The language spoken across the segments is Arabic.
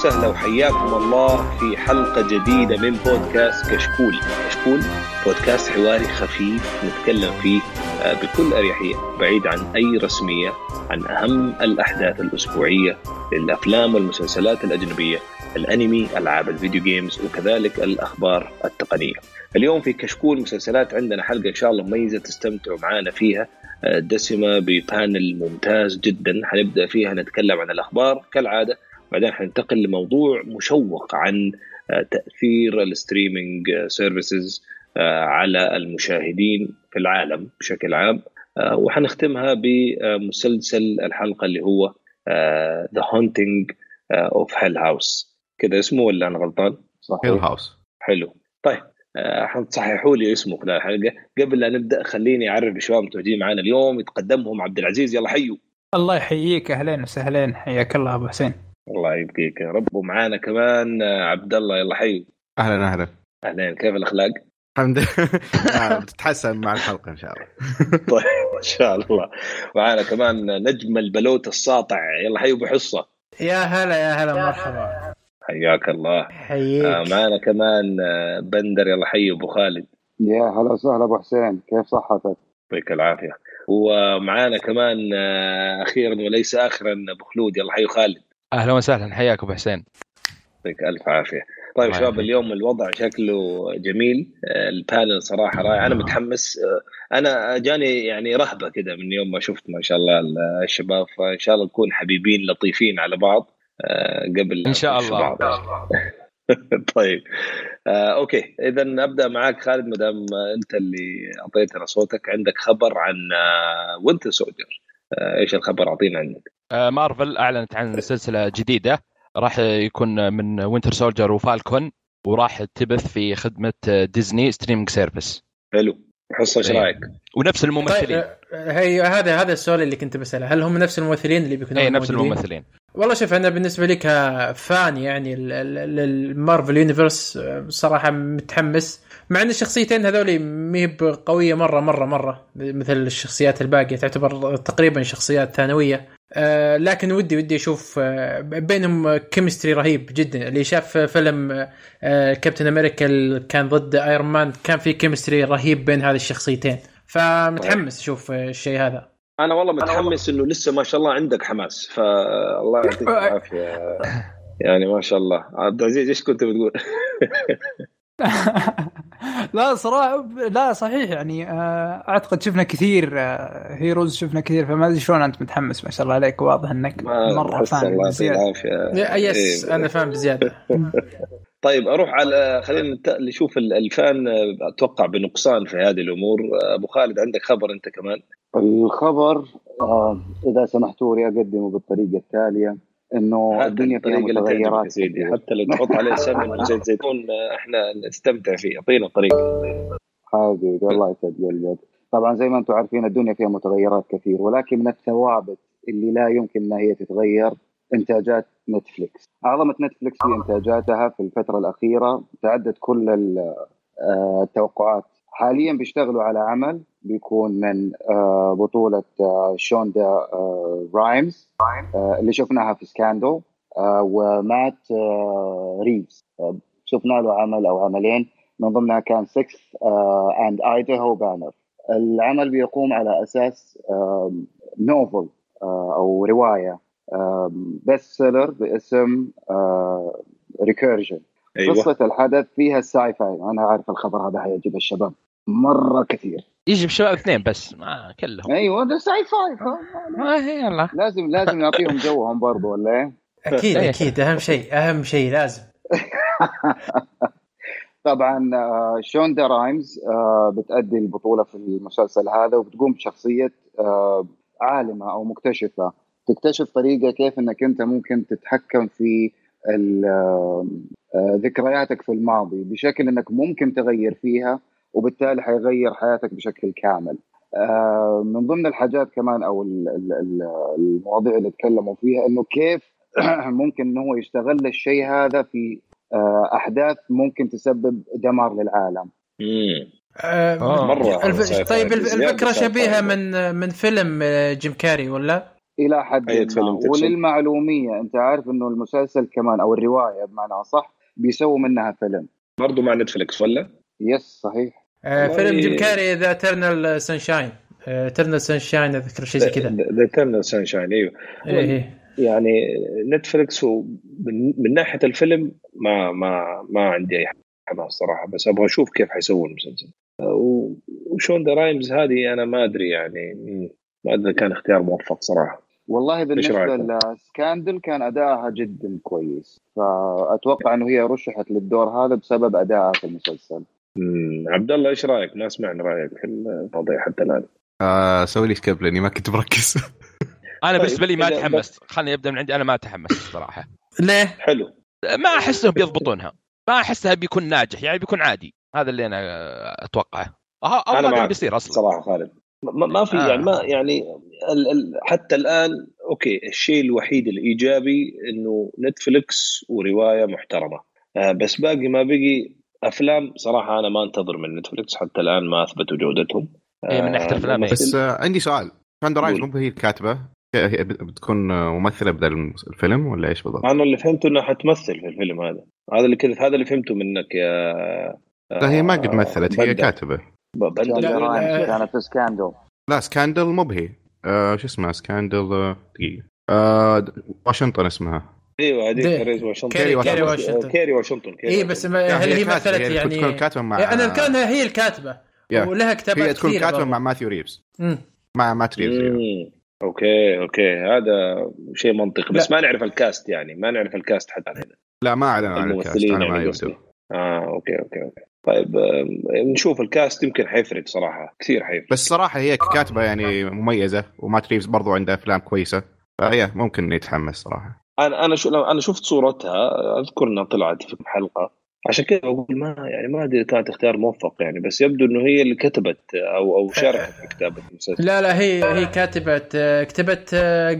وسهلا وحياكم الله في حلقة جديدة من بودكاست كشكول، كشكول بودكاست حواري خفيف نتكلم فيه آه، بكل أريحية بعيد عن أي رسمية عن أهم الأحداث الأسبوعية للأفلام والمسلسلات الأجنبية، الأنمي، ألعاب ال video games وكذلك الأخبار التقنية. اليوم في كشكول مسلسلات عندنا حلقة إن شاء الله مميزة تستمتعوا معنا فيها آه، دسمة ب panel ممتاز جدا حنبدأ فيها نتكلم عن الأخبار كالعادة بعدين حننتقل لموضوع مشوق عن آه، تأثير ال streaming services آه، على المشاهدين في العالم بشكل عام. وحنختمها بمسلسل الحلقة اللي هو The Haunting of Hill House كذا اسمه ولا أنا غلطان؟ صح Hill House حلو. طيب آه، حتصححوا لي اسمه خلال الحلقة. قبل لا نبدأ خليني أعرف الشباب المتواجدين معنا اليوم. يتقدمهم عبد العزيز. يلا حيوا الله يحييك. أهلين وسهلين. حياك الله أبو حسين. الله يبقيك يا رب. ومعانا كمان آه، عبد الله يلا حيو أهلا أهلا. اهلين كيف الأخلاق؟ الحمد لله. بتتحسن مع الحلقة إن شاء الله. طيب إن شاء الله. معانا كمان نجم البلوت الساطع. يلا حيو بحصه يا هلا يا هلا مرحبا. حياك الله. حييك. آه معنا كمان آه بندر. يلا حي أبو خالد. يا هلا وسهلا أبو حسين. كيف صحتك؟ يعطيك العافية. ومعانا كمان آه أخيرا وليس اخرا أبو خلود. يلا حي خالد. أهلا وسهلا. حياك أبو حسين. يعطيك ألف عافية. طيب شباب اليوم الوضع شكله جميل. آه، البانل صراحة رائع. أنا متحمس. آه، أنا جاني يعني رهبة كده من يوم ما شفت ما شاء الله الشباب. فإن شاء الله نكون حبيبين لطيفين على بعض آه، قبل إن شاء الله. طيب. آه، okay. إذا أبدأ معك خالد ما دام أنت اللي أعطيتنا صوتك عندك خبر عن Winter آه، Soldier. آه، إيش الخبر؟ اعطينا عنك. مارفل أعلنت عن سلسلة جديدة. راح يكون من Winter Soldier و Falcon وراح تبث في خدمة Disney streaming service. حلو. حصة إيش رأيك؟ ونفس الممثلين. طيب هي هذا هذا السؤال اللي كنت بسأله. هل هم نفس الممثلين اللي بيكونوا اي نفس الممثلين. والله شوف أنا بالنسبة لي ك fan يعني لل Marvel Universe صراحة متحمس. مع إن الشخصيتين هذول ما هي قوية مرة مرة مرة. مثل الشخصيات الباقية تعتبر تقريبا شخصيات ثانوية. آه لكن ودي ودي أشوف آه بينهم chemistry رهيب جدا. اللي شاف فيلم آه كابتن أمريكا كان ضد Iron Man كان في chemistry رهيب بين هذه الشخصيتين. فمتحمس أشوف الشيء هذا. أنا والله متحمس إنه لسه ما شاء الله عندك حماس. فالله يعطيك العافية. يعني ما شاء الله. عبد العزيز إيش كنت بتقول؟ لا صراحة لا صحيح يعني آه، أعتقد شفنا كثير هيروز آه، شفنا كثير فما أدري شلون أنت متحمس ما شاء الله عليك واضح إنك مرة فان بزياده يس أنا فان بزياده طيب أروح على خلينا نشوف الفان أتوقع بنقصان في هذه الأمور. أبو خالد عندك خبر أنت كمان؟ الخبر آه إذا سمحتوا لي أقدمه بالطريقة التالية. إنه الدنيا فيها متغيرات. سيدي. حتى لو تحط عليه سمن وزيت زيتون إحنا نستمتع فيه أعطينا الطريقة حبيبي الله يسعد قلبك طبعا زي ما أنتم عارفين الدنيا فيها متغيرات كثير ولكن من الثوابت اللي لا يمكن إنها هي تتغير إنتاجات نتفليكس. عظمه نتفليكس في إنتاجاتها في الفترة الأخيرة تعدت كل آه، التوقعات. حاليا بيشتغلوا على عمل بيكون من آه، بطولة آه، شوندا آه، رايمز اللي شفناها في سكاندو ومات ريفز. شفنا له عمل أو عملين. من ضمنها كان 6 اند ايداهو بانر العمل بيقوم على أساس نوفل أو رواية بيست سيلر باسم Recursion أيوة. قصة الحدث فيها ال sci-fi. أنا عارف الخبر هذا حيعجب الشباب. مرة كثير. يجي بشباب اثنين بس ما كلهم. أيوه ده sci-fi. ما هي يلا. لازم لازم نعطيهم جوهم برضه ولا إيه؟ أكيد أكيد. أهم شيء أهم شيء لازم. طبعا آه، شوندا رايمز آه، بتأدي البطولة في المسلسل هذا وبتقوم بشخصية آه، عالمة أو مكتشفة. تكتشف طريقة كيف أنك أنت ممكن تتحكم في ذكرياتك في الماضي بشكل أنك ممكن تغير فيها وبالتالي حيغير حياتك بشكل كامل. آه، من ضمن الحاجات كمان أو المواضيع اللي تكلموا فيها إنه كيف ممكن إنه هو يستغل الشيء هذا في آه، أحداث ممكن تسبب دمار للعالم. آه مرة طيب الفكرة شبيهة من من فيلم جيم كاري ولا؟ إلى حد ما؟ وللمعلومية أنت عارف إنه المسلسل كمان أو الرواية بمعنى أصح بيسووا منها فيلم. برضه مع Netflix ولا؟ yes صحيح. آه، فيلم جيم كاري The Eternal Sunshine Eternal Sunshine أذكر شيء زي كذا. The Eternal Sunshine أيوه. إيه، إيه. يعني Netflix هو من, ناحية الفيلم ما ما ما عندي أي حماس صراحة بس أبغى أشوف كيف حيسووا المسلسل. و- وشوندا رايمز هذه أنا ما أدري يعني ما أدري كان اختيار موفق صراحة. والله بالنسبة؟ ل Scandal كان ادائها جدا كويس فأتوقع إنه هي رشحت للدور هذا بسبب ادائها في المسلسل. مم، عبد الله إيش رأيك؟ ما سمعنا رأيك في المواضيع حتى الآن. آه سوي لي skip لأني ما كنت مركز. أنا طيب، بالنسبة لي ما إذا تحمست خليني أبدأ من عندي. أنا ما تحمست الصراحة. ليه؟ حلو. ما احسهم بيضبطونها. ما أحسها بيكون ناجح يعني بيكون عادي. هذا اللي أنا أتوقعه. هذا اللي معك بيصير أصلا. صراحة خالد. ما, ما في آه. يعني ما يعني ال ال حتى الآن okay الشيء الوحيد الإيجابي إنه Netflix ورواية محترمة. آه بس باقي ما بقي أفلام صراحة أنا ما أنتظر من Netflix حتى الآن ما أثبتوا جودتهم. إيه، من ناحية الأفلام، إيه. بس آه عندي سؤال. شوندا رايمز. مو هي الكاتبة؟ هي بت- بتكون آه، ممثلة بدل الفيلم ولا إيش بالضبط؟ أنا اللي فهمته إنها حتمثل في الفيلم هذا. هذا اللي كذا هذا اللي فهمته منك يا لا هي ما قد آه، مثلت هي. كاتبة. كانت في سكاندل لا سكاندل مو بهي. آه شو اسمها؟ سكاندل آه، دقيقة. آه واشنطن اسمها. أيوه هذيك كيري واشنطن. كيري- كيري واشنطن. كيري واشنطن اي بس هل هي كاتبة، مثلت هي يعني تكون كاتبة مع أنا اذكر انها هي الكاتبة. ولها كتابات هي تكون كاتبة. مع ماثيو ريفز. مع مات ريفز يعني. okay okay. هذا شيء منطقي بس. ما نعرف ال cast يعني ما نعرف ال cast حتى هنا. لا ما أعلن عن ال cast الممثلين أنا ما يعني يبدو قصدي. آه okay okay okay. طيب نشوف ال cast يمكن حيفرق صراحة كثير حيفرق. بس صراحة هي كاتبة يعني مميزة ومات ريفز برضو عنده أفلام كويسة فهي ممكن يتحمس صراحة. أنا أنا شو أنا شفت صورتها أذكر إنها طلعت في حلقه عشان كذا أقول ما يعني ما أدري كانت اختيار موفق يعني بس يبدو إنه هي اللي كتبت أو أو شاركت في كتابة المسلسل. لا لا هي هي كاتبه آه، كتبت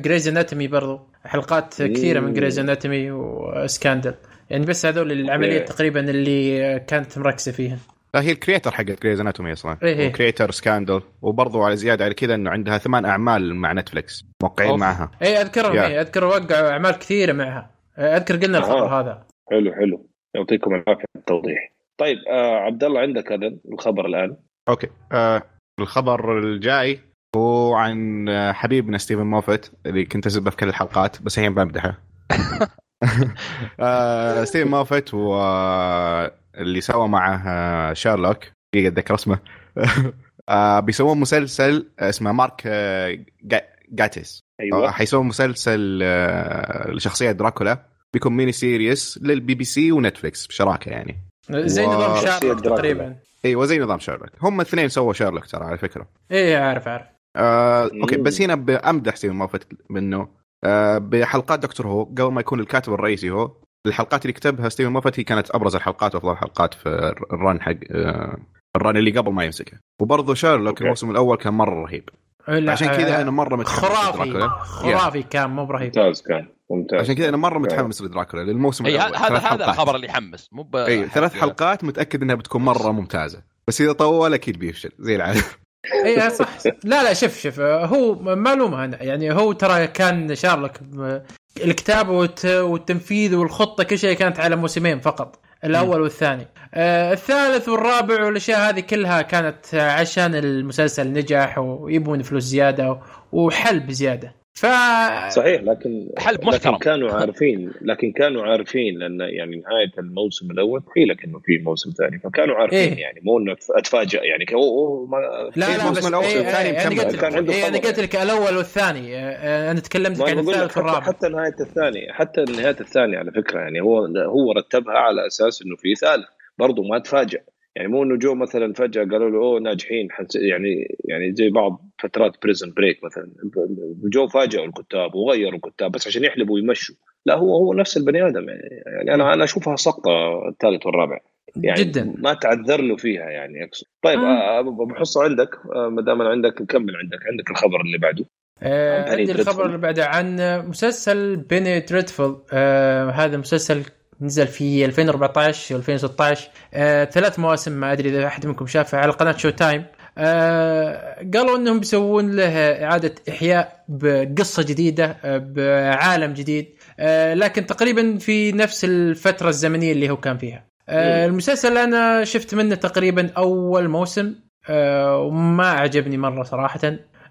Grey's Anatomy برضو. حلقات كثيرة من. Grey's Anatomy و Scandal يعني بس هذول العمليات okay. تقريبا اللي آه، كانت مركزة فيها لا هي ال creator حقت Grey's Anatomy أصلا. إيه إيه. و creator Scandal وبرضو على زيادة على كذا إنه عندها ثمان أعمال مع Netflix موقعين أوف. معها. اي أذكرهم. اي أذكر وقعوا أعمال كثيرة معها. آه، أذكر قلنا الخبر آه. هذا. حلو حلو. يعطيكم العافية على التوضيح. طيب آه عبد الله عندك هذا الخبر الآن. okay. آه الخبر الجاي هو عن آه، حبيبنا ستيفن موفت اللي كنت اسبه في كل الحلقات بس الحين بمدحه. آه ستيفن موفت هو آه، سوى معه آه، شارلوك. دقيقة أتذكر اسمه. آه بيسوون مسلسل اسمه مارك جا- جاتيس. أيوه. حيسوون مسلسل لشخصية دراكولا. بيكون mini series لل BBC و Netflix بشراكة يعني. زي و- نظام شارلوك. تقريبا. إيوه زي نظام شارلوك. هم الاثنين سووا شارلوك ترى على فكرة. اي عارف عارف. آه، okay. بس هنا بامدح ستيفن منه. آه، بحلقات Doctor Who قبل ما يكون الكاتب الرئيسي هو الحلقات اللي كتبها ستيفن موفت هي كانت أبرز الحلقات وأفضل الحلقات في ال run حق آه، ال run اللي قبل ما يمسكه. وبرضه شارلوك. الموسم الأول كان مرة رهيب. عشان كذا آه، أنا مرة متحمس خرافي لدراكولا. خرافي كان مو برهيب. ممتاز كان ممتاز. عشان كذا أنا مرة متحمس لدراكولا للموسم الأول. هذا هذا. الخبر اللي يحمس مو ب إي ثلاث حلقات متأكد إنها بتكون مرة ممتازة. بس إذا طول أكيد بيفشل زي العادة. اي صح. لا لا شوف شوف هو معلومة أنا يعني هو ترى كان شارلوك ب- الكتابه والت- والتنفيذ والخطة كل شيء كانت على موسمين فقط الأول والثاني. آه الثالث والرابع والأشياء هذه كلها كانت عشان المسلسل نجح ويبون فلوس زيادة وحل بزياده ف صحيح لكن حلب محترم. لكن كانوا عارفين لكن كانوا عارفين لأن يعني نهاية الموسم الأول قيل لك إنه في موسم ثاني فكانوا عارفين إيه. يعني مو إنه اتفاجئ يعني كو أوه ما لا إيه، لا الموسم بس الأول إيه والثاني إيه أنا. قلت كان لك عنده إيه أنا خبر. قلت لك الأول والثاني آه، أنا تكلمت عن أنا الثالث والرابع حتى نهاية الثاني حتى نهاية الثاني على فكرة يعني هو هو رتبها على أساس إنه في ثالث برضه ما تفاجئ يعني مو إنه جو مثلا فجأة قالوا له أوه ناجحين يعني يعني زي بعض فترات Prison Break مثلا. جو فاجئوا الكتاب وغيروا الكتاب بس عشان يحلبوا ويمشوا. لا هو هو نفس البني آدم يعني, يعني أنا أنا أشوفها سقطه الثالث والرابع. يعني جدا. ما تعذر له فيها يعني أقصد. طيب آه. آه، أبو حصة عندك؟ آه، ما دام عندك كمل عندك. عندك الخبر اللي بعده. آه عن عندي الخبر. اللي بعده عن مسلسل Penny Dreadful آه هذا مسلسل نزل في 2014 و2016 آه ثلاث مواسم ما أدري إذا أحد منكم شافه على قناة شو تايم. آه قالوا إنهم بيسوون له إعادة إحياء بقصة جديدة آه، بعالم جديد. آه لكن تقريبا في نفس الفترة الزمنية اللي هو كان فيها. آه المسلسل أنا شفت منه تقريبا أول موسم آه وما عجبني مرة صراحة.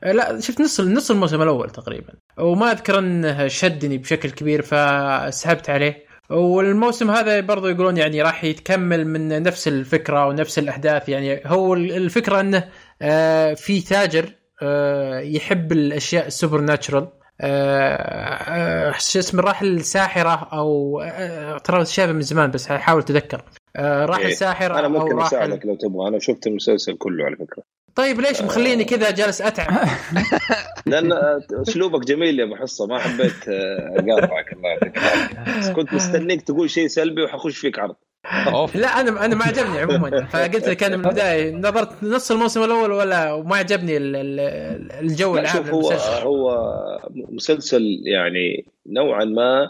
آه لا شفت نص نص الموسم الأول تقريبا. وما أذكر أنه شدني بشكل كبير فسحبت عليه. والموسم هذا برضو يقولون يعني راح يتكمل من نفس الفكرة ونفس الاحداث يعني هو الفكرة إنه آه، في تاجر آه، يحب الأشياء السوبر ناتشرال آه، شو اسمه راح الساحره أو ترى شايفه من زمان بس احاول اتذكر راح إيه. الساحرة أنا ممكن أساعدك لو تبغى. أنا شفت المسلسل كله على فكرة. طيب ليش مخليني كذا جالس أتعب؟ لأن أسلوبك جميل يا أبو حصة ما حبيت آه، أقاطعك الله يعطيك العافية. بس كنت مستنيك تقول شيء سلبي وحخش فيك عرض. أوف. لا أنا أنا ما عجبني عموما. فقلت لك أنا من البداية نظرت نص الموسم الأول ولا وما عجبني ال- ال- الجو العام شوف هو هو مسلسل يعني نوعا ما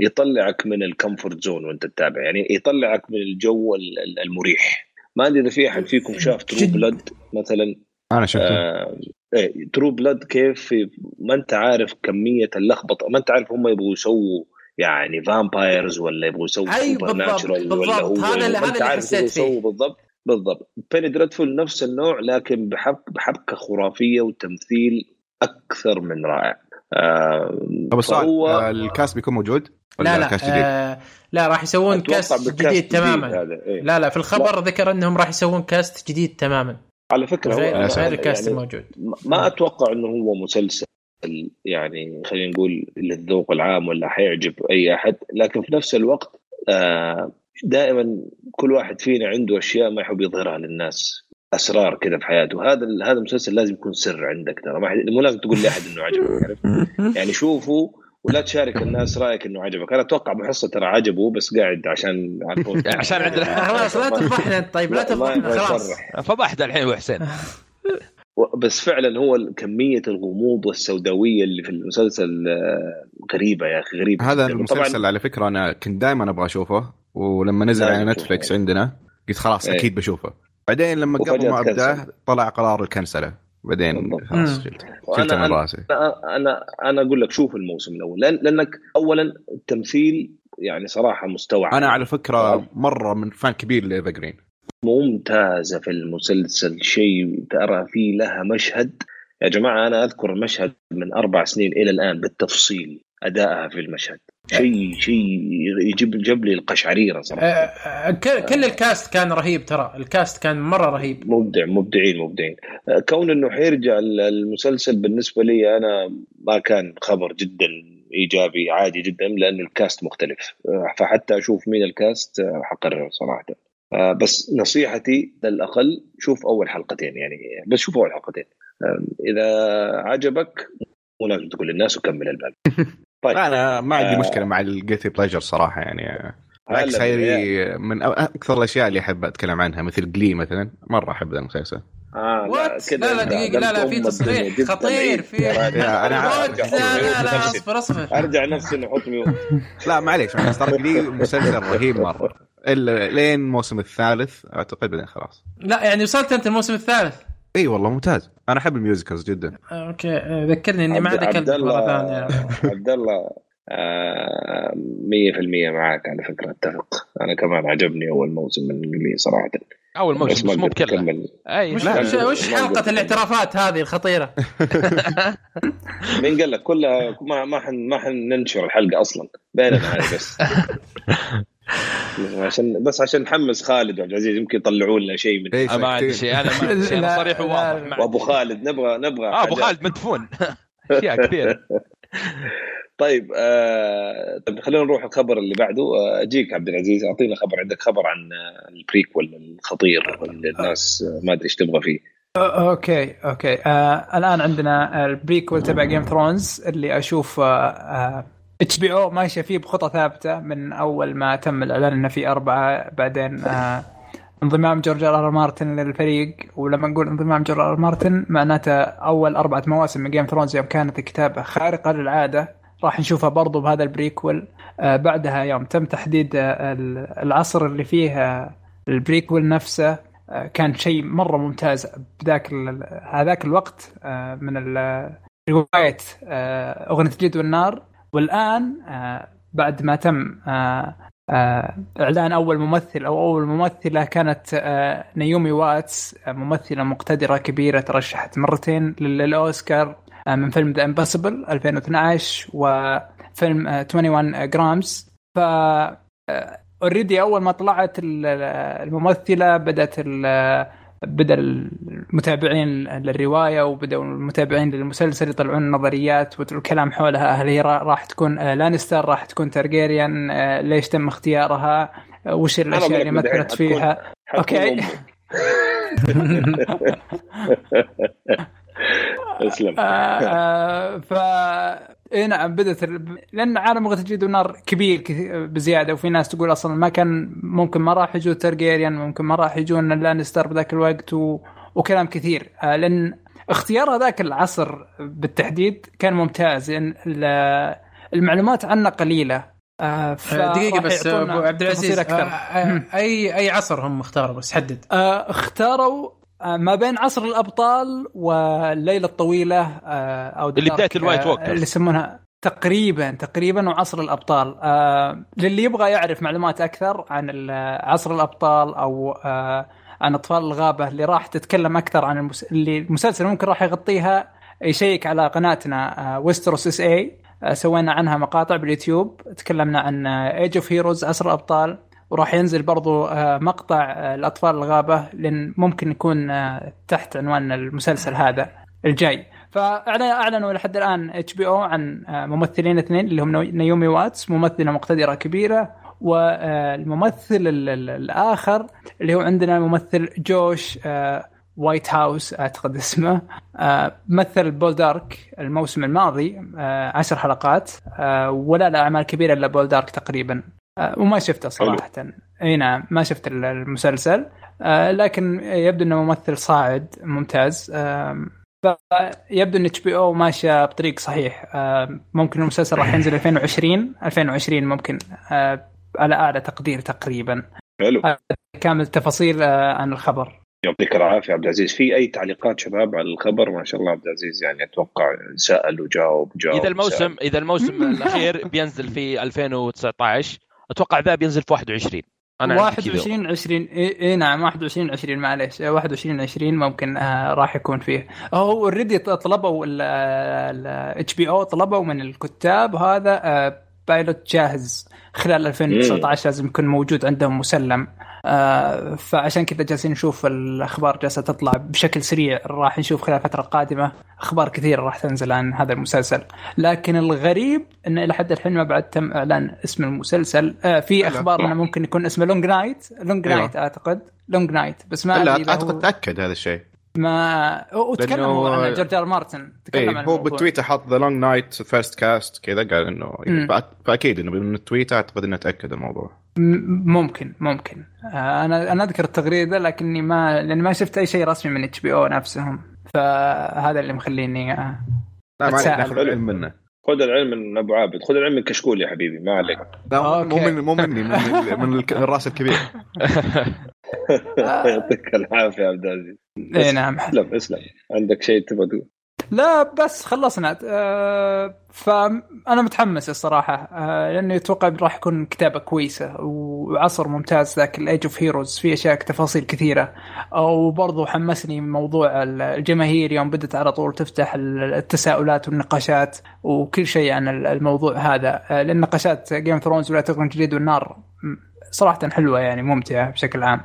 يطلعك من ال comfort zone وأنت تتابع يعني يطلعك من الجو ال- ال- المريح. ما ادري إذا في أحد فيكم شاف True. Blood مثلا أنا شفته آه إيه True Blood كيف ما أنت عارف كمية اللخبطة ما أنت عارف هم يبغوا يسووا يعني vampires ولا يبغوا يسووا أي سوبر بالضبط، natural ولا بالضبط. هو هذا اللي- هذا أنت اللي حسيت فيه. يسووا بالضبط بالضبط Penny Dreadful نفس النوع لكن بحب بحبكة خرافية وتمثيل أكثر من رائع آه طب السؤال فهو- آه، ال cast بيكون موجود؟ ولا لا لا cast جديد؟ آه لا راح يسوون cast جديد تماما. هذا إيه. لا لا في الخبر ذكر أنهم راح يسوون cast جديد تماما. على فكرة هو غير, أنا غير ال cast يعني الموجود. ما- ما أتوقع إنه هو مسلسل يعني خلينا نقول للذوق العام ولا حيعجب أي أحد لكن في نفس الوقت آه، دائما كل واحد فينا عنده أشياء ما يحب يظهرها للناس أسرار كذا في حياته. هذا هذا المسلسل لازم يكون سر عندك ترى. ما حد- مو لازم تقول لأحد إنه عجبك عرفت؟ يعني شوفه ولا تشارك الناس رأيك إنه عجبك أنا أتوقع بحصه ترى عجبه بس قاعد عشان. عشان عندنا- خلاص لا تفضحنا طيب لا تفضحنا خلاص. فضحت الحين ابو حسين و- بس فعلا هو كمية الغموض والسوداوية اللي في المسلسل آه، غريبة يا أخي غريبة هذا. المسلسل على فكرة أنا كنت دائما أبغى أشوفه ولما نزل على. Netflix عندنا قلت خلاص إيه. أكيد بشوفه بعدين لما قبل ما ابداه تكنسل. طلع قرار الكنسلة بعدين. خلاص وأنا- من أنا- راسي. أنا أنا أنا أقول لك شوف الموسم الأول. لأن لأنك اولا التمثيل يعني صراحة مستوى أنا. على فكرة مرة من fan كبير لإيفا جرين. ممتازة في المسلسل شيء ترى فيه لها مشهد. يا جماعة أنا أذكر المشهد من أربع سنين إلى الآن بالتفصيل. أدائها في المشهد. شيء شيء يجيب جاب لي القشعريرة صراحة. آه، آه، كل الكاست كان رهيب ترى. الكاست كان مرة رهيب. مبدع مبدعين مبدعين. آه، كون إنه حيرجع المسلسل بالنسبة لي أنا ما كان خبر جدا إيجابي عادي جدا لأن الكاست مختلف. فحتى أشوف مين ال cast حقرر صراحة. بس نصيحتي للأقل شوف أول حلقتين يعني. بس شوف أول حلقتين. إذا عجبك مو لازم تقول للناس وكمل الباقي طيب أنا ما عندي آه. مشكلة مع ال guilty pleasure صراحة يعني بالعكس. هذه من أكثر الأشياء اللي أحب أتكلم عنها مثل Glee مثلا مرة أحب ذا المسلسل آه لا لا أنت دقيقة لا لا في تصريح. خطير. في لا لا لا. أصبر أصبر أرجع نفسي نحط mute لا معليش معليش ترى Glee مسلسل رهيب مرة الا لين الموسم الثالث أعتقد بعدين خلاص لا يعني وصلت أنت الموسم الثالث إي والله ممتاز. أنا أحب ال musicals جدا. آه، okay. آه، ذكرني إني ما عاد عبد- اكلمك عبد مرة الله- ثانية. عبد الله آه، مية في المية معك على فكرة أتفق. أنا كمان عجبني أول موسم من الإنجليزي صراحة. أول موسم بس مو بكله. أي وش, لا، وش, حلقة. الاعترافات هذه الخطيرة؟ مين قال لك؟ كلها ما ما حن ما حننشر الحلقة أصلا. بيننا هذه بس. عشان بس عشان نحمس خالد وعبد العزيز يمكن يطلعوا لنا شيء من إيش أنا ما عندي شيء أنا ما عندي شيء أنا لا، صريح وواضح. وأبو. خالد نبغى نبغى آه أبو. خالد مدفون. أشياء كثيرة. طيب آه طيب خلينا نروح الخبر اللي بعده. آه، أجيك عبد العزيز اعطينا خبر عندك خبر عن آه، البريكول الخطير اللي الناس آه، ما أدري إيش تبغى فيه. okay okay. آه الآن عندنا ال prequel تبع Game of Thrones اللي أشوف HBO ماشيه فيه بخطى ثابتة من أول ما تم الإعلان إنه في أربعة بعدين آه انضمام جورج آر آر مارتن للفريق. ولما نقول انضمام جورج آر آر مارتن معناته أول أربعة مواسم من Game of Thrones يوم كانت الكتابه خارقة للعادة. راح نشوفها برضو بهذا ال prequel آه بعدها يوم تم تحديد آه، العصر اللي فيه آه، ال prequel نفسه آه، كان شيء مرة ممتاز. بذاك هذاك الوقت آه، من رواية أغنية الجليد والنار. والآن آه، بعد ما تم آه، آه، إعلان أول ممثل أو أول ممثلة كانت نيومي واتس ممثلة مقتدرة كبيرة ترشحت مرتين لل- للاوسكار من فيلم The Impossible 2012 وفيلم آه، 21 Grams ف already أول ما طلعت ال- الممثلة بدأت بدأ المتابعين للرواية وبدأوا المتابعين للمسلسل يطلعون نظريات والكلام حولها. هل هي را- راح تكون آه، لانستر راح تكون تارجيريان آه، ليش تم اختيارها؟ آه، وش الأشياء اللي مثلت فيها؟ حتكون okay. اسلم. آه، آه، ف اي نعم بدأت لأن عالم لغة الجد والنار كبير بزيادة وفي ناس تقول أصلا ما كان ممكن ما راح يجون ترجيريان ممكن ما راح يجون لانستر بذاك الوقت و... وكلام كثير. آه، لأن اختيار هذاك العصر بالتحديد كان ممتاز لأن ال- المعلومات عنه قليلة. فراح دقيقة بس أبو عبد العزيز آه، اي أي عصر هم اختاروا؟ بس حدد. اختاروا ما بين عصر الأبطال والليلة الطويلة آه، أو اللي بداية ال White آه، Walkers. اللي يسمونها تقريبا تقريبا وعصر الأبطال. آه، للي يبغى يعرف معلومات أكثر عن عصر الأبطال أو آه، عن أطفال الغابة اللي راح تتكلم أكثر عن المس... اللي المسلسل ممكن راح يغطيها يشيك على قناتنا Westeros SA سوينا عنها مقاطع باليوتيوب تكلمنا عن Age of Heroes عصر الأبطال. وراح ينزل برضو آه، مقطع آه، الأطفال الغابة لأن ممكن يكون آه، تحت عنوان المسلسل هذا الجاي. فاعلنوا لحد الآن HBO عن ممثلين اثنين اللي هم نيومي واتس ممثلة مقتدرة كبيرة والممثل ال- ال- الآخر اللي هو عندنا الممثل جوش وايت هاوس أعتقد اسمه مثل Poldark الموسم الماضي عشر حلقات ولا له أعمال كبيرة إلا Poldark تقريبا. وما شفته صراحة. أي نعم ما شفت ال- المسلسل. آه، لكن يبدو إنه ممثل صاعد ممتاز. فيبدو إن HBO ماشية بطريق صحيح. ممكن المسلسل راح ينزل 2020 2020 ممكن آه، على أعلى تقدير تقريبا. حلو. كامل التفاصيل آه، عن الخبر. يعطيك العافية عبد العزيز. في أي تعليقات شباب على الخبر؟ ما شاء الله عبد العزيز يعني أتوقع سال وجاوب جاوب إذا الموسم سأل. إذا الموسم الأخير بينزل في 2019 أتوقع ذا بينزل في 21 أنا عندي كذا. 21 20 اي نعم 21 20 معليش. 21 20 ممكن آه راح يكون فيه. هو already طلبوا ال HBO طلبوا من الكتاب هذا آه pilot جاهز. خلال 2019 لازم يكون موجود عندهم مسلم. آه فعشان كذا جالسين نشوف الأخبار جالسة تطلع بشكل سريع. راح نشوف خلال الفترة القادمة أخبار كثيره راح تنزل عن هذا المسلسل. لكن الغريب انه إلى حد الحين ما بعد تم إعلان اسم المسلسل. آه في أخبار إنه ممكن يكون اسمه Long Night Long. Night أعتقد. Long Night بس ما لا أعتقد هو- تأكد هذا الشيء. ما وتكلم لأنه- هو عن جورج آر مارتن تكلم اي عن هو. بالتويتر حط The Long Night first cast كذا قال إنه. فأ- فأكيد إنه من التويتر أعتقد إنه تأكد الموضوع. ممكن ممكن. آه، أنا أنا أذكر التغريدة لكني ما لأني ما شفت أي شيء رسمي من HBO نفسهم. فهذا اللي مخليني آه، لا ما ناخذ العلم منه. خذ العلم من أبو عابد. خذ العلم من كشكول يا حبيبي ما عليك. لا مو okay. من مو مني من, من, الراس الكبير. يعطيك العافية يا عبد العزيز. اي نعم. اسلم اسلم. عندك شيء تبغى تقول؟ لا بس خلصنا. آه، فأنا متحمس الصراحة. آه، لأنه أتوقع راح يكون كتابة كويسة وعصر ممتاز ذاك ال Age of Heroes في أشياء تفاصيل كثيرة. وبرضه حمسني موضوع الجماهير يوم بدت على طول تفتح التساؤلات والنقاشات وكل شيء عن الموضوع هذا. آه، لأن نقاشات جيم ثرونز ولا تغنى الجديد والنار. صراحة حلوة يعني ممتعة بشكل عام.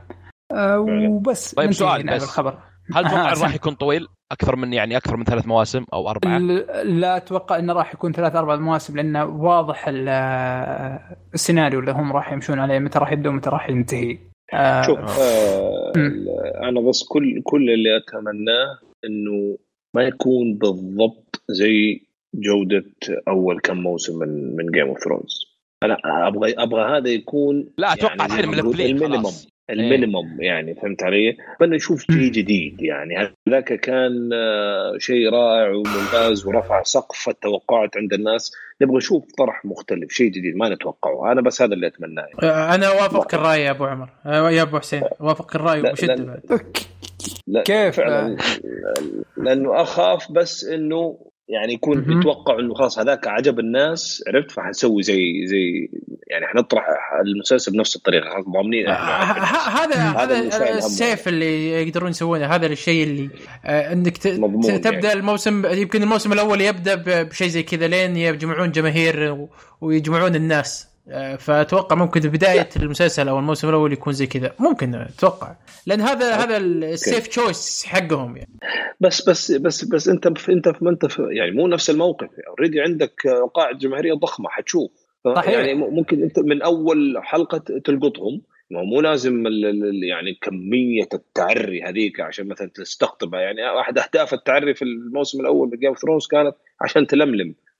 آه، وبس طيب سؤال بس. بالخبر. هل تتوقع آه، راح يكون طويل؟ أكثر من يعني أكثر من ثلاث مواسم أو أربعة؟ لا أتوقع انه راح يكون ثلاث أربع مواسم لأنه واضح ال- السيناريو اللي هم راح يمشون عليه متى راح يبدأ ومتى راح ينتهي. آه، شوف آه. أنا بس كل كل اللي أتمناه إنه ما يكون بالضبط زي جودة أول كم موسم من من Game of Thrones أنا أبغى أبغى هذا يكون لا أتوقع يعني الفليم ال minimum. خلاص ال minimum يعني فهمت علي؟ بدنا نشوف شيء جديد يعني هذاك كان آه، شيء رائع وممتاز ورفع سقف التوقعات عند الناس نبغى نشوف طرح مختلف شيء جديد ما نتوقعه أنا بس هذا اللي أتمناه آه، أنا وافقك الرأي يا أبو عمر آه، يا أبو حسين وافق الرأي وبشده. بعد لا كيف؟ فعلا لأنه أخاف بس إنه يعني يكون. يتوقع إنه خلاص هذاك عجب الناس عرفت فحنسوي زي زي يعني حنطرح المسلسل بنفس الطريقة خلاص ضامنين هذا هذا. السيف اللي يقدرون يسوونه هذا الشيء اللي آه، إنك ت- ت- تبدأ يعني. الموسم يمكن الموسم الأول يبدأ بشيء زي كذا لين يجمعون جماهير و- ويجمعون الناس فأتوقع ممكن بداية المسلسل أو الموسم الأول يكون زي كذا. ممكن أتوقع. لأن هذا هذا ال safe choice حقهم يعني. بس بس بس بس أنت في أنت في أنت في يعني مو نفس الموقف. already عندك قاعدة جماهيرية ضخمة حتشوف. صحيح. يعني ممكن أنت من أول حلقة تلقطهم. مو لازم يعني كمية التعري هذيك عشان مثلا تستقطبها. يعني أحد أهداف التعري في الموسم الأول من Game of Thrones كانت عشان تلملم. آه،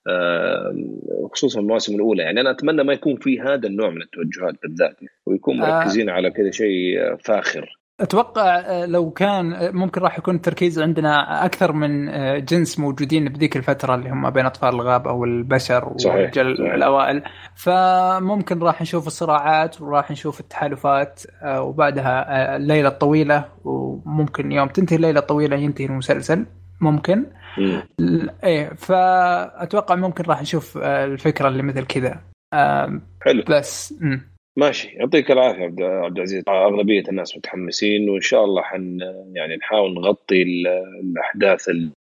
خصوصا المواسم الأولى يعني أنا أتمنى ما يكون في هذا النوع من التوجهات بالذات ويكون آه. مركزين على كذا شيء آه، فاخر أتوقع آه، لو كان آه، ممكن راح يكون التركيز عندنا أكثر من آه، جنس موجودين بذيك الفترة اللي هم بين أطفال الغاب أو البشر والرجال. الأوائل فممكن راح نشوف الصراعات وراح نشوف التحالفات آه، وبعدها آه، الليلة الطويلة وممكن يوم تنتهي الليلة الطويلة ينتهي المسلسل ممكن إيه فأتوقع ممكن راح نشوف آه، الفكرة اللي مثل كذا. حلو. بس مم. ماشي. يعطيك العافية عبد عبد العزيز. أغلبية الناس متحمسين وإن شاء الله حن يعني نحاول نغطي ال- الأحداث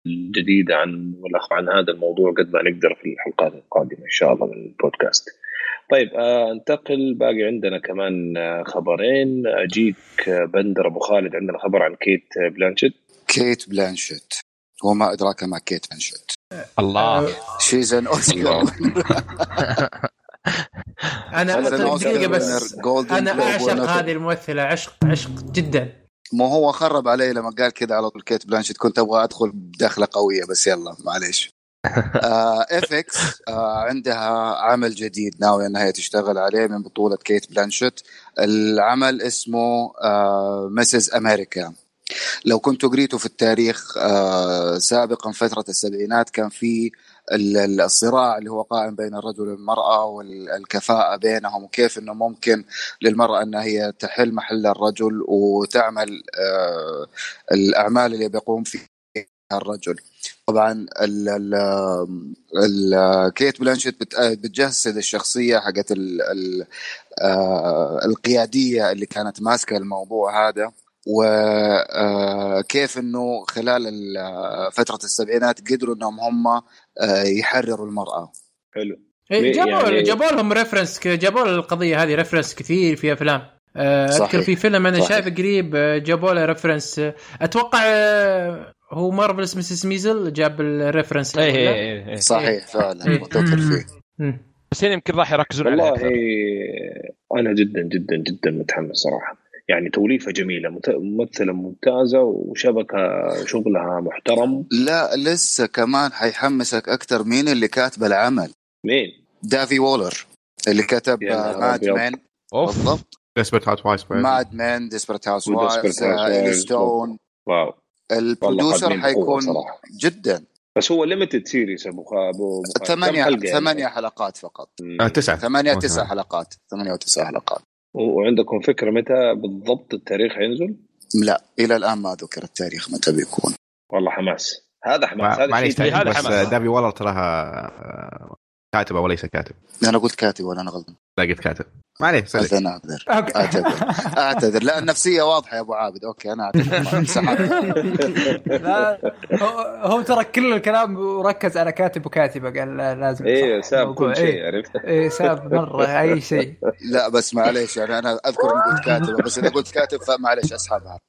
الجديدة عن عن هذا الموضوع قد ما نقدر في الحلقات القادمة إن شاء الله من البودكاست. طيب آه أنتقل. باقي عندنا كمان آه خبرين. أجيك بندر أبو خالد عندنا خبر عن كيت بلانشيت. كيت بلانشيت. وما أدراك ما كيت بلانشيت الله. She's an Oscar أنا دقيقة بس. أنا أعشق. هذه الممثلة عشق عشق جدا. مو هو خرب علي لما قال كذا على طول كيت بلانشيت كنت أبغى أدخل بدخلة قوية بس يلا معليش. FX عندها عمل جديد ناوي إنها هي تشتغل عليه من بطولة كيت بلانشيت. العمل اسمه Mrs. America لو كنتوا قريتوا في التاريخ آه، سابقا فترة السبعينات كان في ال- ال- الصراع اللي هو قائم بين الرجل والمرأة والكفاءه بينهم وكيف إنه ممكن للمرأة إنها هي تحل محل الرجل وتعمل آه، الأعمال اللي بيقوم فيها الرجل. طبعا ال كيت بلانشيت بت- بتجسد الشخصية حقت آه، القيادية اللي كانت ماسكة الموضوع هذا. وكيف إنه خلال ال- فترة السبعينات قدروا إنهم هم آه، يحرروا المرأة حلو إيه، جابوا يعني- جابوا لهم reference جابوا القضية هذه reference كثير في أفلام آه، أذكر صحيح. في فيلم أنا صحيح. شايف قريب آه، جابوا له reference آه، أتوقع آه، هو Marvelous Mrs. Maisel جاب ال reference إيه ولا؟ إيه إيه صحيح فعلا إيه. فيه. بس هنا يمكن راح يركزون عليه والله أنا جدا جدا جدا متحمس صراحة يعني توليفة جميلة مت- ممثلة ممتازة وشبكة شغلها محترم. لا لسه كمان حيحمسك أكثر مين اللي كاتب العمل؟ مين؟ دافي وولر اللي كتب Mad. Men بالضبط. Desperate Housewives Mad Men Desperate Housewives Housewives. ستون wow. بقوة حيكون جدا. بس هو limited series أبو أبو ثمانية يعني؟ ثمانية حلقات فقط. آه تسعة. ثمانية تسع. حلقات. ثمانية وتسع حلقات. وعندكم فكرة متى بالضبط التاريخ حينزل؟ لا إلى الآن ما ذكر التاريخ متى بيكون. والله حماس. هذا حماس. هذا معليش هذا حماس. بس دافي وولر تراها. كاتبة وليس كاتب. أنا قلت كاتب ولا أنا غلطان؟ لا قلت كاتب. ما عليه أنا أعتذر أوكي. أعتذر. أعتذر. لا النفسية واضحة يا أبو عابد. أوكي أنا أعتذر. سحبت. لا هو, هو ترى كل الكلام وركز على كاتب وكاتبة. قال لا لازم صح ساب. كل شيء إيه. عرفت؟ إيه ساب مرة أي شيء. لا بس معليش يعني أنا أذكر إني قلت كاتب بس إذا قلت كاتب فمعليش أسحبها.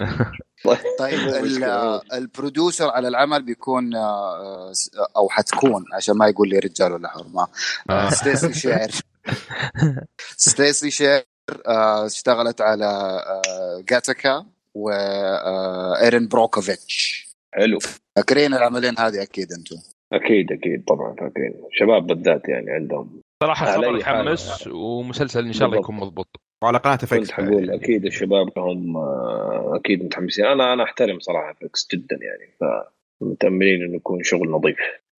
طيب ال- مشكلة. ال producer على العمل بيكون آه، أو حتكون عشان ما يقول لي رجال ولا حرمة. آه، ستيسي شير. ستيسي شير آه، اشتغلت على آه، Gattaca و Erin Brockovich. حلو. فاكرين العملين هذه أكيد أنتم. أكيد أكيد طبعا فاكرين شباب بالذات يعني عندهم. صراحة خبر. يحمس ومسلسل إن شاء الله. يكون مضبوط. وعلى قناة كنت FX حقول أكيد الشباب هم آه، أكيد متحمسين. أنا أنا أحترم صراحة FX جدا يعني فمتأملين إنه يكون شغل نظيف.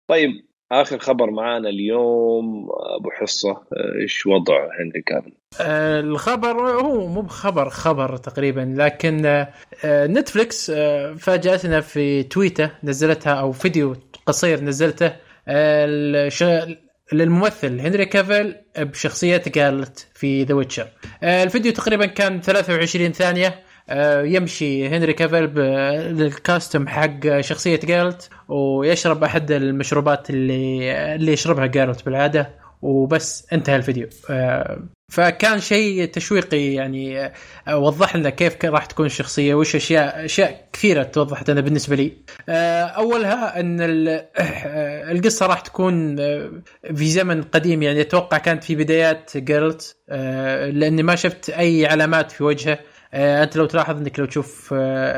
طيب آخر خبر معانا اليوم أبو حصة آه، إيش وضع هنري كافل آه، الخبر هو مو بخبر خبر تقريبا لكن آه، آه، نتفلكس آه، فاجأتنا في تويته نزلتها أو فيديو قصير نزلته آه، الش- للممثل. هنري كافيل بشخصية جيرالت في The Witcher الفيديو تقريبا كان 23 ثانية. آه، يمشي هنري كافيل بال costume حق شخصية جيرالت ويشرب أحد المشروبات اللي اللي يشربها جيرالت بالعادة. وبس انتهى الفيديو. آه، فكان شيء تشويقي يعني آه، وضح لنا كيف راح تكون الشخصية وش أشياء أشياء كثيرة توضحت أنا بالنسبة لي. آه، أولها إن ال- القصة راح تكون في زمن قديم يعني أتوقع كانت في بدايات جيرالت لأني ما شفت أي علامات في وجهه. أنت لو تلاحظ إنك لو تشوف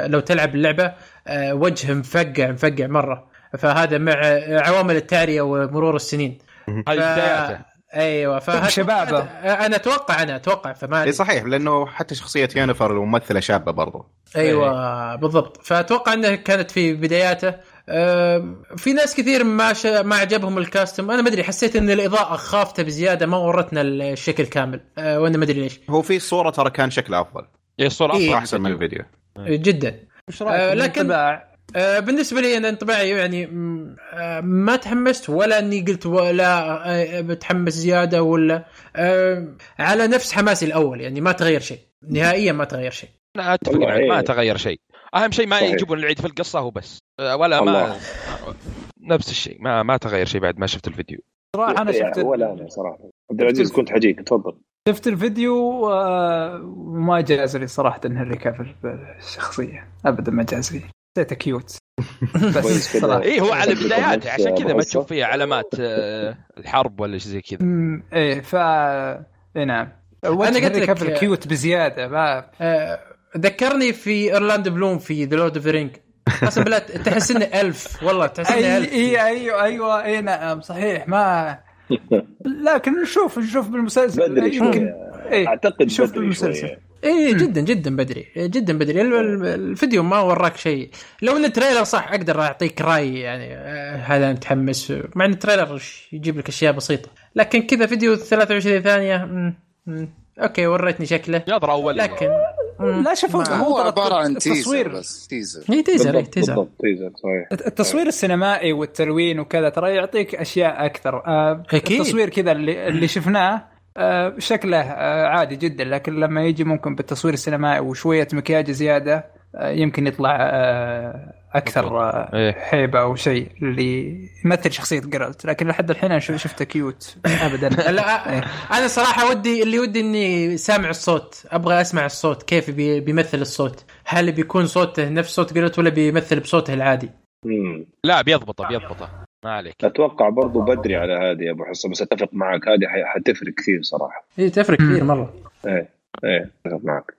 لو تلعب اللعبة وجهه مفقع مفقع مرة. فهذا مع عوامل التعرية ومرور السنين. ف- بداياته. أيوه فهذا شبابه. أنا أتوقع أنا أتوقع فما إي. صحيح لأنه حتى شخصية يونيفر الممثلة شابة برضو. أيوه بالضبط. فأتوقع إنها كانت في بداياته. في ناس كثير ما ش... ما عجبهم الكاستم أنا ما أدري حسيت إن الإضاءة خافته بزيادة ما ورتنا الشكل كامل. أه وأنا ما أدري ليش. هو في صورة ترى كان شكله أفضل. إي الصورة إيه. أحسن من الفيديو. جدا. وش آه، رايك لكن- لكن أه بالنسبة لي أنا انطباعي يعني أه ما تحمست ولا أني قلت ولا أه بتحمس زيادة ولا على نفس حماسي الأول يعني ما تغير شيء. نهائيا ما تغير شيء. أنا أتفق معك ما. تغير شيء. أهم شيء ما. يجيبون العيد في القصة وبس. ولا ما الله. نفس الشيء. ما ما تغير شيء بعد ما شفت الفيديو. صراحة أنا يعني شفت ولا أنا صراحة. عبد العزيز كنت حجيك. تفضل. شفت الفيديو آه، وما جاز لي صراحة هنري كافل بالشخصيه ابدا ما جاز لي. حسيته cute. بس. صراحة. اي هو على بداياته عشان كذا ما؟ تشوف فيها علامات أه، الحرب ولا شيء زي كذا. أمم، إيه ف اي نعم. أنا قلت لك- كيوت بزيادة ما أه ذكرني في اورلاندو بلوم في The Lord of the Rings قسم بالله تحس إنه elf والله تحس إنه elf. إي أيوه أيوه إي نعم صحيح ما لكن نشوف نشوف بالمسلسل. بدري يمكن إيه، أعتقد نشوف بالمسلسل. اي جدا جدا بدري. جدا بدري. ال- ال- الفيديو ما وراك شيء. لو إن ال trailer صح أقدر أعطيك راي يعني آه، هل أنا متحمس. مع إن ال trailer يجيب لك أشياء بسيطة. لكن كذا فيديو 23 ثانية مم، مم. أوكي وريتني شكله. يظهر اول لكن لا شوف ما- هو عبارة عن teaser بس teaser. هي teaser هي بالضبط teaser. بالضبط teaser صحيح. التصوير السينمائي والتلوين وكذا ترى يعطيك أشياء أكثر. آه، أكيد. التصوير كذا اللي, اللي شفناه آه، شكله آه، عادي جدا لكن لما يجي ممكن بالتصوير السينمائي وشوية مكياج زيادة آه، يمكن يطلع أكثر إيه. هيبه أو شيء اللي يمثل شخصية جيرالت لكن لحد الحين أنا شفته cute. ابدا. لا إيه. أنا صراحة ودي اللي ودي إني سامع الصوت أبغى أسمع الصوت كيف بي بيمثل الصوت. هل بيكون صوته نفس صوت جريت ولا بيمثل بصوته العادي. لا بيضبطه بيضبطه. ما عليك. أتوقع برضو بدري على هذه يا أبو حصه بس أتفق معك هذه حتفرق كثير صراحة. هي تفرق كثير مرة. إيه إيه أتفق معك.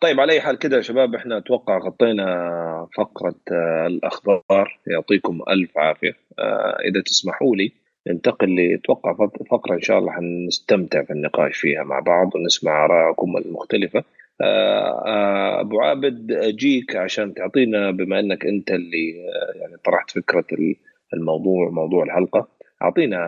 طيب على أي حال كده يا شباب إحنا أتوقع غطينا فقرة آه، الأخبار. يعطيكم ألف عافية. آه، إذا تسمحوا لي ننتقل لأتوقع فق- فقرة إن شاء الله حنستمتع في النقاش فيها مع بعض ونسمع آرائكم المختلفة. آه، أبو عابد أجيك عشان تعطينا بما إنك أنت اللي يعني طرحت فكرة ال- الموضوع موضوع الحلقة. أعطينا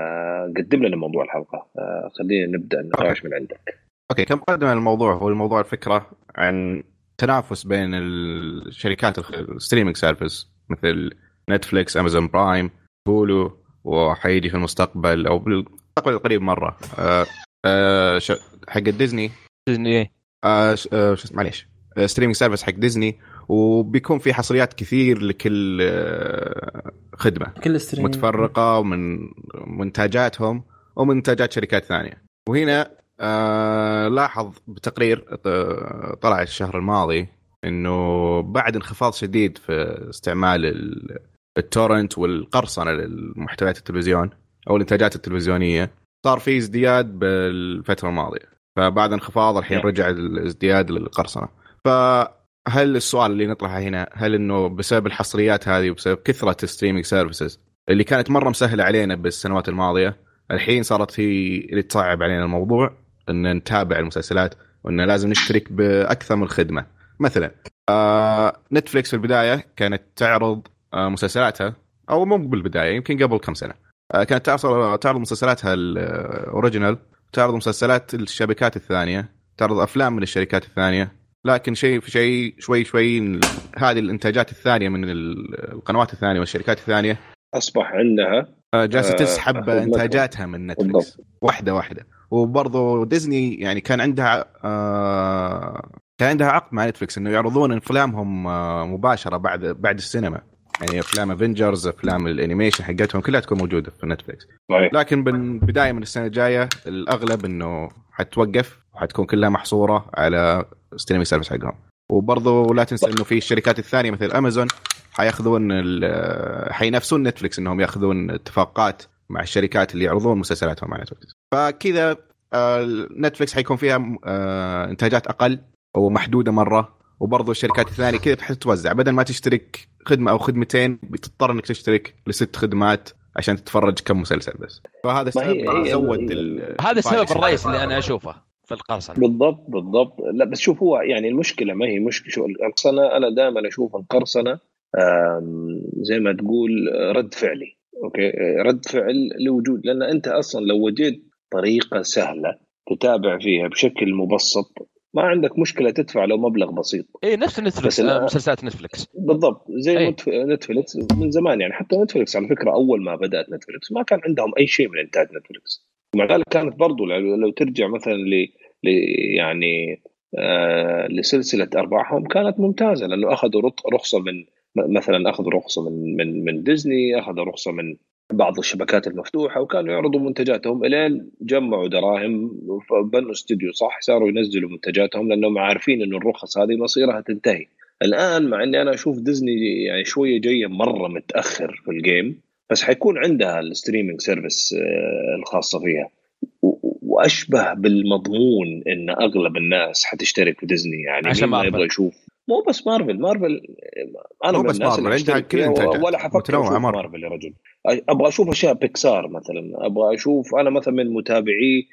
قدم لنا موضوع الحلقة. آه، خلينا نبدأ النقاش من عندك. أوكي. كمقدمه للموضوع هو الموضوع الفكرة عن تنافس بين الشركات الستريمينج سيرفيس مثل نتفليكس امازون برايم هولو وحيجي في المستقبل أو بالمستقبل القريب مرة. آه آه ش- حق ديزني ديزني اسمه معليش. streaming service حق ديزني وبيكون في حصريات كثير لكل آه خدمة. كل stream متفرقة ومن إنتاجاتهم ومن إنتاجات شركات ثانية. وهنا آه لاحظ بتقرير ط- طلع الشهر الماضي إنه بعد انخفاض شديد في استعمال ال- التـ torrent والقرصنة للمحتويات التلفزيون أو الإنتاجات التلفزيونية صار في ازدياد بالفترة الماضية. فبعد انخفاض الحين. رجع الازدياد للقرصنة. فهل السؤال اللي نطرحه هنا هل إنه بسبب الحصريات هذه وبسبب كثرة ال streaming services اللي كانت مرة مسهلة علينا بالسنوات الماضية الحين صارت هي اللي تصعب علينا الموضوع إن نتابع المسلسلات وانه لازم نشترك بأكثر من خدمة. مثلا آه نتفليكس في البداية كانت تعرض آه مسلسلاتها أو مو بالبداية يمكن قبل كم سنة آه كانت تعرض تعرض مسلسلاتها ال original تعرض مسلسلات الشبكات الثانية تعرض أفلام من الشركات الثانية لكن شيء في شيء شوي شوي هذه الإنتاجات الثانية من القنوات الثانية والشركات الثانية. أصبح عندها آه، جالسة آه، تسحب خدمتهم. إنتاجاتها من نتفلكس. واحدة واحدة. وبرضه ديزني يعني كان عندها آه كان عندها عقد مع نتفلكس إنه يعرضون أفلامهم آه مباشرة بعد بعد السينما. يعني أفلام Avengers أفلام الأنيميشن حقتهم كلها تكون موجودة في نتفلكس لكن بالبدايه من السنة الجاية الأغلب إنه حتوقف. وحتكون كلها محصورة على streaming service حقهم. وبرضه لا تنسى إنه في الشركات الثانية مثل امازون حيأخذون حينافسون نتفلكس إنهم يأخذون اتفاقات مع الشركات اللي يعرضون مسلسلاتهم مع نتفلكس فكذا آه، نتفلكس حيكون فيها آه، إنتاجات أقل ومحدوده مرة. وبرضه الشركات الثانية كذا حتتوزع بدل ما تشترك خدمة أو خدمتين بتضطر إنك تشترك لست خدمات عشان تتفرج كم مسلسل بس. فهذا السبب زود هذا السبب. الرئيسي اللي أنا أشوفه. في القرصنه بالضبط بالضبط. لا بس شوف هو يعني المشكلة ما هي مشكلة. القرصنة أنا دائما أشوف القرصنة زي ما تقول رد فعلي okay؟ رد فعل لوجود لأن أنت أصلا لو وجدت طريقة سهلة تتابع فيها بشكل مبسط ما عندك مشكلة تدفع لو مبلغ بسيط. اي نفس نتفلكس آه، مسلسلات نتفلكس بالضبط زي أي. نتف- نتفلكس من زمان يعني. حتى نتفلكس على فكرة أول ما بدأت نتفلكس ما كان عندهم أي شيء من إنتاج نتفلكس ومع ذلك كانت برضو لو ترجع مثلا يعني آه لسلسلة أرباحهم كانت ممتازة لأنه أخذوا رخصة من مثلا أخذوا رخصة من من من ديزني أخذوا رخصة من بعض الشبكات المفتوحة وكانوا يعرضوا منتجاتهم إلين جمعوا دراهم وبنوا استوديو صح؟ صاروا ينزلوا منتجاتهم لأنهم عارفين إنه الرخص هذه مصيرها تنتهي. الآن مع إني أنا أشوف ديزني يعني شوية جاية مرة متأخر في ال game بس حيكون عندها ال streaming service آه، الخاصة فيها. وأشبه بالمضمون إن أغلب الناس حتشترك في ديزني. يعني عشان مين ما مارفل. يبغى يشوف. مو بس مارفل. مارفل أنا مو بس مارفل، حشترك كل فيها الإنتاجات. ولا حفكر أشوف مرة. مارفل يا رجل. أبغى أشوف أشياء بيكسار مثلا. أبغى أشوف أنا مثلا من متابعي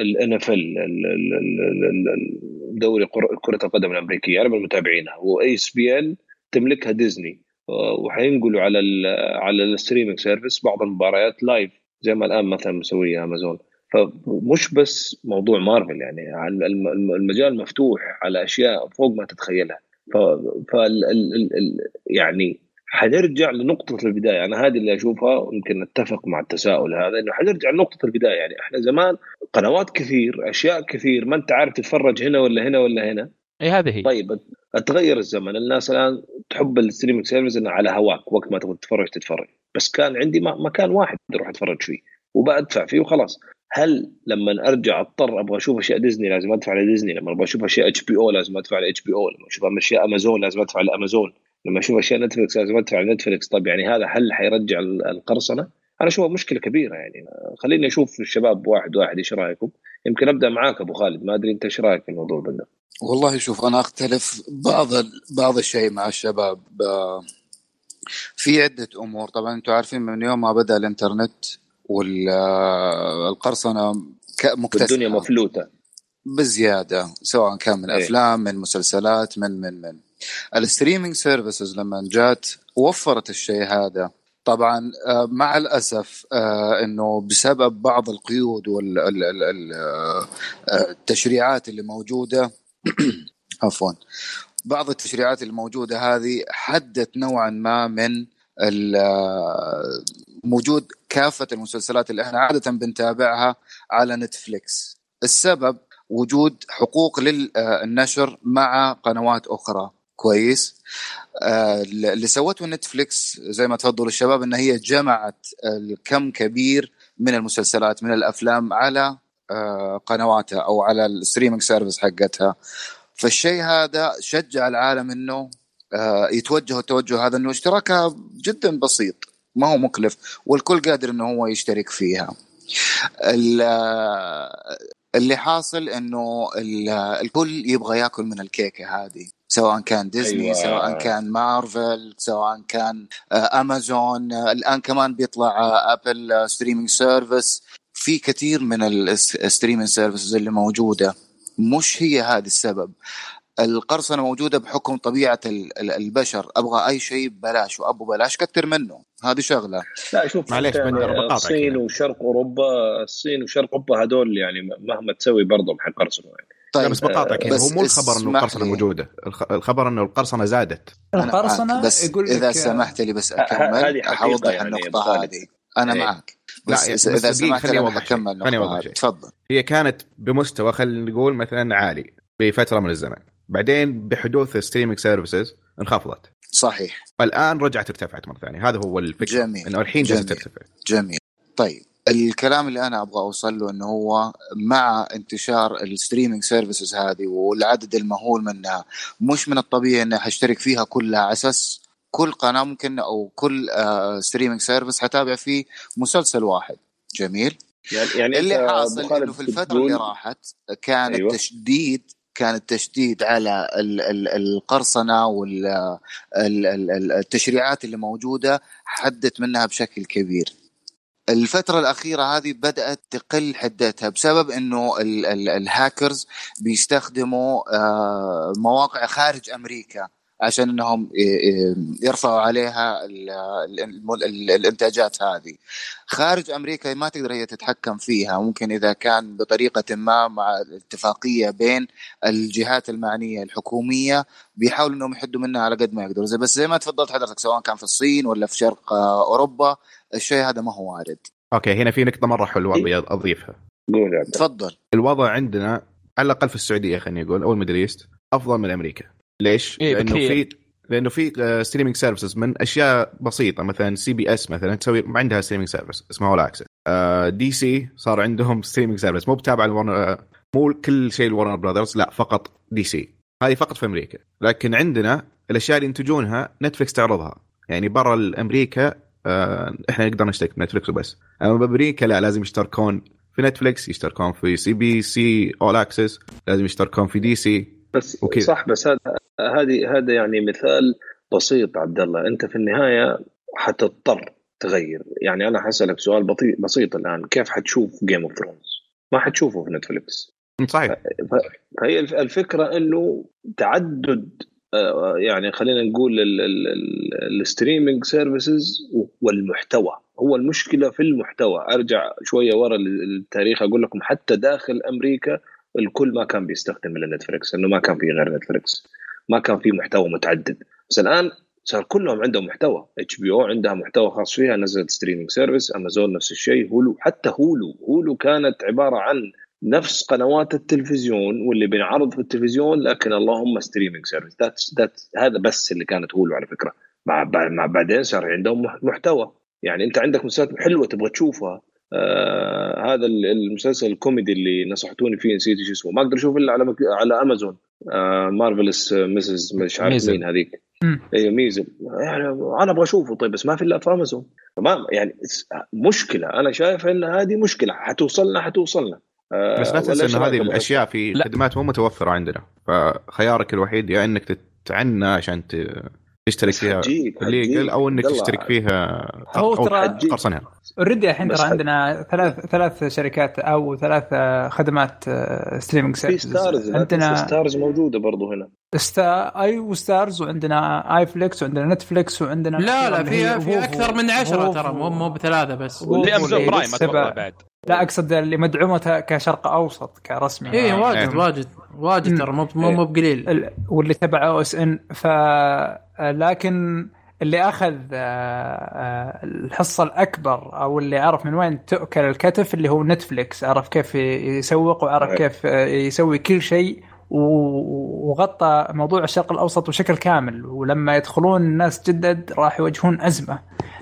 ال NFL دوري كرة القدم الأمريكية. أنا من متابعينها. و ESPN تملكها ديزني. آه، وحينقلوا على ال على ال streaming service بعض المباريات live زي ما الآن مثلا مسويها أمازون. فمش بس موضوع مارفل يعني الم- الم- المجال مفتوح على أشياء فوق ما تتخيلها. ف فال ال- ال- ال- يعني حنرجع لنقطة البداية. أنا هذه اللي أشوفها يمكن أتفق مع التساؤل هذا إنه حنرجع لنقطة البداية. يعني إحنا زمان قنوات كثير أشياء كثير ما أنت عارف تتفرج هنا ولا هنا ولا هنا. إي هذه هي. طيب أتغير الزمن. الناس الآن تحب ال streaming service انه على هواك وقت ما تبغى تتفرج تتفرج. بس كان عندي مكان واحد أروح أتفرج فيه وبدفع فيه وخلاص. هل لما أرجع أضطر أبغى أشوف أشياء ديزني لازم أدفع لديزني لما أبغى أشوف أشياء HBO لازم أدفع ل HBO لما أشوف اشياء امازون لازم أدفع لامازون لما أشوف أشياء نتفلكس لازم أدفع لنتفلكس طيب يعني هذا هل حيرجع ال- القرصنة؟ أنا أشوفها مشكلة كبيرة يعني خليني أشوف الشباب واحد واحد إيش رأيكم؟ يمكن أبدأ معاك أبو خالد ما أدري أنت إيش رأيك في الموضوع ده؟ والله شوف أنا أختلف بعض بعض الشيء مع الشباب آه، في عدة أمور طبعا أنتم عارفين من يوم ما بدأ الإنترنت والقرصنه مكتسحة. والدنيا مفلوتة. بزيادة سواء كان من إيه. أفلام من مسلسلات من من من. ال streaming services لما جات وفرت الشيء هذا. طبعا آه، مع الأسف آه، إنه بسبب بعض القيود والتشريعات اللي موجودة. عفوا. بعض التشريعات الموجودة هذه حدت نوعا ما من ال- آه، وجود كافة المسلسلات اللي إحنا عادة بنتابعها على نتفليكس. السبب وجود حقوق للنشر مع قنوات أخرى. كويس؟ آه، اللي سوته نتفليكس زي ما تفضلوا الشباب إن هي جمعت الكم كبير من المسلسلات من الأفلام على آه، قنواتها أو على ال streaming service حقتها. فالشيء هذا شجع العالم إنه آه، يتوجهوا التوجه هذا إنه اشتراكها جدا بسيط. ما هو مكلف والكل قادر إنه هو يشترك فيها. ال- اللي حاصل إنه ال- الكل يبغى ياكل من الكيكة هذه سواء كان ديزني أيوة. سواء كان مارفل سواء كان آه، أمازون آه، الآن كمان بيطلع آه، أبل streaming service في كثير من ال streaming services اللي موجودة. مش هي هذا السبب. القرصنة موجودة بحكم طبيعة ال- ال- البشر. أبغى أي شيء ببلاش وأبو بلاش كتر منه. هذه شغلة لا شوف معليش، بقاطعك الصين. وشرق أوروبا الصين وشرق أوروبا هدول يعني مهما تسوي برضهم حيقرصنوا يعني طيب بس بقاطعك هنا بس هو مو الخبر إنه القرصنة. موجودة الخ- الخبر إنه القرصنة زادت أنا القرصنه بس يقول لك اذا سمحت لي بس أكمل حوضح يعني النقطة. هذه أنا إيه. معك لا، بس, بس إذا سمحت خليني شيء. حكمل خليني النقطه أوضح هذه شيء. تفضل هي كانت بمستوى خلينا نقول مثلا عالي بفترة من الزمن بعدين بحدوث streaming services انخفضت صحيح الآن رجعت ارتفعت مرة ثانية هذا هو الفكرة جميل. إنه الحين جالسه. ترتفع جميل طيب الكلام اللي أنا أبغى أوصل له إنه هو مع انتشار ال streaming services هذه والعدد المهول منها مش من الطبيعي إني حاشترك فيها كلها على أساس كل قناة ممكن أو كل streaming service حتابع فيه مسلسل واحد جميل يعني يعني اللي حاصل إنه في الفترة اللي راحت كان. أيوة. التشديد كان التشديد على ال- ال- القرصنة والتشريعات اللي موجودة حدت منها بشكل كبير. الفترة الأخيرة هذه بدأت تقل حدتها بسبب ال- الهاكرز بيستخدموا آه، مواقع خارج أمريكا عشان ي- يرفعوا عليها ال- ال- ال- الإنتاجات هذه. خارج أمريكا ما تقدر هي تتحكم فيها ممكن إذا كان بطريقة ما مع اتفاقيه بين الجهات المعنية الحكومية بيحاولوا إنهم يحدوا منها على قد ما يقدروا زي بس زي ما تفضلت حضرتك سواء كان في الصين ولا في شرق أوروبا الشيء هذا ما هو وارد أوكي هنا في نقطة مرة حلوة إيه. ابي أضيفها قول. تفضل الوضع عندنا على الأقل في السعودية خلينا نقول أو ال Middle East أفضل من أمريكا ليش؟ إيه، لأنه. في لأنه في streaming services من أشياء بسيطة. مثلا CBS مثلا تسوي عندها streaming service اسمه All Access DC صار عندهم streaming service مو بتابع الورن مو كل شيء ال Warner Brothers لا فقط DC هذه فقط في أمريكا. لكن عندنا الأشياء اللي ينتجونها Netflix تعرضها. يعني برا أمريكا آه، إحنا نقدر نشترك ب Netflix وبس. أما بأمريكا لا لازم يشتركون في Netflix يشتركون في CBS All Access لازم يشتركون في DC بس وكذا. صح بس هذا هذه هذا يعني مثال بسيط عبد الله أنت في النهاية حتضطر تغير. يعني أنا حسألك سؤال بطيء بسيط الآن. كيف حتشوف Game of Thrones؟ ما حتشوفه في Netflix صحيح. فهي الف- الفكرة إنه تعدد آه، يعني خلينا نقول ال streaming services والمحتوى. هو المشكلة في المحتوى. أرجع شوية ورا التاريخ أقول لكم حتى داخل أمريكا الكل ما كان بيستخدم إلا Netflix إنه ما كان في غير Netflix ما كان في محتوى متعدد. بس الآن صار كلهم عندهم محتوى. HBO عندها محتوى خاص فيها نزلت streaming service Amazon نفس الشيء Hulu حتى Hulu Hulu كانت عبارة عن نفس قنوات التلفزيون واللي بينعرض في التلفزيون لكن اللهم streaming service that's that هذا بس اللي كانت Hulu على فكرة. مع بعدين صار عندهم مح- محتوى. يعني أنت عندك مسلسلات حلوة تبغى تشوفها آه هذا ال- المسلسل الكوميدي اللي نصحتوني فيه نسيت إيش اسمه. ما أقدر اشوفه إلا على مك... على أمازون. آه مارفلس مسز مش عارف ميزل. مين هذيك. أيوه ميزل. يعني أنا أبغى أشوفه. طيب بس ما في إلا في أمازون. تمام يعني مشكلة. أنا شايف إن هذه مشكلة. حتوصلنا حتوصلنا. آه، بس لا تنسى رأيك هذه الأشياء في لا. خدمات مو متوفرة عندنا. فخيارك الوحيد يا إنك تتعنى عشان ت- تشترك فيها حتجيك- الليجل. أو إنك. تشترك فيها هو أو ترى- قرصنها أوريدي الحين ترى عندنا ثلاث ثلاث شركات أو ثلاث خدمات ستريمينج في سيرفيسز ستارز عندنا ستارز موجودة برضو هنا ستا أي وستارز وعندنا اي فليكس وعندنا نتفليكس وعندنا لا لا في في. أكثر من عشرة فوفو. ترى مو مو بثلاثة بس واللي امازون واللي برايم. أتوقع بعد لا أقصد اللي مدعومة كشرق أوسط كرسمي اي آه، واجد. واجد واجد. ترى مو مو مو بقليل ال- واللي تبع OSN ف لكن اللي أخذ آه، آه، الحصة الأكبر أو اللي عرف من وين تؤكل الكتف اللي هو Netflix عرف كيف يسوق وعرف. كيف آه، يسوي كل شيء وغطى موضوع الشرق الأوسط بشكل كامل. ولما يدخلون الناس جدد راح يواجهون أزمة.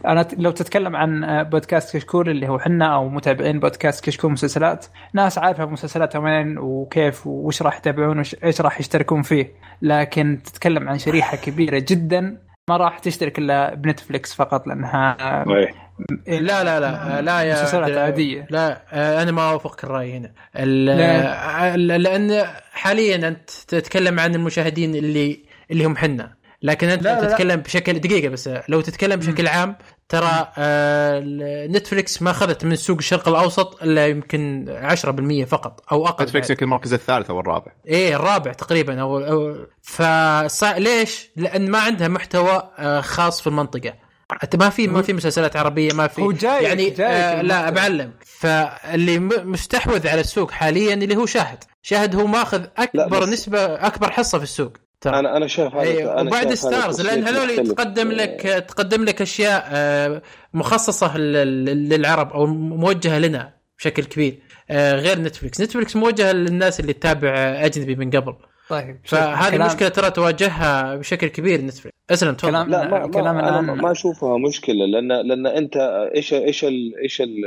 أنا لو تتكلم عن آه، بودكاست كشكول اللي هو حنا أو متابعين بودكاست كشكول مسلسلات ناس عارفة مسلسلاتها وين وكيف وش راح يتابعون وش إيش راح يشتركون فيه. لكن تتكلم عن شريحة كبيرة جدا ما راح تشترك إلا بنتفليكس فقط لأنها. لا لا لا لا يا مسلسلات عادية. لا آه، أنا ما اوافقك الرأي هنا لا. لأن حاليا أنت تتكلم عن المشاهدين اللي اللي هم حنا لكن أنت لا، لا، لا. تتكلم بشكل دقيقة بس لو تتكلم بشكل عام ترى آه نتفلكس ما أخذت من سوق الشرق الأوسط إلا يمكن 10% فقط أو أقل نتفلكس بعد. يمكن المركز الثالث أو الرابع إيه الرابع تقريبا أو, أو فصع ليش؟ لأن ما عندها محتوى آه، خاص في المنطقة انت ما في ما في مسلسلات عربية ما في هو جاي- يعني جاي آه لا. بعلم فاللي مستحوذ على السوق حاليا اللي هو شاهد. شاهد هو ماخذ أكبر نسبة أكبر حصة في السوق. ترى. أنا أنا شايف هذا أنا وبعد شايف هذا ستارز لأن هذول مختلف. تقدم لك تقدم لك أشياء آه، مخصصة لل- للعرب أو موجهة لنا بشكل كبير آه، غير Netflix Netflix موجهة للناس اللي تتابع أجنبي من قبل. طيب. فهذه كلام- مشكلة ترى تواجهها بشكل كبير Netflix اسلم تفضل كلام- لا ما الكلام ما أنا الآن- ما أشوفها مشكلة لأن لأن أنت إيش إيش ال إيش ال-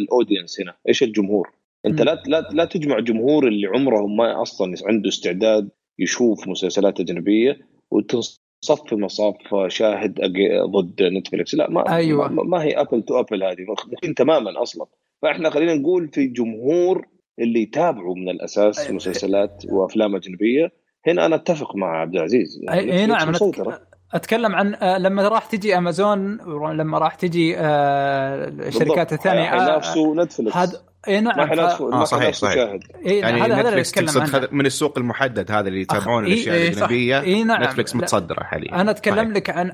ال audience هنا؟ إيش الجمهور؟ أنت. لا لا لا تجمع جمهور اللي عمرهم ما أصلا عنده استعداد يشوف مسلسلات أجنبية وتصف مصاف شاهد ضد Netflix لا ما أيوة. ما, ما هي apple to apple هذه مختلفين تماما أصلا. فإحنا خلينا نقول في جمهور اللي يتابعوا من الأساس أيوة. مسلسلات وأفلام أجنبية هنا أنا أتفق مع عبد العزيز أي- أي نعم مسيطرة. أتكلم عن آه، لما راح تجي أمازون لما راح تجي آه، الشركات. الثانية آه، حينافسوا نتفلكس اي ما نعم ف... حينافسوا آه، ما صحيح، صحيح. إيه يعني هذا هذا اللي Netflix أتكلم تقصد عنه من السوق المحدد هذا اللي يتابعون أخ- الأشياء إيه، إيه، صح. الأجنبية إيه، نعم. Netflix. متصدرة حاليا أنا أتكلم صحيح. لك عن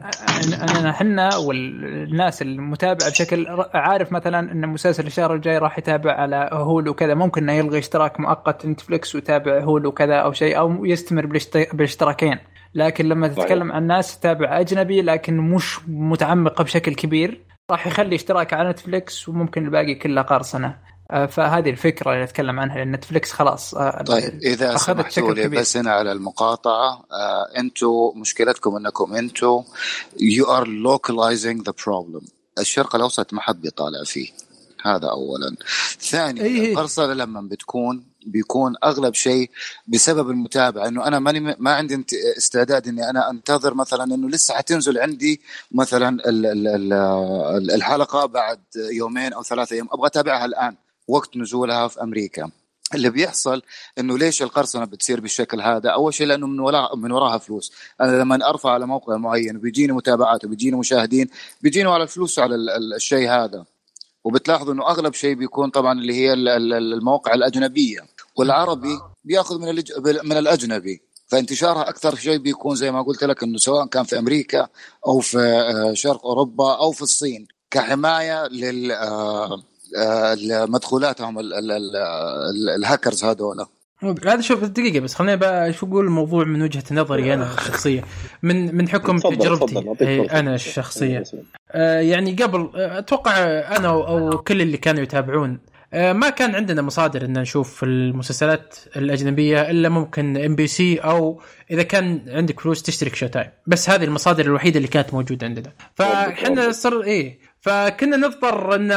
اننا إحنا والناس المتابعة بشكل عارف مثلا إن مسلسل الشهر الجاي راح يتابع على Hulu وكذا ممكن إنه يلغي اشتراك مؤقت Netflix ويتابع Hulu وكذا أو شيء أو يستمر بالاشت- بالاشتراكين لكن لما صحيح. تتكلم عن ناس تتابع أجنبي لكن مش متعمقة بشكل كبير راح يخلي اشتراك على Netflix وممكن الباقي كله قرصنة فهذه الفكرة اللي اتكلم عنها لأن نتفلكس خلاص آه، طيب إذا سمحتوا لي. بس هنا على المقاطعة آه أنتم مشكلتكم أنكم أنتم you are localizing the problem. الشرق الأوسط ما حد بيطالع فيه. هذا اولا. ثانيا إيه. القرصنه لما بتكون بيكون أغلب شيء بسبب المتابعة إنه أنا ماني ما عندي استعداد إني أنا أنتظر مثلا إنه لسه حتنزل عندي مثلا ال- ال- ال- الحلقة بعد يومين أو ثلاثة أيام. أبغى أتابعها الآن. وقت نزولها في أمريكا. اللي بيحصل إنه ليش القرصنة بتصير بالشكل هذا؟ أول شيء لأنه من وراها من وراها فلوس، أنا لما أرفع على موقع معين وبيجيني متابعات وبيجيني مشاهدين بيجيني على الفلوس على ال- ال- الشيء هذا. وبتلاحظوا إنه أغلب شيء بيكون طبعا اللي هي ال- ال- المواقع الأجنبية. والعربي بيأخذ من من الأجنبي. فانتشارها أكثر شيء بيكون زي ما قلت لك إنه سواء كان في أمريكا أو في آه، شرق أوروبا أو في الصين. كحماية لل آه، آه، لمدخولاتهم ال- ال- ال- ال- الهاكرز هذول هذا شوف دقيقة بس خليني بقى شو أقول الموضوع من وجهة نظري أنا الشخصية من من حكم تجربتي إيه،. أنا الشخصية. آه، يعني قبل آه، أتوقع أنا أو أو كل اللي كانوا يتابعون آه، ما كان عندنا مصادر إن نشوف المسلسلات الأجنبية إلا ممكن MBC أو إذا كان عندك فلوس تشترك Showtime. بس هذه المصادر الوحيدة اللي كانت موجودة عندنا. فإحنا صر إيه فكنا نضطر أن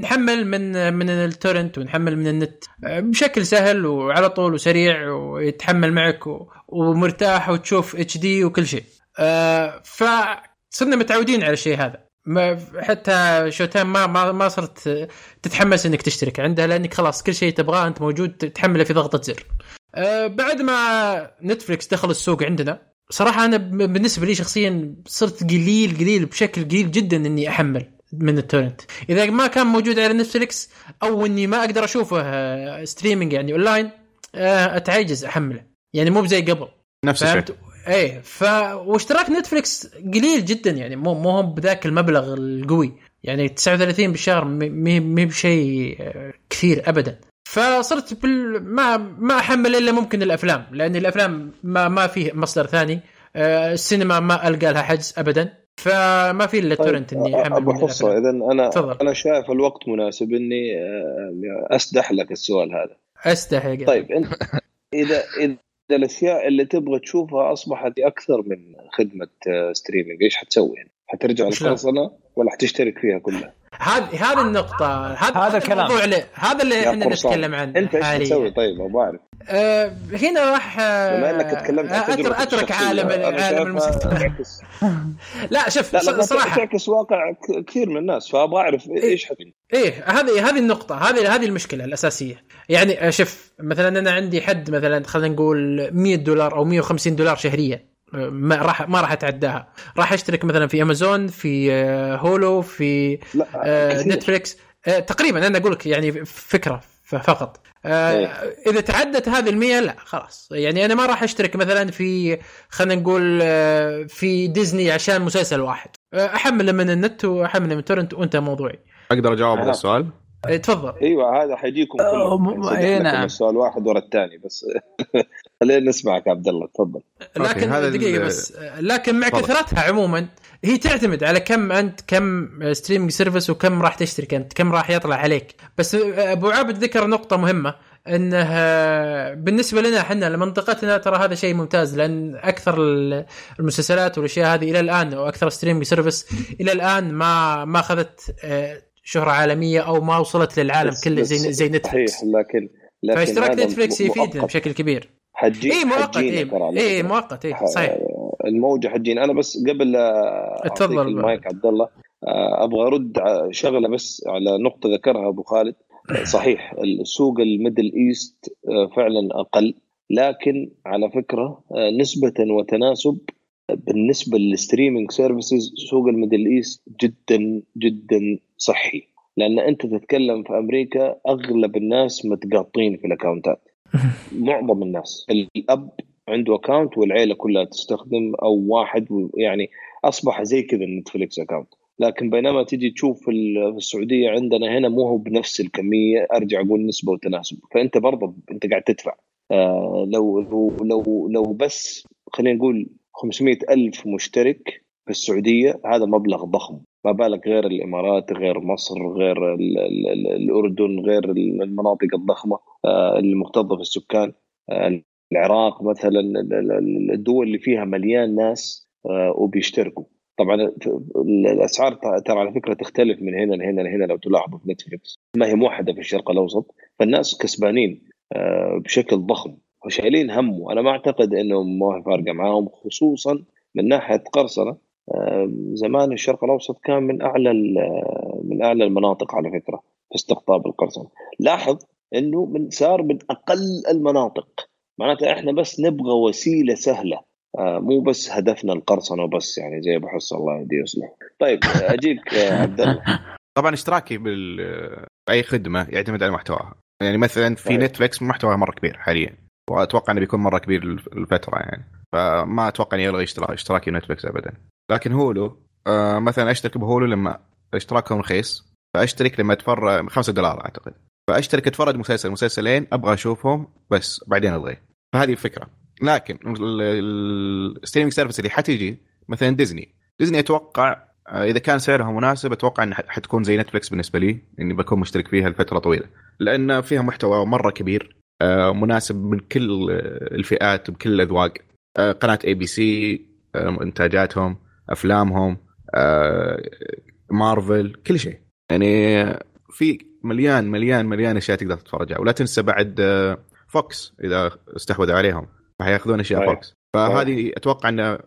نحمل من من ال torrent ونحمل من النت. بشكل سهل وعلى طول وسريع ويتحمل معك ومرتاح وتشوف HD وكل شيء. آه، فصرنا متعودين على الشيء هذا. ما حتى Showtime ما ما ما صرت تتحمس إنك تشترك عندها لأنك خلاص كل شيء تبغاه أنت موجود تحمله في ضغطة زر. أه بعد ما Netflix دخل السوق عندنا صراحة أنا بالنسبة لي شخصيا صرت قليل قليل بشكل قليل جدا إني أحمل من ال torrent. إذا ما كان موجود على Netflix أو إني ما أقدر أشوفه آه، streaming يعني اونلاين آه، أتعجز أحمله. يعني مو بزي قبل. نفس الشيء؟ إيه ف واشتراك Netflix قليل جدا يعني مو مو بذاك المبلغ القوي. يعني 39 بالشهر مي مي بشيء آه، كثير ابدا. فصرت بال... ما ما أحمل إلا ممكن الأفلام لأن الأفلام ما ما فيه مصدر ثاني آه، السينما ما ألقى لها حجز ابدا فما في إلا ال torrent اني احمل أبو حصة اذا أنا تفضل. أنا شايف الوقت مناسب إني آه، أسدح لك السؤال هذا استحي قلبي. طيب انت اذا إذا الأشياء اللي تبغى تشوفها أصبحت أكثر من خدمة آه، streaming إيش حتسوي؟ حترجع شلون؟ القرصنه ولا حتشترك فيها كلها؟ هذه هذه النقطة. هذا هذا الكلام. الموضوع اللي هذا اللي إحنا. نتكلم عنه أنت إيش. حتسوي طيب؟ أبغى اعرف آه، هنا راح آه، بما إنك تكلمت اترك الشخصية، عالم عالم تعكس. لا شوف لا لا ص- صراحة. تعكس واقع ك- كثير من الناس فابغى أعرف إيش حتسوي إيه هذه هذه النقطة هذه هذه المشكلة الأساسية. يعني آه، شوف مثلا أنا عندي حد مثلا خلينا نقول 100 دولار أو 150 دولار شهريا. ما راح ما راح أتعداها. راح أشترك مثلا في أمازون في آه، هولو في لا آه،. نتفليكس. آه، تقريبا أنا أقول لك يعني فكرة فقط. آه، إيه. إذا تعدت هذه المية لا خلاص. يعني أنا ما راح أشترك مثلا في خلينا نقول في ديزني عشان مسلسل واحد. احمله من النت واحمله من تورنت وانتهى موضوعي. أقدر أجاوب على السؤال؟ آه، تفضل. أيوه هذا حيجيكم كلكم. م- يعني إيه، نعم. السؤال واحد ورا الثاني بس. خلينا نسمعك يا عبد الله تفضل. لكن دقيقة بس لكن مع. كثرتها عموما. هي تعتمد على كم أنت كم streaming service وكم راح تشترك أنت كم راح يطلع عليك. بس آه، أبو عابد ذكر نقطة مهمة إنه آه، بالنسبة لنا إحنا لمنطقتنا ترى هذا شيء ممتاز لأن أكثر ال- المسلسلات والأشياء هذه إلى الآن وأكثر streaming service إلى الآن ما ما أخذت آه، شهرة عالمية أو ما وصلت للعالم كله زي زي نتفلكس صحيح لكن لكن فاشتراك نتفلكس يفيدنا. بشكل كبير. حتجي اي مؤقت اي اي فكرة. مؤقت اي صحيح. الموجة حتجينا أنا بس قبل اتفضل. المايك عبد الله آه، أبغى أرد شغلة بس على نقطة ذكرها أبو خالد. صحيح السوق ال Middle East آه، فعلا أقل لكن على فكرة آه، نسبة وتناسب بالنسبة لل streaming services سوق ال Middle East جدا جدا صحي. لأن أنت تتكلم في أمريكا أغلب الناس متقاطين في ال account ات معظم الناس. الأب عنده account والعيلة كلها تستخدم أو واحد يعني أصبح زي كذا النتفليكس account لكن بينما تيجي تشوف في ال- في السعودية عندنا هنا مو هو بنفس الكمية أرجع أقول نسبة وتناسب. فأنت برضه أنت قاعد تدفع. آه لو لو لو, لو بس خلينا نقول 500 ألف مشترك في السعودية هذا مبلغ ضخم. ما بالك غير الإمارات غير مصر غير ال ال ال الأردن غير المناطق الضخمة آه المكتظة في السكان. آه العراق مثلا ال- ال- ال- الدول اللي فيها مليان ناس آه وبيشتركوا. طبعا الأسعار ترى على فكرة تختلف من هنا لهنا لهنا لو تلاحظوا في نتفلكس ما هي موحدة في الشرق الأوسط فالناس كسبانين بشكل ضخم وشايلين هم وأنا ما أعتقد إنهم ما فارقه معاهم خصوصا من ناحية قرصنة. زمان الشرق الأوسط كان من أعلى ال- من أعلى المناطق على فكرة في استقطاب القرصنة. لاحظ إنه من صار من أقل المناطق. معناته إحنا بس نبغى وسيلة سهلة. آه، مو بس هدفنا القرصنة وبس يعني زي أبو حس الله يهديه ويصلح. طيب آه، أجيك آه، عبد الله. طبعا اشتراكي بال بأي خدمة يعتمد على محتواها. يعني مثلا في صحيح. نتفلكس محتواها مرة كبير حاليا. وأتوقع إنه بيكون مرة كبير الفترة يعني. فما أتوقع اني الغي اشتراك اشتراكي نتفلكس ابدا. لكن هولو آه مثلا أشترك بهولو لما اشتراكهم رخيص. فأشترك لما اتفرج 5 دولار أعتقد. فأشترك اتفرج مسلسل مسلسلين أبغى أشوفهم بس بعدين الغي فهذه الفكرة. لكن ال streaming service اللي حتيجي مثلا ديزني. ديزني أتوقع آه، إذا كان سعرها مناسب أتوقع إنها حتكون زي نتفلكس بالنسبة لي إني بكون مشترك فيها لفترة طويلة. لأن فيها محتوى مرة كبير. مناسب من كل آه، الفئات بكل الأذواق. آه، قناة ABC إنتاجاتهم أفلامهم آه، مارفل كل شيء. يعني في مليان مليان مليان أشياء تقدر تتفرجها ولا تنسى بعد آه، فوكس إذا استحوذوا عليهم. فحيأخذون أشياء صحيح. فوكس فهذه أتوقع إن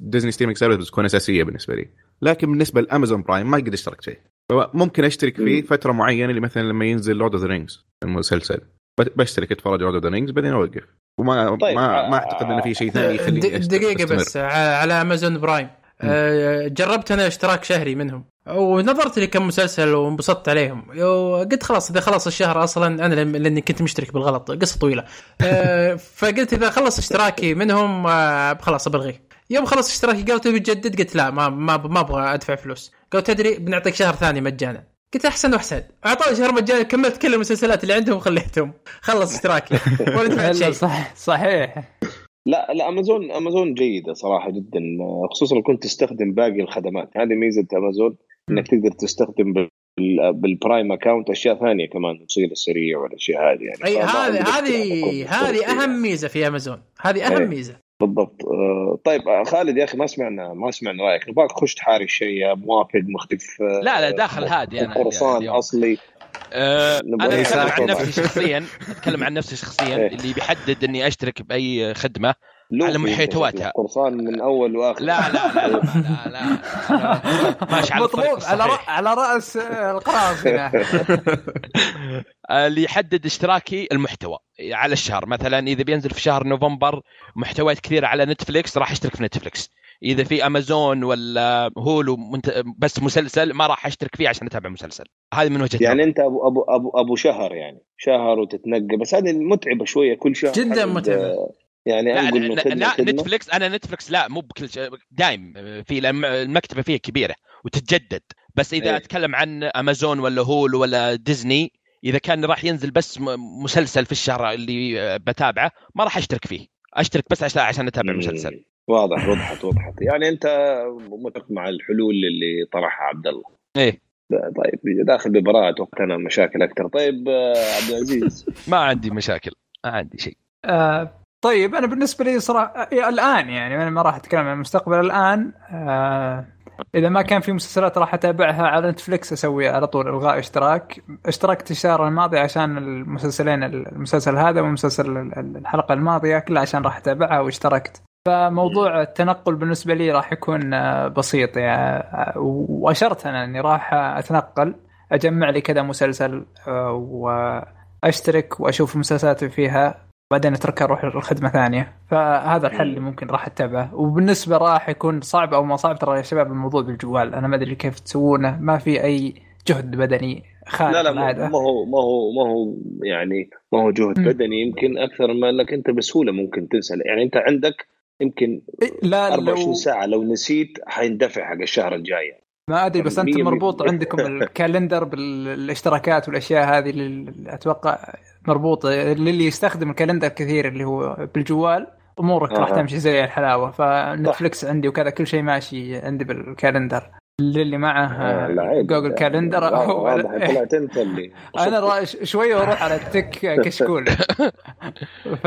ديزني streaming service بتكون أساسية بالنسبة لي. لكن بالنسبة لامازون برايم ما قد اشتركت فيه فممكن أشترك فيه. فترة معينة اللي مثلا لما ينزل Lord of the Rings المسلسل. بشترك اتفرج of the Rings بعدين أوقف. وما طيب، ما, ما آه، أعتقد انه في شيء ثاني د- يخليني أستمر. بس ع- على امازون برايم آه، جربت أنا اشتراك شهري منهم. ونظرت لي كم مسلسل وانبسطت عليهم. قلت خلاص إذا خلص الشهر أصلا أنا لأني كنت مشترك بالغلط قصة طويلة. آه، فقلت إذا خلص اشتراكي منهم آه، خلاص بلغيه يوم خلص اشتراكي قالوا تبي تجدد قلت لا ما ما ما أبغى أدفع فلوس. قالوا تدري بنعطيك شهر ثاني مجانا. قلت أحسن وأحسن. اعطوني شهر مجانا كملت كل المسلسلات اللي عندهم وخليتهم. خلص اشتراكي ولا دفعت شيء. صح صحيح. لا لا أمازون أمازون جيدة صراحة جدا. خصوصا لو كنت تستخدم باقي الخدمات. هذه ميزة أمازون إنك تقدر تستخدم بال- بال Prime account أشياء ثانية كمان الوصول السريع والأشياء هذه يعني. أي هذه هذه. هذه أهم ميزة في أمازون. هذه أهم إيه. ميزة. بالضبط آه، طيب آه، خالد يا أخي ما سمعنا ما سمعنا رأيك نبغاك تخش تحاري الشيء يا موافق مختلف آه، لا لا داخل هادي أنا قرصان. أصلي آه، نبغى أنا أتكلم عن. نفسي شخصيا أتكلم عن نفسي شخصيا إيه. اللي بيحدد إني أشترك بأي خدمة على. شكلك قرصان من أول وآخر لا لا لا لا لا, لا, لا. ماشي على مطلوب على. على رأس آه، القراصنه اللي يحدد اشتراكي المحتوى على الشهر مثلا إذا بينزل في شهر نوفمبر محتويات كثيرة على نتفليكس راح اشترك في نتفليكس إذا في أمازون ولا هولو منت... بس مسلسل ما راح أشترك فيه عشان أتابع مسلسل هذه من وجهة يعني. أنت أبو أبو أبو, أبو شهر يعني شهر وتتنقى بس هذه متعبة شوية كل شهر جداً حتبدأ- متعبة. يعني لا, أنقل من لا, خدمه لا خدمه نتفليكس أنا نتفليكس لا مو بكل شيء دايم في المكتبة فيها كبيرة وتتجدد. بس إذا إيه. أتكلم عن أمازون ولا هولو ولا ديزني إذا كان راح ينزل بس مسلسل في الشهر اللي بتابعه ما راح أشترك فيه. أشترك بس عشان عشان أتابع مم. مسلسل واضح وضحت وضحت. يعني أنت متفق مع الحلول اللي طرحها عبد الله إيه طيب داخل ببراءة أتوقع أنا مشاكل أكثر. طيب آه، عبد العزيز. ما عندي مشاكل ما عندي شيء. آه طيب أنا بالنسبة لي صراحة آه، الآن يعني أنا ما راح أتكلم عن المستقبل الآن. آه إذا ما كان في مسلسلات راح أتابعها على نتفلكس أسوي على طول إلغاء إشتراك. اشتركت الشهر الماضي عشان المسلسلين المسلسل هذا ومسلسل الحلقة الماضية كلها عشان راح أتابعها واشتركت. فموضوع التنقل بالنسبة لي راح يكون آه، بسيط يعني آه، وأشرت أنا إني راح أتنقل أجمع لي كذا مسلسل آه، وأشترك وأشوف المسلسلات اللي فيها. بعدين اتركها أروح لخدمة ثانية. فهذا الحل اللي ممكن راح اتبعه. وبالنسبة راح يكون صعب أو ما صعب ترى يا شباب الموضوع بالجوال. أنا ما أدري كيف تسوونه. ما في أي جهد بدني خارج لا لا ما هو ما هو ما هو يعني ما هو جهد مم. بدني. يمكن أكثر ما أنك أنت بسهولة ممكن تنسى. يعني أنت عندك يمكن إيه، لا 24 لو ساعة. لو نسيت حيندفع حق الشهر الجاي. ما أدري بس انت. مربوط عندكم ال calendar بالاشتراكات والأشياء هذه اللي أتوقع مربوط للي يستخدم ال calendar كثير اللي هو بالجوال أمورك راح. تمشي زي الحلاوة فنتفلكس عندي وكذا كل شيء ماشي عندي بال calendar للي معه آه،. جوجل كالندر طلعت أنت اللي أنا را- ش- شوية وأروح على التك كشكول ف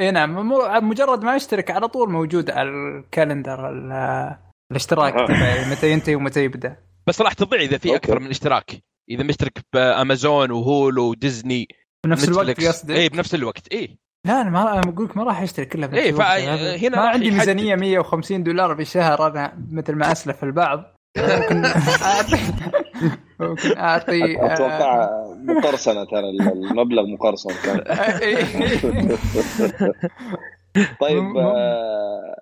إي نعم مو- مجرد ما أشترك على طول موجود على الكالندر ال- الاشتراك. تبعي متى ينتهي ومتى يبدأ بس راح تضيع إذا في. أكثر من اشتراك إذا مشترك بأمازون وهولو وديزني بنفس الوقت. قصدك اي بنفس الوقت اي لا أنا ما أنا أقول لك ما راح اشترك كلها بنفس إيه، الوقت. هذا- هنا ما عندي. ميزانية 150 دولار بالشهر أنا مثل ما أسلف البعض ممكن اعطي ممكن أعطي آه، أتوقع مقرصنة ترى المبلغ مقرصن كان طيب. آه،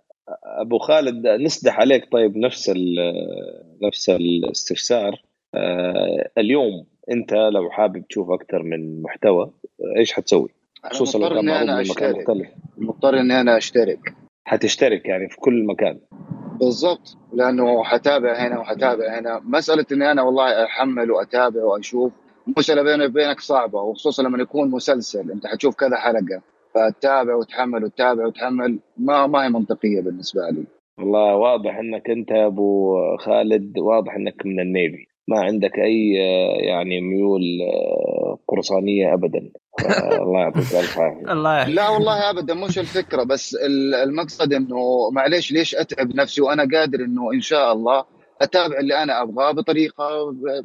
أبو خالد نسدح عليك طيب نفس ال- نفس الاستفسار آه، اليوم انت لو حابب تشوف أكثر من محتوى إيش حتسوي؟ خصوصا لو مضطر كان معروض من مكان أشترك. مختلف. مضطر إني أنا أشترك. حتشترك يعني في كل مكان. بالضبط لأنه حتابع هنا وحتابع هنا. مسألة إني أنا والله أحمل وأتابع وأشوف مسألة بيني وبينك صعبة وخصوصا لما يكون مسلسل أنت حتشوف كذا حلقة فتتابع وتحمل وتتابع وتحمل ما ما هي منطقية بالنسبة لي. والله واضح إنك أنت أبو خالد واضح إنك من النيفي. ما عندك أي يعني ميول قرصانية ابدا. الله يعطيك ألف عافية. الله يحفظك. لا والله ابدا مش الفكرة بس ال- المقصد إنه معليش ليش أتعب نفسي وأنا قادر إنه إن شاء الله أتابع اللي أنا أبغاه بطريقة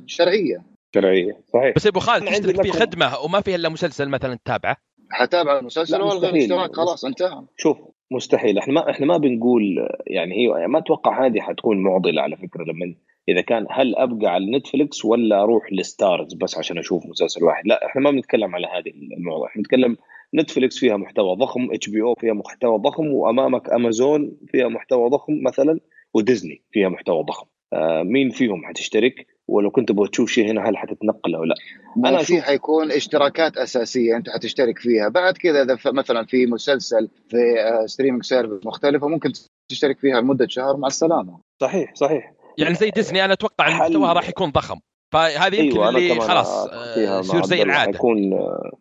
شرعية. شرعية صحيح. بس يا أبو خالد تشترك في خدمة وما فيها إلا مسلسل مثلا تتابعه؟ حتابع المسلسل وألغي. الاشتراك خلاص انتهى. شوف مستحيل. إحنا ما إحنا ما بنقول يعني هي يعني ما أتوقع هذه حتكون معضلة على فكرة لما إذا كان هل أبقى على نتفلكس ولا أروح لستارز بس عشان أشوف مسلسل واحد. لا إحنا ما بنتكلم على هذه الموضوع. إحنا بنتكلم نتفلكس فيها محتوى ضخم HBO فيها محتوى ضخم وأمامك أمازون فيها محتوى ضخم مثلا وديزني فيها محتوى ضخم. آه مين فيهم حتشترك؟ ولو كنت تبغى تشوف شيء هنا هل حتتنقل أو لا؟ ما أنا في حيكون اشتراكات أساسية أنت حتشترك فيها. بعد كذا إذا مثلا في مسلسل في streaming service مختلفة ممكن تشترك فيها لمدة شهر مع السلامة. صحيح صحيح. يعني زي ديزني أنا أتوقع إن حل- محتواها راح يكون ضخم. فهذه يمكن أنا اللي خلاص آه، يصير زي. العادة. حيكون آه،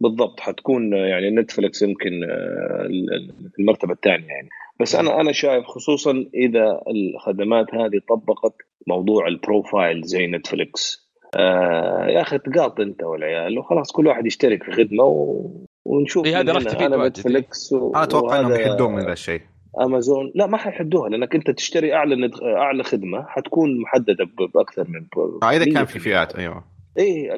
بالضبط حتكون آه، يعني نتفلكس يمكن آه، في المرتبة الثانية يعني. بس أنا أنا شايف خصوصا إذا الخدمات هذه طبقت موضوع ال profile زي نتفلكس آه يا أخي تقط أنت والعيال وخلاص كل واحد يشترك في خدمة و... ونشوف إيه، هذا راح. تفيد. نتفلكس و... أنا أتوقع إنهم يحدون من ذا الشيء أمازون لا ما حيحدوها لأنك أنت تشتري أعلى ند- أعلى خدمة حتكون محددة ب- باكثر من آه، إذا كان في فئات أيوه اي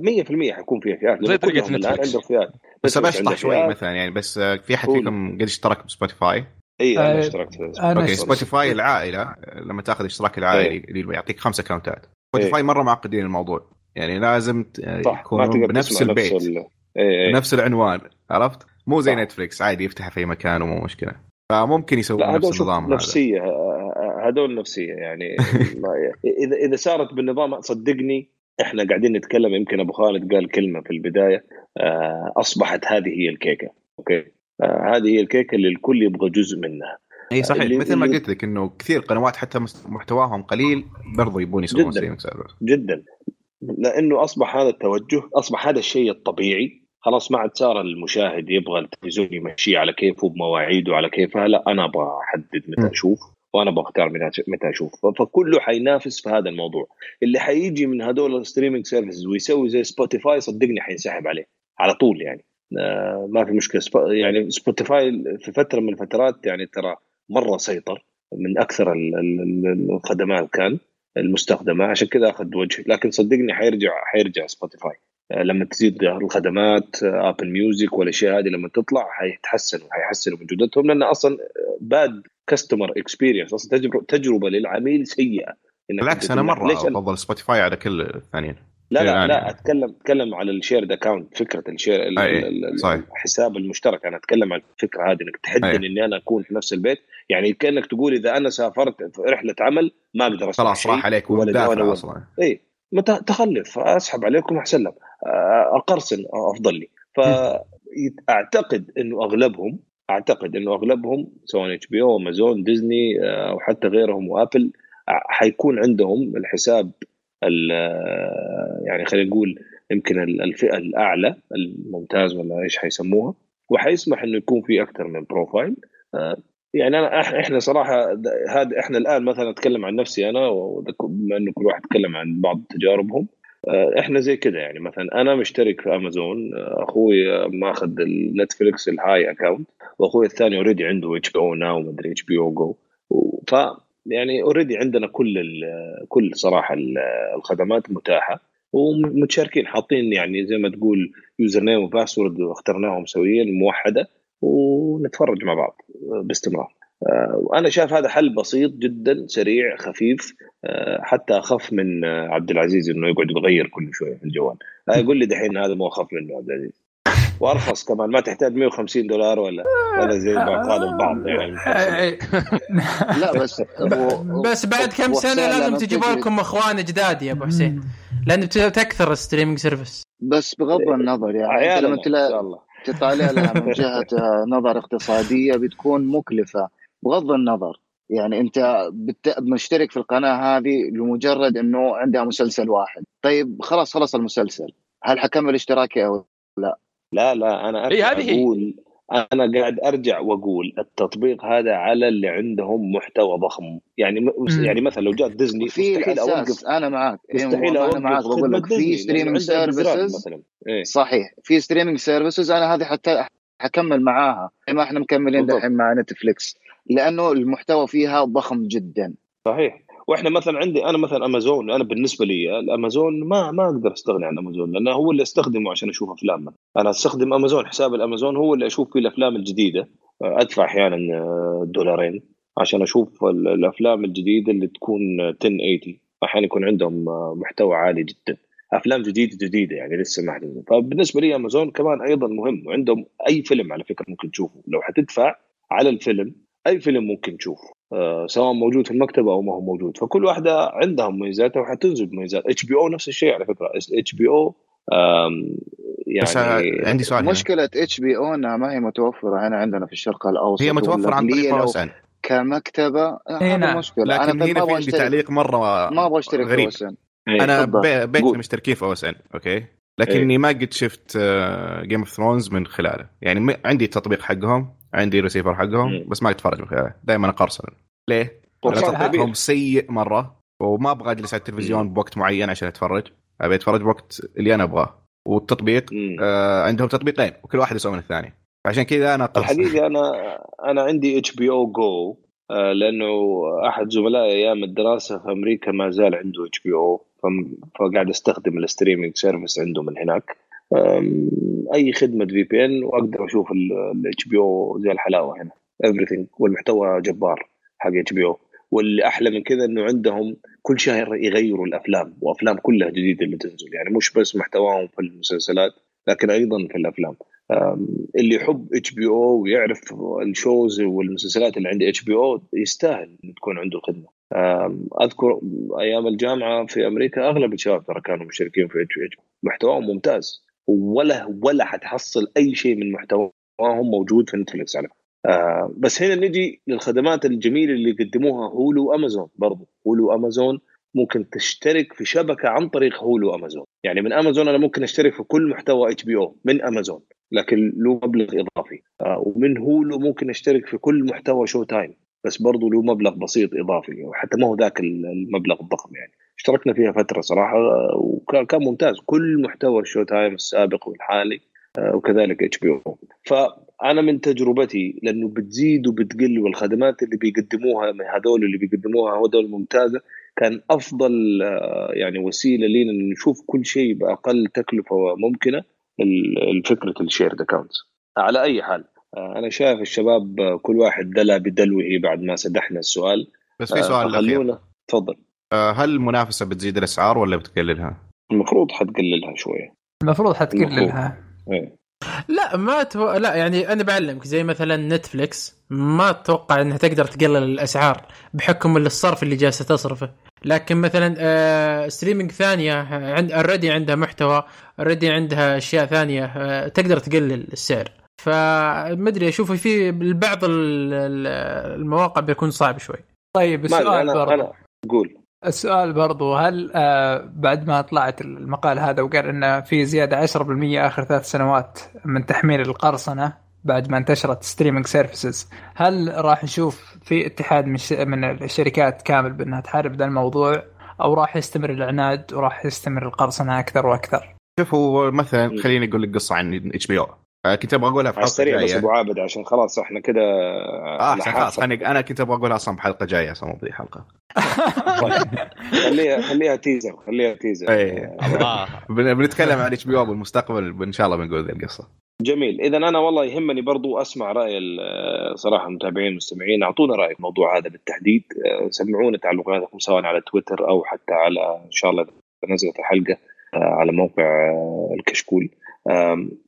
100% حيكون فيها فئات زي الآن نتفلكس. عندهم فئات بس بشطح عنده شوي. مثلا يعني بس آه، في أحد. فيكم قد اشترك بسبوتيفاي إي أنا آه، اشتركت أنا okay سبوتيفاي العائلة لما تأخذ اشتراك العائلي اللي يعطيك خمس accountات سبوتيفاي مرة معقدين الموضوع. يعني لازم تقدر بنفس البيت. نفس ال... إي إي. نفس العنوان عرفت؟ مو زي صح. نتفلكس عادي يفتح في مكان ومو مشكلة. فممكن لا يسوون نفس النظام نفسية ه- هذول نفسية يعني إذا إذا صارت بالنظام صدقني إحنا قاعدين نتكلم يمكن أبو خالد قال كلمة في البداية آه، أصبحت هذه هي الكيكة. okay؟ آه، هذه هي الكيكه اللي الكل يبغى جزء منها. إي صحيح اللي- مثل ما قلت لك إنه كثير قنوات حتى محتواهم قليل برضو يبون يسوون جداً. streaming server جدا. لأنه أصبح هذا التوجه أصبح هذا الشيء الطبيعي. خلاص ما عاد صار المشاهد يبغى التلفزيون يمشيه على كيفه بمواعيده على كيفها لا أنا أبغى أحدد. متى أشوف وأنا بختار متى أشوف. فكله حينافس في هذا الموضوع. اللي حيجي من هذول ال streaming services ويسوي زي سبوتيفاي صدقني حينسحب عليه على طول يعني. ما في مشكلة. يعني سبوتيفاي في فترة من الفترات يعني ترى مرة سيطر من أكثر ال- ال- ال- الخدمات كان المستخدمة. عشان كذا أخذ وجه. لكن صدقني حيرجع حيرجع سبوتيفاي. آه، لما تزيد الخدمات آه، Apple Music والأشياء هذه لما تطلع حيتحسنوا حيحسنوا من جودتهم لأن أصلا bad customer experience أصلا تجربه للعميل سيئة. بالعكس أنا مرة أفضل سبوتيفاي على كل الثانيين. لا لا لا يعني. أتكلم أتكلم على ال shared account فكرة ال share ال- صحيح. الحساب المشترك. أنا أتكلم عن الفكرة هذه إنك تحدد أي. إني أنا أكون في نفس البيت. يعني كأنك تقول إذا أنا سافرت في رحلة عمل ما أقدر أسمع خلاص راح عليك ولا أصلا اي متى تخلف أسحب عليكم احسن لك آه، اقرصن أفضل لي. فأعتقد إنه أغلبهم أعتقد إنه أغلبهم سواء HBO أمازون ديزني آه، أو حتى غيرهم وآبل حيكون عندهم الحساب ال- آه، يعني خلينا نقول يمكن ال- الفئة الأعلى الممتاز ولا إيش حيسموها. وحيسمح إنه يكون في أكثر من profile آه، يعني أنا إحنا صراحة هذا إحنا الآن مثلا أتكلم عن نفسي أنا بما إنه كل واحد اتكلم عن بعض تجاربهم. آه، إحنا زي كذا يعني مثلا أنا مشترك في امازون آه، أخوي ماخذ النتفلكس ال high account وأخوي الثاني already عنده HBO Now ومدري اتش بي أو جو ف يعني already عندنا كل كل صراحة ال- الخدمات متاحة ومتشاركين حاطين يعني زي ما تقول username و password واخترناهم سويا موحدة ونتفرج مع بعض باستمرار. آه، وأنا شايف هذا حل بسيط جدا سريع خفيف آه، حتى أخف من عبد العزيز إنه يقعد يغير كل شوية في الجوال. يقول لي دحين هذا مو أخف منه عبد العزيز. وأرخص كمان ما تحتاج 150 دولار ولا ولا زي ما قال البعض يعني. إيه. لا بس بس بعد كم سنة لازم تجيبوا تجي- لكم إخوان جداد يا أبو حسين. لأن بتكثر ال streaming service. بس بغض النظر يعني لما ان تلا- شاء الله. تطالع لها من جهة نظر اقتصادية بتكون مكلفة. بغض النظر يعني أنت بت... مشترك في القناة هذه لمجرد إنه عندها مسلسل واحد. طيب خلاص خلص المسلسل. هل حكمل اشتراكي أو لا؟ لا أنا إيه، أرجع هذه هي. أقول أنا قاعد أرجع وأقول التطبيق هذا على اللي عندهم محتوى ضخم. يعني م... مم. يعني مثلا لو جاء ديزني في الاساس أوقف أنا معك مستحيل أنا أوقف معك بقول لك في streaming services مثلا. إيه. صحيح. في streaming services أنا هذه حتى حكمل معاها. ما إحنا مكملين. دحين مع نتفليكس لأنه المحتوى فيها ضخم جدا. صحيح. وإحنا مثلا عندي أنا مثلا امازون أنا بالنسبة لي الأمازون ما ما أقدر أستغني عن امازون لأنه هو اللي أستخدمه عشان أشوف افلام أنا أستخدم امازون حساب الأمازون هو اللي أشوف فيه الأفلام الجديدة. أدفع أحيانا دولارين عشان أشوف ال- الأفلام الجديدة اللي تكون 1080 أحيانا يكون عندهم محتوى عالي جدا. أفلام جديدة جديدة يعني لسه ما حدث فبالنسبة لي امازون كمان أيضا مهم وعندهم أي فيلم على فكرة ممكن تشوفه. لو حتدفع على الفيلم أي فيلم ممكن تشوفه آه، سواء موجود في المكتبه أو ما هو موجود. فكل واحدة عندها مميزاتها وحتنزل مميزات HBO نفس الشيء على فكرة. HBO بس يعني عندي سؤال هنا. مشكلة HBO إنها ما هي متوفرة. هنا عندنا في الشرق الأوسط هي متوفرة عن طريق OSN كمكتبة آه، إيه نعم. مشكلة. لكن أنا ما هنا في عندي تعليق مرة ما أبغى أشترك في غريب OSN أنا تفضل. بي- بيتنا قول. مشتركين في OSN أوكي؟ لكني ما قد شفت Game of Thrones من خلاله. يعني عندي التطبيق حقهم. عندي ريسيفر حقهم مم. بس ما اتفرج من خلاله دائما اقرصن ليه؟ تطبيقهم. سيء مرة وما أبغى أجلس على التلفزيون. بوقت معين عشان أتفرج أبي أتفرج بوقت اللي أنا أبغاه والتطبيق. آه عندهم تطبيقين وكل واحد يسوي من الثاني عشان كذا أنا قرصن الحقيقة أنا أنا عندي اتش بي أو جو لأنه أحد زملائي أيام الدراسة في أمريكا ما زال عنده HBO فقاعد أستخدم ال streaming service عنده من هناك أي خدمة VPN وأقدر أشوف ال HBO زي الحلاوة هنا. Everything. والمحتوى جبار حق HBO واللي أحلى من كذا إنه عندهم كل شهر يغيروا الأفلام وأفلام كلها جديدة اللي تنزل. يعني مش بس محتواهم في المسلسلات لكن أيضا في الأفلام. اللي يحب HBO ويعرف ال shows والمسلسلات اللي عند HBO يستاهل تكون عنده الخدمه أذكر أيام الجامعة في أمريكا أغلب الشباب ترى كانوا مشتركين في HBO محتواهم ممتاز. ولا ولا حتحصل أي شيء من محتواهم موجود في Netflix على. آه بس هنا نجي للخدمات الجميلة اللي يقدموها Hulu و Amazon برضو. Hulu و Amazon ممكن تشترك في شبكة عن طريق Hulu و Amazon. يعني من أمازون أنا ممكن أشترك في كل محتوى HBO من أمازون لكن له مبلغ إضافي. آه ومن Hulu ممكن أشترك في كل محتوى Showtime بس برضو له مبلغ بسيط إضافي وحتى ما هو ذاك المبلغ الضخم يعني. اشتركنا فيها فترة صراحة وكان كان ممتاز. كل محتوى ال Showtime السابق والحالي آه، وكذلك HBO فأنا من تجربتي لأنه بتزيد وبتقل والخدمات اللي بيقدموها من هذول اللي بيقدموها هذول ممتازة. كان أفضل آه، يعني وسيلة لنا إن نشوف كل شيء بأقل تكلفة ممكنة ال- الفكرة ال shared accounts على أي حال آه، أنا شايف الشباب كل واحد دلى بدلوه بعد ما سدحنا السؤال. بس في سؤال خلونا تفضل. هل المنافسة بتزيد الأسعار ولا بتقللها؟ المفروض حتقللها شوية. المفروض حتقللها. إيه. لا ما تو... لا يعني أنا بعلمك زي مثلا Netflix ما أتوقع إنها تقدر تقلل الأسعار بحكم الصرف اللي جالسة تصرفه. لكن مثلا آه streaming ثانية آه، عند already عندها محتوى already عندها أشياء ثانية آه تقدر تقلل السعر. فما ادري أشوف في بعض ال- ال- المواقع بيكون صعب شوي. طيب السؤال أنا برضو. أنا قول. السؤال برضو هل آه بعد ما طلعت المقال هذا وقال إنه في زيادة 10% آخر ثلاث سنوات من تحميل القرصنة بعد ما انتشرت streaming services هل راح نشوف في اتحاد من الش- من الشركات كامل بأنها تحارب ذا الموضوع أو راح يستمر العناد وراح يستمر القرصنة أكثر وأكثر؟ شوف هو مثلا خليني أقول لك قصة عن HBO كنت أبغى أقولها في حلقه السريع بس أبو عابد عشان خلاص إحنا كده آه احسن خلاص خليني أنا كنت أبغى أقولها أصلا بحلقة جاية أصلا مو بذي الحلقة خليها خليها teaser خليها teaser إيه. الله. بن- بنتكلم عن HBO بالمستقبل إن شاء الله بنقول ذي القصة. جميل. اذا أنا والله يهمني برضو أسمع رأي ال- صراحة المتابعين والمستمعين. أعطونا رأي في الموضوع هذا بالتحديد. أه، سمعونا تعليقاتكم سواء على تويتر أو حتى على إن شاء الله نزلت الحلقة أه، على موقع أه، الكشكول.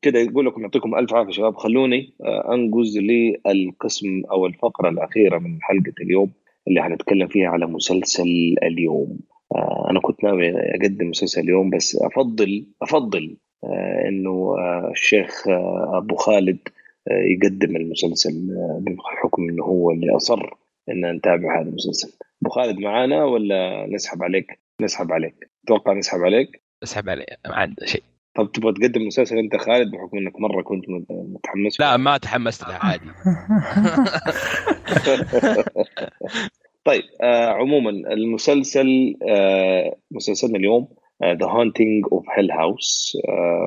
كده يقول لكم يعطيكم ألف عافية شباب. خلوني أه، أنجز للقسم أو الفقرة الأخيرة من حلقة اليوم اللي حنتكلم فيها على مسلسل اليوم. آه، أنا كنت ناوي أقدم مسلسل اليوم بس أفضل أفضل آه، إنه آه، الشيخ آه، أبو خالد آه، يقدم المسلسل آه، بحكم إنه هو اللي أصر إن نتابع هذا المسلسل. أبو خالد معانا ولا نسحب عليك؟ نسحب عليك. أتوقع نسحب عليك؟ اسحب علي ما عنده شيء. طب تبغى تقدم مسلسل أنت خالد بحكم إنك مرة كنت متحمس لا ما تحمست له عادي. طيب آه عموما المسلسل آه مسلسلنا اليوم The Haunting of Hill House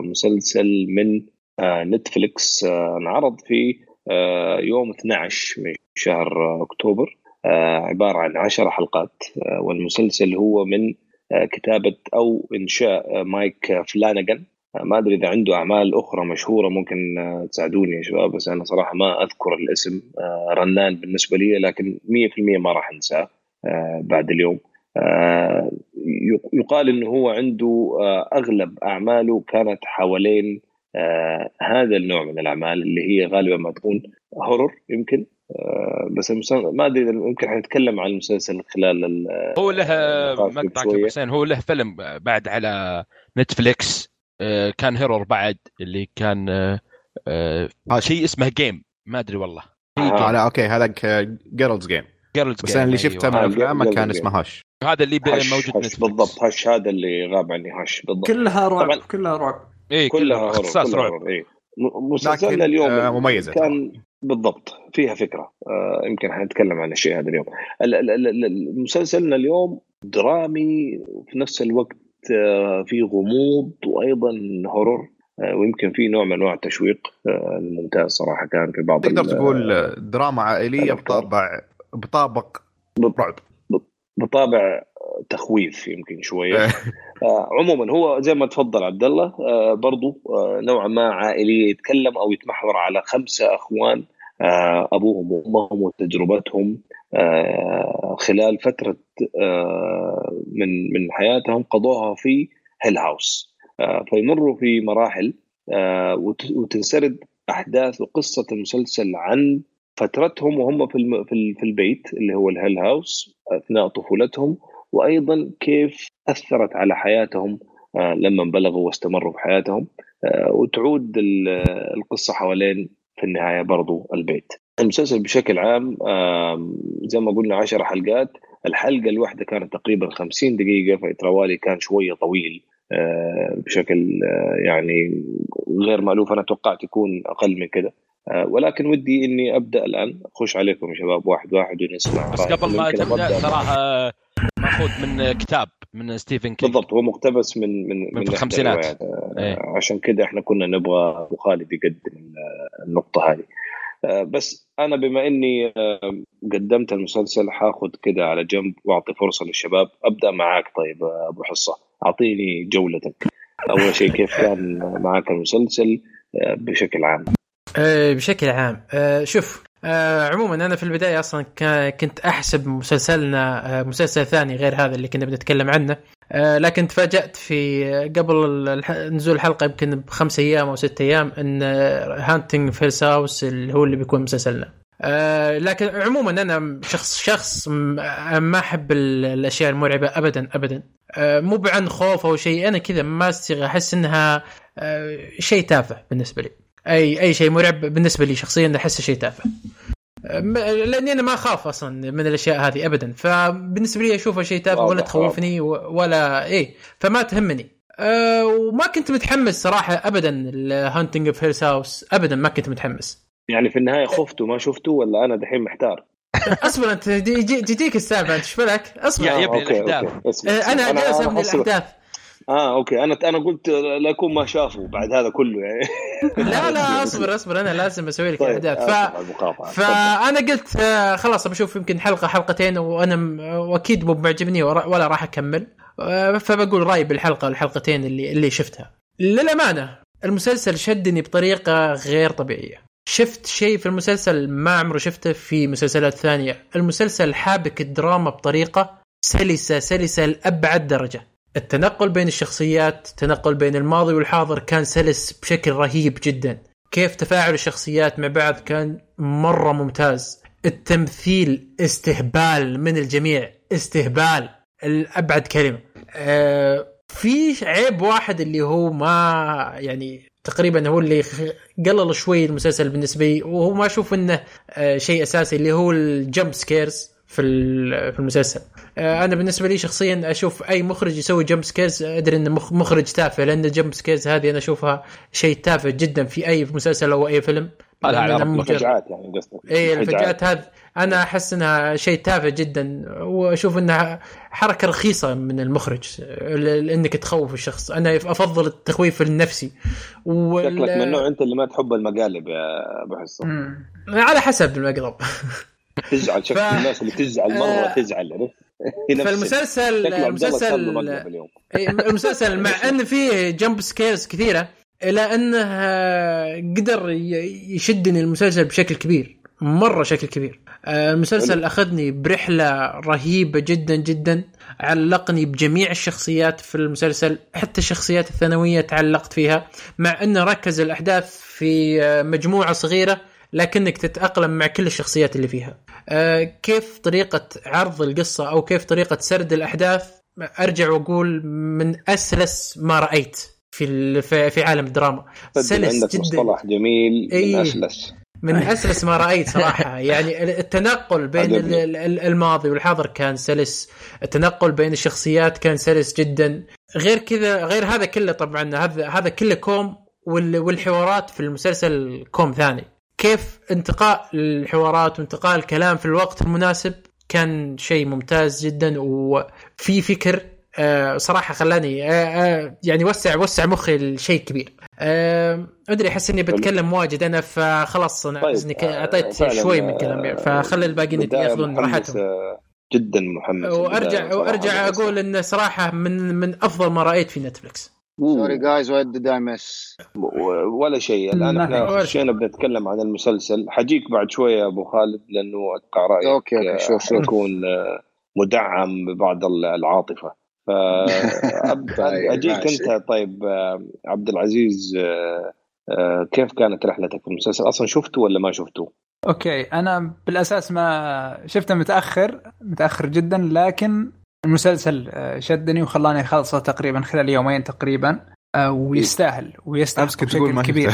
مسلسل من آه Netflix آه انعرض في آه يوم 12 من شهر آه أكتوبر آه عبارة عن 10 حلقات آه والمسلسل هو من آه كتابة أو إنشاء آه مايك فلانجان ما أدري إذا عنده أعمال أخرى مشهورة ممكن آه تساعدوني يا شباب بس أنا صراحة ما أذكر الاسم آه رنان بالنسبة لي لكن 100% ما راح أنساه آه بعد اليوم يق- يقال إنه هو عنده أغلب أعماله كانت حوالين هذا النوع من الأعمال اللي هي غالبا ما تكون هورر يمكن بس المسلسل ما أدري إذا يمكن حنتكلم عن المسلسل خلال ال- هو له مقطع. حسين هو له فيلم بعد على نتفليكس كان هيرور بعد اللي كان آه، آه، آه. شيء اسمه جيم ما أدري والله. آه. آه لا أوكي هذاك جيرلز جيم جيرلز بس أنا اللي شفته من آه، افلام Girls كان Game. اسمه هاش هذا اللي هش موجود هش بالضبط. هش هذا اللي غاب عني هش بالضبط. كلها رعب. كلها رعب. اي كلها اختصاص رعب. هورر إيه. مسلسلنا اليوم آه، مميزة كان بالضبط فيها فكرة. آه يمكن حنتكلم عن الشيء هذا اليوم. ال- ال- ال- ال- مسلسلنا اليوم درامي وفي نفس الوقت آه في غموض وأيضا هورر آه ويمكن في نوع من أنواع التشويق آه الممتاز صراحة كان في بعض تقدر تقول دراما عائلية. بطابع بطابق رعب بطابع تخويف يمكن شوية آه، عموما هو زي ما تفضل عبد الله آه، برضو آه، نوعا ما عائلية يتكلم أو يتمحور على خمسة أخوان آه، أبوهم وأمهم وتجربتهم آه، خلال فترة آه، من من حياتهم قضوها في هيل هاوس آه، فيمروا في مراحل آه، وت- وتنسرد أحداث وقصة المسلسل عن فترتهم وهم في في ال- في البيت اللي هو الهيل هاوس أثناء طفولتهم وأيضا كيف أثرت على حياتهم آه، لما بلغوا واستمروا في حياتهم. آه، وتعود ال- القصة حوالين في النهاية برضو البيت. المسلسل بشكل عام زي ما قلنا عشر حلقات. الحلقة الواحدة كانت تقريبا 50 دقيقة فيتروالي كان شوية طويل آه، بشكل آه، يعني غير مألوف. أنا توقعت يكون أقل من كده. آه، ولكن ودي إني أبدأ الآن. اخش عليكم يا شباب واحد واحد ونسمع بس. قبل ما تبدأ تراها مأخوذ من كتاب. من ستيفن كينج. بالضبط هو مقتبس من من من إحدى الخمسينات. آه، إيه. عشان كده إحنا كنا نبغى أبو خالد يقدم ال- النقطة هذه. آه، بس أنا بما إني آه، قدمت المسلسل حاخذ كده على جنب وأعطي فرصة للشباب. أبدأ معاك طيب أبو حصة. أعطيني جولتك. أول شيء كيف كان معاك المسلسل بشكل عام؟ بشكل عام. شوف آه، عموما أنا في البداية أصلا كنت أحسب مسلسلنا آه، مسلسل ثاني غير هذا اللي كنا بنتكلم عنه. آه، لكن تفاجأت في قبل الح- نزول الحلقة يمكن بخمس أيام أو ست أيام إن Haunting of Hill House اللي هو اللي بيكون مسلسلنا. آه، لكن عموما أنا شخص شخص ما أحب ال- الأشياء المرعبة ابدا ابدا. آه، مو عن خوف أو شيء أنا كذا ما استغ أحس إنها آه، شيء تافه بالنسبة لي. أي أي شيء مرعب بالنسبة لي شخصيا احسه شيء تافه. لأني أنا ما أخاف أصلا من الأشياء هذه ابدا. فبالنسبة لي اشوفها شيء تافه ولا تخوفني ولا إيه. فما تهمني. أه وما كنت متحمس صراحة ابدا ال Haunting of Hill House ابدا ما كنت متحمس. يعني في النهاية خفت وما شفته ولا أنا دحين محتار؟ أصبر أنت جي- جي- جديك السالفة أنت إيش بالك؟ أصبر. يا- يبني آه، اسمع. أنا جالس ابني الاحداث آه okay. أنا أنا قلت لا يكون ما شافه بعد هذا كله يعني. لا لا أصبر أصبر. أنا لازم أسوي لك طيب الاحداث ف... فانا قلت آه، خلاص بشوف يمكن حلقة حلقتين وأنا وأكيد مو معجبني ولا راح أكمل. آه، فبقول رأيي بالحلقة الحلقتين اللي اللي شفتها. للأمانة المسلسل شدني بطريقة غير طبيعية. شفت شيء في المسلسل ما عمره شفته في مسلسلات ثانية. المسلسل حابك الدراما بطريقة سلسة سلسة لأبعد درجة. التنقل بين الشخصيات التنقل بين الماضي والحاضر كان سلس بشكل رهيب جدا. كيف تفاعل الشخصيات مع بعض كان مرة ممتاز. التمثيل استهبال من الجميع استهبال. الأبعد كلمة. آه في عيب واحد اللي هو ما يعني تقريبا هو اللي قلل شوي المسلسل بالنسبة لي وهو ما أشوف إنه آه شيء أساسي اللي هو الجمب سكيرز. في في المسلسل. آه، أنا بالنسبة لي شخصيا أشوف أي مخرج يسوي jump scares أدري إنه مخ- مخرج تافه لأن ال jump scares هذه أنا أشوفها شيء تافه جدا في أي مسلسل أو أي فيلم. هذا على لأن ربك. مجرد- مفاجآت يعني قصدك. اي الفجأات هذه أنا أحس إنها شيء تافه جدا وأشوف إنها حركة رخيصة من المخرج انك تخوف الشخص. أنا أفضل التخويف النفسي. وال... شكلك من النوع أنت اللي ما تحب المقالب يا أبو مم. على حسب المقلب. تزعل شكل ف- الناس اللي تزعل مرة آه، تزعل عرفت؟ فالمسلسل المسلسل المسلسل مع إن فيه جمب سكيرز كثيرة الا إنه آه، قدر يشدني المسلسل بشكل كبير مرة شكل كبير. آه، المسلسل أخذني برحلة رهيبة جدا جدا علقني بجميع الشخصيات في المسلسل حتى الشخصيات الثانوية تعلقت فيها مع إنه ركز الأحداث في مجموعة صغيرة لكنك تتأقلم مع كل الشخصيات اللي فيها. آه، كيف طريقة عرض القصة أو كيف طريقة سرد الأحداث؟ أرجع وأقول من أسلس ما رأيت في في عالم الدراما. سلس عندك جدا. مصطلح جميل إيه. من أسلس. من أسلس ما رأيت صراحة. يعني التنقل بين الماضي والحاضر كان سلس. التنقل بين الشخصيات كان سلس جدا. غير كذا غير هذا كله طبعا هذا هذا كله كوم وال- والحوارات في المسلسل كوم ثاني. كيف انتقاء الحوارات وانتقاء الكلام في الوقت المناسب كان شيء ممتاز جدا. وفي فكر آه، صراحة خلاني آه، آه، يعني وسع وسع مخي لشيء كبير. أدري أحس إني بتكلم واجد أنا فخلاص أنا طيب، أعطيت شوي من كلامي. فخلي الباقيين يأخذون راحتهم. جدا محمس وأرجع وأرجع أقول انه صراحة من من أفضل ما رأيت في نتفلكس سوري جايز وات ديد اي مس ولا شيء الآن إحنا. خشينا بنتكلم عن المسلسل حجيك بعد شوية يا أبو خالد لأنه أتوقع رأيك أوكي، أوكي، شوف، شوف. يكون آه، مدعم ببعض ال- العاطفة طيب، أجيك. أنت طيب آه، عبد العزيز آه، آه، كيف كانت رحلتك في المسلسل أصلا شفته ولا ما شفته؟ okay أنا بالأساس ما شفته متأخر متأخر جدا لكن المسلسل آه، شدني وخلاني أخلصه تقريبا خلال يومين تقريبا آه، ويستاهل ما بشكل كبير.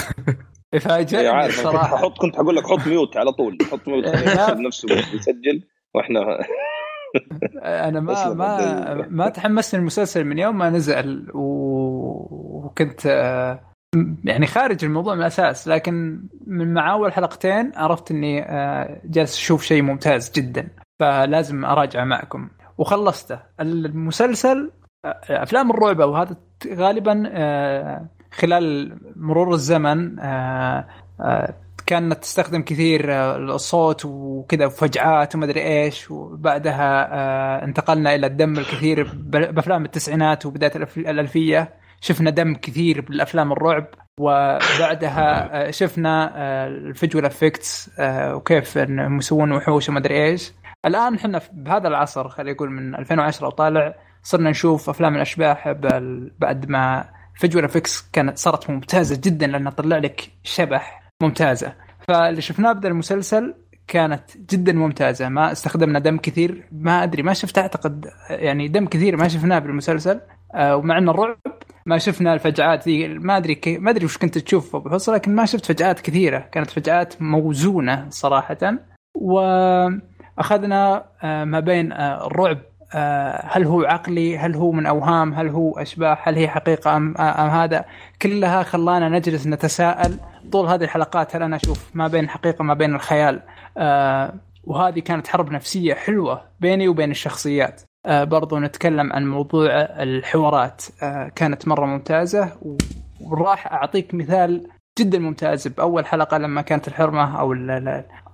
فاجأني الصراحه حط كنت حقول لك حط mute على طول حط mute نفسه بيسجل وإحنا أنا ما ما ما تحمست المسلسل من يوم ما نزل وكنت آه، يعني خارج الموضوع من الأساس لكن من مع اول حلقتين عرفت إني جالس أشوف شيء ممتاز جدا فلازم اراجعه معكم. وخلصته. المسلسل أفلام الرعب وهذا غالبا آه، خلال مرور الزمن آه، آه، كانت تستخدم كثير الصوت وكذا فجعات وما أدري إيش. وبعدها انتقلنا إلى الدم الكثير بأفلام التسعينات وبداية الألفية. شفنا دم كثير بالأفلام الرعب. وبعدها شفنا ال visual effects وكيف إنهم يسوون وحوش وما أدري إيش. الآن إحنا بهذا العصر خلينا نقول من 2010 وطالع صرنا نشوف أفلام الأشباح بعد ما visual effects كانت صارت ممتازة جدا لأنها تطلع لك شبح ممتازة. فاللي شفناه بدل المسلسل كانت جدا ممتازة. ما استخدمنا دم كثير. ما أدري ما شفت أعتقد يعني دم كثير ما شفناه بالمسلسل. آه، ومع إن الرعب ما شفنا الفجعات ذي ما أدري كي ما أدري وش كنت تشوف ابو لكن ما شفت فجعات كثيرة. كانت فجعات موزونة صراحة. واخذنا آه، ما بين آه، الرعب آه، هل هو عقلي هل هو من أوهام هل هو أشباح هل هي حقيقة أم, أم هذا كلها خلانا نجلس نتساءل طول هذه الحلقات هل أنا أشوف ما بين الحقيقة ما بين الخيال. آه، وهذه كانت حرب نفسية حلوة بيني وبين الشخصيات. آه، برضو نتكلم عن موضوع الحوارات. آه، كانت مرة ممتازة وراح أعطيك مثال جدا ممتاز بأول حلقة لما كانت الحرمة أو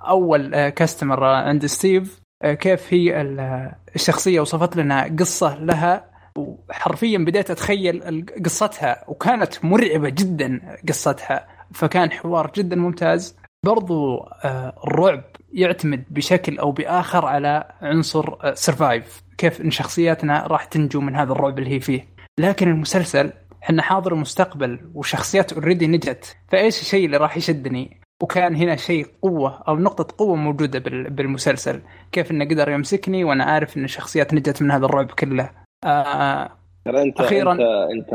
أول customer عند ستيف آه، كيف هي ال- الشخصية وصفت لنا قصة لها. وحرفيا بديت أتخيل قصتها وكانت مرعبة جدا قصتها فكان حوار جدا ممتاز. برضو آه، الرعب يعتمد بشكل أو بآخر على عنصر survive كيف إن شخصياتنا راح تنجو من هذا الرعب اللي هي فيه. لكن المسلسل إحنا حاضر ومستقبل وشخصيات اوريدي نجت فإيش الشيء اللي راح يشدني؟ وكان هنا شيء قوة أو نقطة قوة موجودة بال- بالمسلسل كيف إنه قدر يمسكني وأنا عارف إن الشخصيات نجت من هذا الرعب كله آه ترى انت أخيراً. انت انت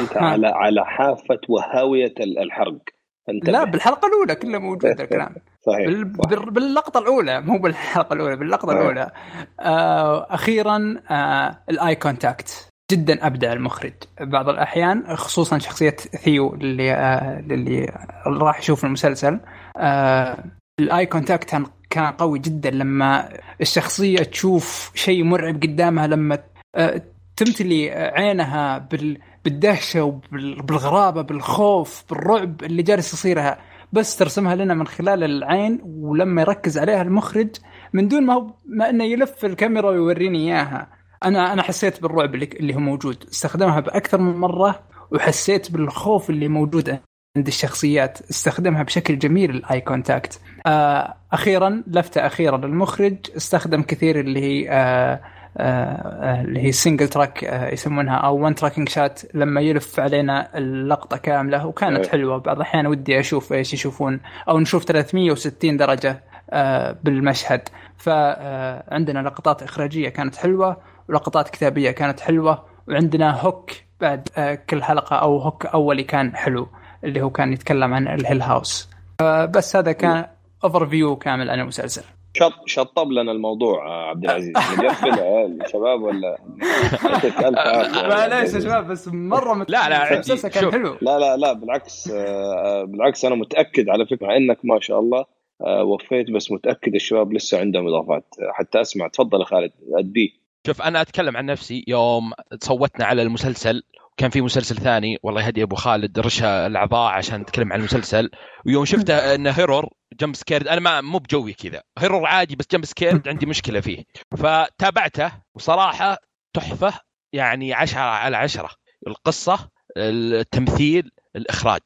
أنت ها. على على حافة وهاوية ال- الحرق أنت لا بالحلقة الأولى كله موجود الكلام صحيح بال... صح. بال... باللقطة الأولى مو بالحلقة الأولى باللقطة آه. الأولى آه أخيرا آه ال eye contact جدا أبدع المخرج. بعض الأحيان خصوصا شخصية ثيو اللي آه اللي راح يشوف المسلسل آه ال eye contact كان قوي جدا لما الشخصية تشوف شيء مرعب قدامها لما آه تمتلي عينها بال... بالدهشة وبالغرابة بالخوف بالرعب اللي جالس يصيرها. بس ترسمها لنا من خلال العين ولما يركز عليها المخرج من دون ما ما إنه يلف الكاميرا ويوريني إياها. أنا أنا حسيت بالرعب اللي, اللي هو موجود. استخدمها بأكثر من مرة وحسيت بالخوف اللي موجود عند الشخصيات. استخدمها بشكل جميل ال eye contact آه أخيرا لفتة أخيرة للمخرج. استخدم كثير اللي هي آه آه اللي هي single track آه يسمونها أو one tracking shot لما يلف علينا اللقطة كاملة وكانت أيوة. حلوة. بعض الأحيان ودي أشوف إيش يشوفون أو نشوف 360 درجة آه بالمشهد. فعندنا لقطات إخراجية كانت حلوة. ولقطات كتابية كانت حلوة. وعندنا hook بعد آه كل حلقة أو hook أولي كان حلو اللي هو كان يتكلم عن ال Hill House. آه بس هذا كان overview كامل عن المسلسل. شط شطب لنا الموضوع آه، عبد العزيز. الشباب ولا؟ معليش يا شباب بس مرة مت... لا، لا، عادي. المسلسل كان. حلو. لا لا لا بالعكس بالعكس أنا متأكد على فكرة إنك ما شاء الله وفيت بس متأكد الشباب لسه عندهم إضافات. حتى أسمع تفضل يا خالد اديه شوف أنا أتكلم عن نفسي. يوم صوتنا على المسلسل وكان في مسلسل ثاني والله يهدي أبو خالد رشا الأعضاء عشان نتكلم عن المسلسل. ويوم شفته إنه horror jump scared. أنا ما مو بجوي كذا. horror عادي بس jump scared عندي مشكلة فيه. فتابعته وصراحة تحفة يعني عشرة على عشرة. القصة التمثيل الإخراج.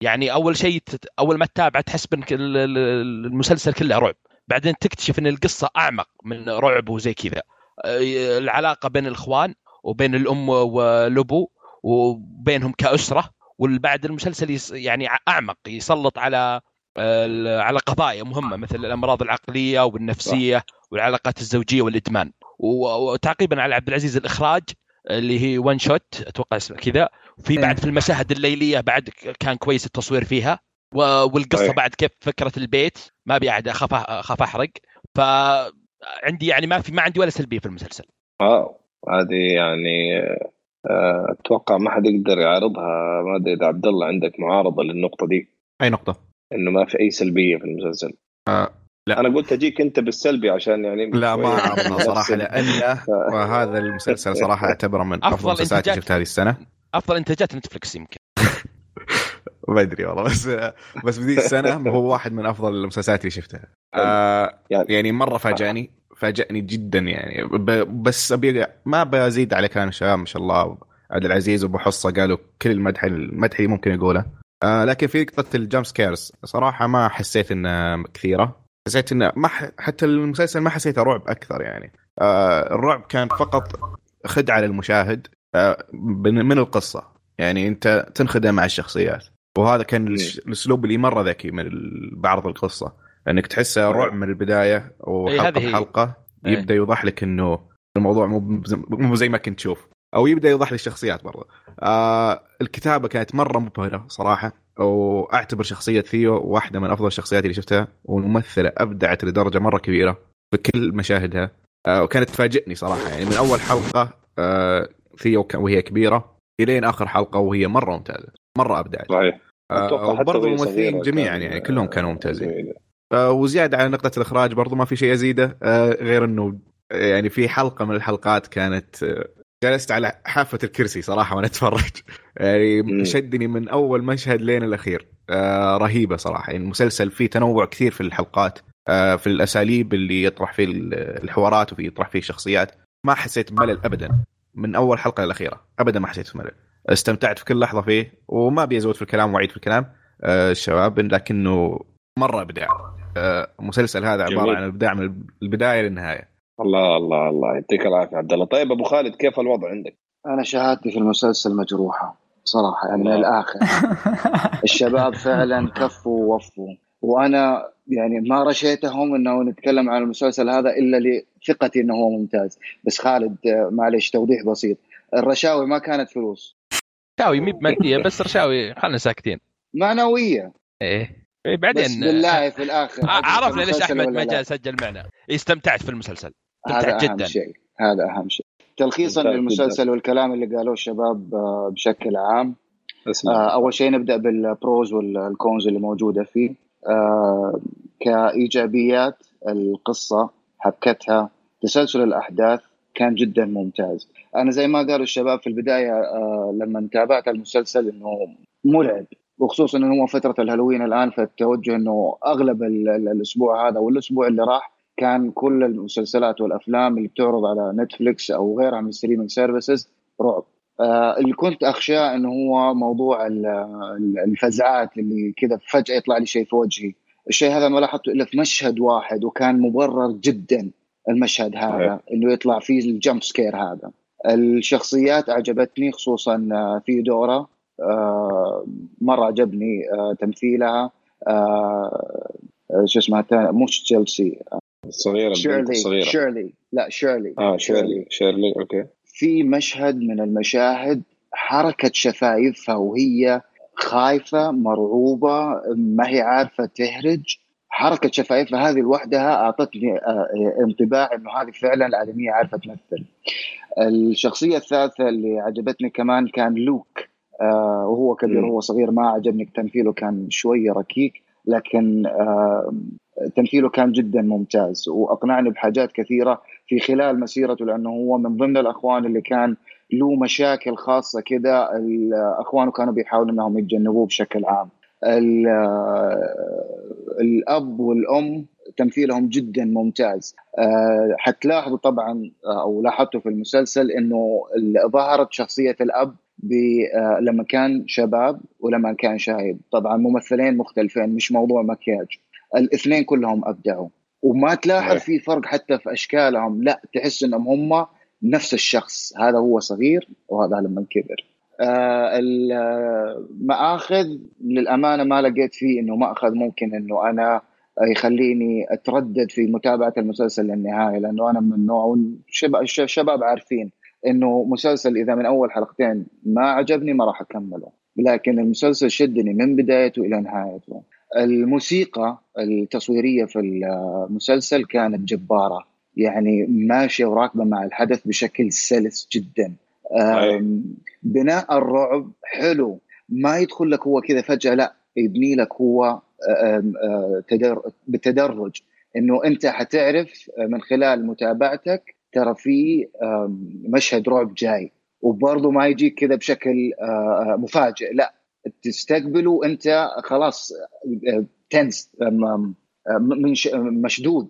يعني أول شيء أول ما تتابع تحس ال- المسلسل كله رعب. بعدين تكتشف إن القصة أعمق من رعب وزي كذا. العلاقة بين الإخوان وبين الأم والأبو وبينهم كأسرة وبعد المسلسل يعني أعمق يسلط على على قضايا مهمة مثل الأمراض العقلية والنفسية والعلاقات الزوجية والإدمان وتعقيبا على عبد العزيز الإخراج اللي هي ون شوت أتوقع اسمه كذا وفي إيه. بعد في المشاهد الليلية بعد كان كويس التصوير فيها والقصة صحيح. بعد كيف فكرة البيت ما أبي أحد أخاف أخاف أحرق فعندي يعني ما في ما عندي ولا سلبية في المسلسل. واو. هذه يعني آه، أتوقع ما حد يقدر يعارضها. ما أدري إذا عبد الله عندك معارضة للنقطة دي. أي نقطة؟ إنه ما في أي سلبية في المسلسل. آه لا. أنا قلت أجيك أنت بالسلبي عشان يعني لا ما نفس صراحة لأنه وهذا المسلسل صراحة اعتبره من أفضل أفضل المسلسلات اللي إنتاجات. شفتها هذه السنة. أفضل إنتاجات نتفلكس يمكن. ما أدري والله بس بس بذي السنة هو واحد من أفضل المسلسلات اللي شفتها. آه يعني- يعني مرة فاجأني فاجأني جدا يعني. بس ابي ما بزيد على كلام الشباب ما شاء الله. عبد العزيز وأبو حصة قالوا كل المدح المدح اللي ممكن يقوله. آه لكن في نقطة ال jump scares صراحة ما حسيت إنها كثيرة. حسيت انه ما ح... حتى المسلسل ما حسيته رعب أكثر يعني. آه الرعب كان فقط خدعة للمشاهد آه من من القصة. يعني أنت تنخدع مع الشخصيات. وهذا كان الش- الأسلوب اللي مرة ذكي من بعرض القصة. إنك تحسه رعب من البداية إيه، وحلقة. بحلقة إيه. يبدأ يوضح لك إنه الموضوع مو مو زي ما كنت تشوف. أو يبدأ يوضح لك الشخصيات برضه آه الكتابة كانت مرة مبهرة صراحة. وأعتبر شخصية ثيو واحدة من أفضل الشخصيات اللي شفتها. والممثلة أبدعت لدرجة مرة كبيرة في كل مشاهدها. آه وكانت تفاجئني صراحة. يعني من أول حلقة آه ثيو ك- وهي كبيرة إلين آخر حلقة وهي مرة ممتازة مرة ابدعت صحيح. آه الممثلين جميعا يعني كلهم كانوا ممتازين. آه، وزيادة على نقطة الإخراج برضو ما في شيء أزيده آه، غير إنه آه، يعني في حلقة من الحلقات كانت آه، جلست على حافة الكرسي صراحة وأنا أتفرج. يعني. شدني من أول مشهد لين الأخير. آه، رهيبة صراحة. يعني المسلسل فيه تنوع كثير في الحلقات آه، في الأساليب اللي يطرح فيه الحوارات وفي يطرح فيه الشخصيات. ما حسيت بملل ابدا. من أول حلقة للأخيرة. ابدا ما حسيت بملل استمتعت في كل لحظة فيه وما أبي أزود في الكلام وأعيد في الكلام. آه، الشباب لكنه مرة ابداع آه، المسلسل هذا عبارة جميل. عن ابداع من البداية للنهاية. الله الله الله. يعطيك العافية عبد الله. طيب أبو خالد كيف الوضع عندك؟ أنا شهادتي في المسلسل مجروحة صراحة يعني من الله. الآخر. الشباب فعلا كفوا ووفوا. وأنا يعني ما رشيتهم إنه نتكلم عن المسلسل هذا إلا لثقتي إنه هو ممتاز. بس خالد آه، معلش توضيح بسيط. الرشاوي ما كانت فلوس. رشاوي مي بماديه بس رشاوي خلنا ساكتين. معنوية. إيه. إيه، بس بعدين بالله في الآخر. آه، عرفنا ليش أحمد ما؟ جاء سجل معنا. استمتعت في المسلسل. هذا استمتعت أهم جدا. شيء. هذا أهم شيء. تلخيصا للمسلسل والكلام اللي قالوه الشباب آه، بشكل عام. أسمع. آه، أول شيء نبدأ بالبروز والكونز اللي موجودة فيه. آه، كإيجابيات القصة حبكتها تسلسل الأحداث كان جدا ممتاز. أنا زي ما قالوا الشباب في البداية آه، لما تابعت المسلسل إنه مرعب وخصوصا إنه هو فترة الهالوين الآن فالتوجه إنه أغلب ال- ال- الأسبوع هذا والأسبوع اللي راح كان كل المسلسلات والأفلام اللي بتعرض على نتفليكس أو غيرها من ال streaming services رعب. آه، اللي كنت أخشاه إنه هو موضوع ال- ال- الفزعات اللي كذا فجأة يطلع لي شيء في وجهي. الشيء هذا ما لاحظته إلا في مشهد واحد وكان مبرر جدا المشهد هذا. إنه يطلع فيه ال jump scare هذا. الشخصيات عجبتني خصوصا آه، ثيودورا آه، مرة عجبني آه، تمثيلها. آه، آه، شو اسمها؟ مش تشيلسي. الصغيره الصغيره شيرلي. لا شيرلي. آه شيرلي. شيرلي okay. في مشهد من المشاهد حركة شفايفها وهي خايفة مرعوبة ما هي عارفة تهرج. حركة شفايفها هذه لوحدها أعطتني آه، انطباع أنه هذه فعلا الآدمية عارفة تمثل. الشخصية الثالثة اللي عجبتني كمان كان لوك آه، وهو كبير. وهو صغير ما عجبني تمثيله كان شوية ركيك لكن آه، تمثيله كان جدا ممتاز. وأقنعني بحاجات كثيرة في خلال مسيرته لأنه هو من ضمن الأخوان اللي كان له مشاكل خاصة كده. الأخوان كانوا بيحاولوا إنهم يتجنبوه بشكل عام. ال- الأب والأم تمثيلهم جدا ممتاز. حتلاحظوا طبعا أو لاحظتوا في المسلسل إنه ظهرت شخصية الأب لما كان شباب ولما كان شايب طبعا ممثلين مختلفين مش موضوع مكياج. الاثنين كلهم أبدعوا. وما تلاحظ. في فرق حتى في أشكالهم. لا تحس إنهم هم نفس الشخص. هذا هو صغير وهذا لما كبر. آه، المآخذ للأمانة ما لقيت فيه إنه مأخذ ممكن إنه أنا يخليني أتردد في متابعة المسلسل للنهاية لأنه أنا من النوع الشباب, عارفين إنه مسلسل إذا من أول حلقتين ما عجبني ما راح أكمله. لكن المسلسل شدني من بدايته إلى نهايته. الموسيقى التصويرية في المسلسل كانت جبارة. يعني ماشية وراكبة مع الحدث بشكل سلس جدا. بناء الرعب حلو. ما يدخل لك هو كذا فجأة لا يبني لك هو بالتدرج. إنه أنت حتعرف من خلال متابعتك ترى في مشهد رعب جاي. وبرضه ما يجيك كذا بشكل مفاجئ لا. تستقبله وانت خلاص آه، تنس مشدود.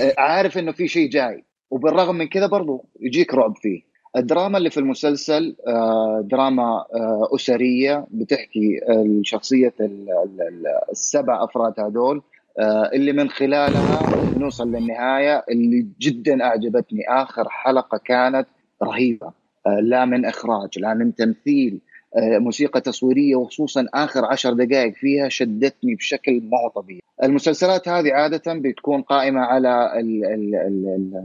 آه، عارف إنه في شيء جاي. وبالرغم من كذا برضه يجيك رعب فيه. الدراما اللي في المسلسل آه، دراما أسرية بتحكي شخصية ال- ال- ال- السبع أفراد هذول اللي من خلالها نوصل للنهاية اللي جدا أعجبتني. آخر حلقة كانت رهيبة لا من إخراج لا من تمثيل موسيقى تصويرية وخصوصا آخر عشر دقائق فيها شدتني بشكل ما هو طبيعي. المسلسلات هذه عادة بتكون قائمة على ال ال ال ال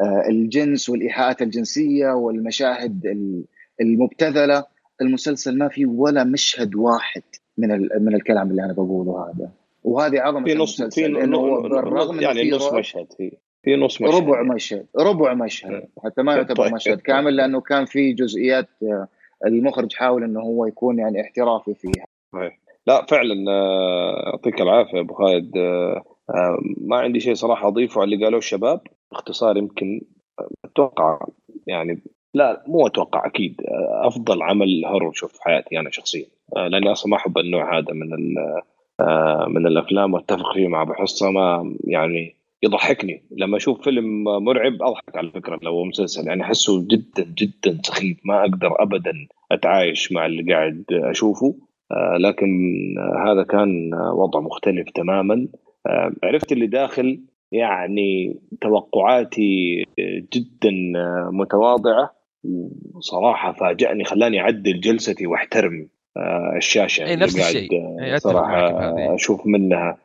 آه، الجنس والإيحاءات الجنسية والمشاهد ال- المبتذلة. المسلسل ما في ولا مشهد واحد من من الكلام اللي أنا بقوله هذا. وهذه عظمة في نص في إنه بالرغم يعني نص في رعب، مشهد في في نص مشهد. ربع مشهد ربع مشهد حتى ما يعتبر طيب. مشهد كامل لأنه كان في جزئيات آه، المخرج حاول إنه هو يكون يعني احترافي فيها. لا فعلا آه، يعطيك العافية أبو خالد. آه، آه، ما عندي شيء صراحة أضيفه على اللي قالوه الشباب. باختصار يمكن أتوقع يعني لا مو أتوقع أكيد أفضل عمل هورر شوف في حياتي أنا شخصيا. لأني أصلا ما أحب النوع هذا من من الأفلام وأتفق فيه مع أبو حصة ما يعني يضحكني. لما أشوف فيلم مرعب أضحك على فكرة لو هو مسلسل يعني أحسه جدا جدا سخيف. ما أقدر ابدا أتعايش مع اللي قاعد أشوفه. آه، لكن هذا كان وضع مختلف تماما. آه، عرفت اللي داخل؟ يعني توقعاتي جدا متواضعة. وصراحة فاجأني خلاني أعدل جلستي وأحترم آه، الشاشة أي اللي نفس قاعد الشيء. صراحة. أشوف منها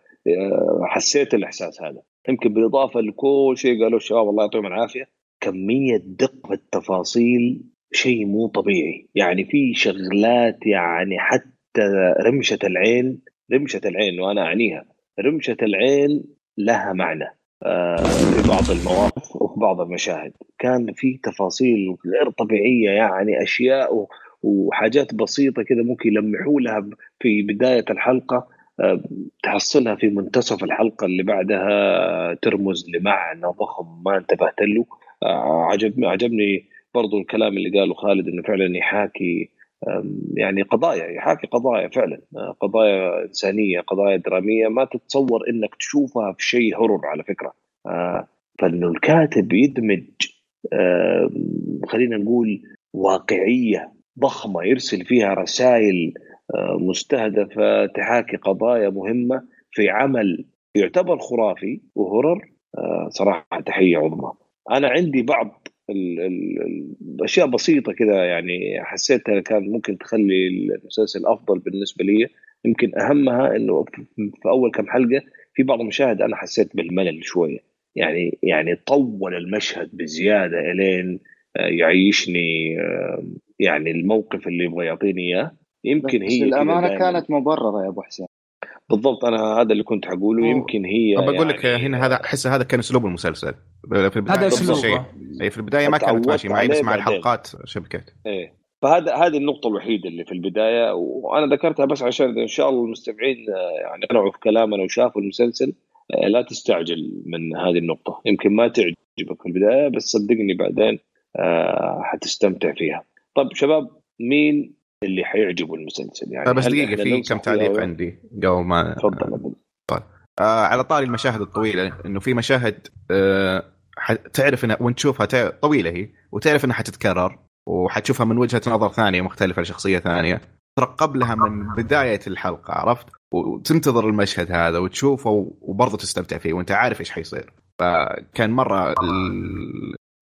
حسيت الإحساس هذا. يمكن بالإضافة لكل شيء قالوه الشباب الله يعطيهم العافية كمية دقة التفاصيل شيء مو طبيعي. يعني في شغلات يعني حتى رمشة العين رمشة العين وأنا أعنيها رمشة العين لها معنى آه، في بعض المواقف وفي بعض المشاهد. كان في تفاصيل غير طبيعية يعني أشياء وحاجات بسيطة كذا ممكن يلمحوا لها في بداية الحلقة. تحصلها في منتصف الحلقة اللي بعدها ترمز لمعنى ضخم ما انتبهت له. آه، عجبني عجبني برضو الكلام اللي قاله خالد إنه فعلا يحاكي يعني قضايا يحاكي قضايا فعلا آه، قضايا إنسانية قضايا درامية ما تتصور إنك تشوفها في شيء هرر على فكرة. آه، فإنه الكاتب يدمج خلينا نقول واقعية ضخمة يرسل فيها رسائل آه، مستهدفه تحاكي قضايا مهمة في عمل يعتبر خرافي وهرر. آه، صراحة تحية عظمى. أنا عندي بعض ال- ال- الاشياء بسيطة كذا يعني حسيتها كان ممكن تخلي المسلسل أفضل بالنسبة لي. يمكن أهمها إنه في أول كم حلقة في بعض المشاهد أنا حسيت بالملل شوية. يعني يعني طول المشهد بزيادة إلين آه، يعيشني يعني الموقف اللي يبغى يعطيني إياه يمكن هي الأمانة. كانت مبررة يا أبو حسين. بالضبط أنا هذا اللي كنت حقوله هو- يمكن هي طب بقول لك يعني هنا هذا أحس هذا كان أسلوب المسلسل. في البداية هذا. الشيء اي في البداية ما كانت ماشي معي بس مع. الحلقات شبكت إيه. فهذا هذه النقطة الوحيدة اللي في البداية وأنا ذكرتها بس عشان إن شاء الله المستمعين آه، يعني قنعوا في كلامنا وشافوا المسلسل آه، لا تستعجل من هذه النقطة. يمكن ما تعجبك في البداية بس صدقني بعدين آه، حتستمتع فيها. طيب شباب مين اللي حيعجبه المسلسل؟ يعني بس هل دقيقة في كم تعليق؟ عندي قبل ما تفضل. طيب. آه على طاري المشاهد الطويلة إنه في مشاهد آه تعرف إنها وأنت تشوفها طويلة هي وتعرف إنها حتتكرر وحتشوفها من وجهة نظر ثانية مختلفة لشخصية ثانية ترقب لها من بداية الحلقة عرفت؟ وتنتظر المشهد هذا وتشوفه وبرضه تستمتع فيه وأنت عارف إيش حيصير. فكان مرة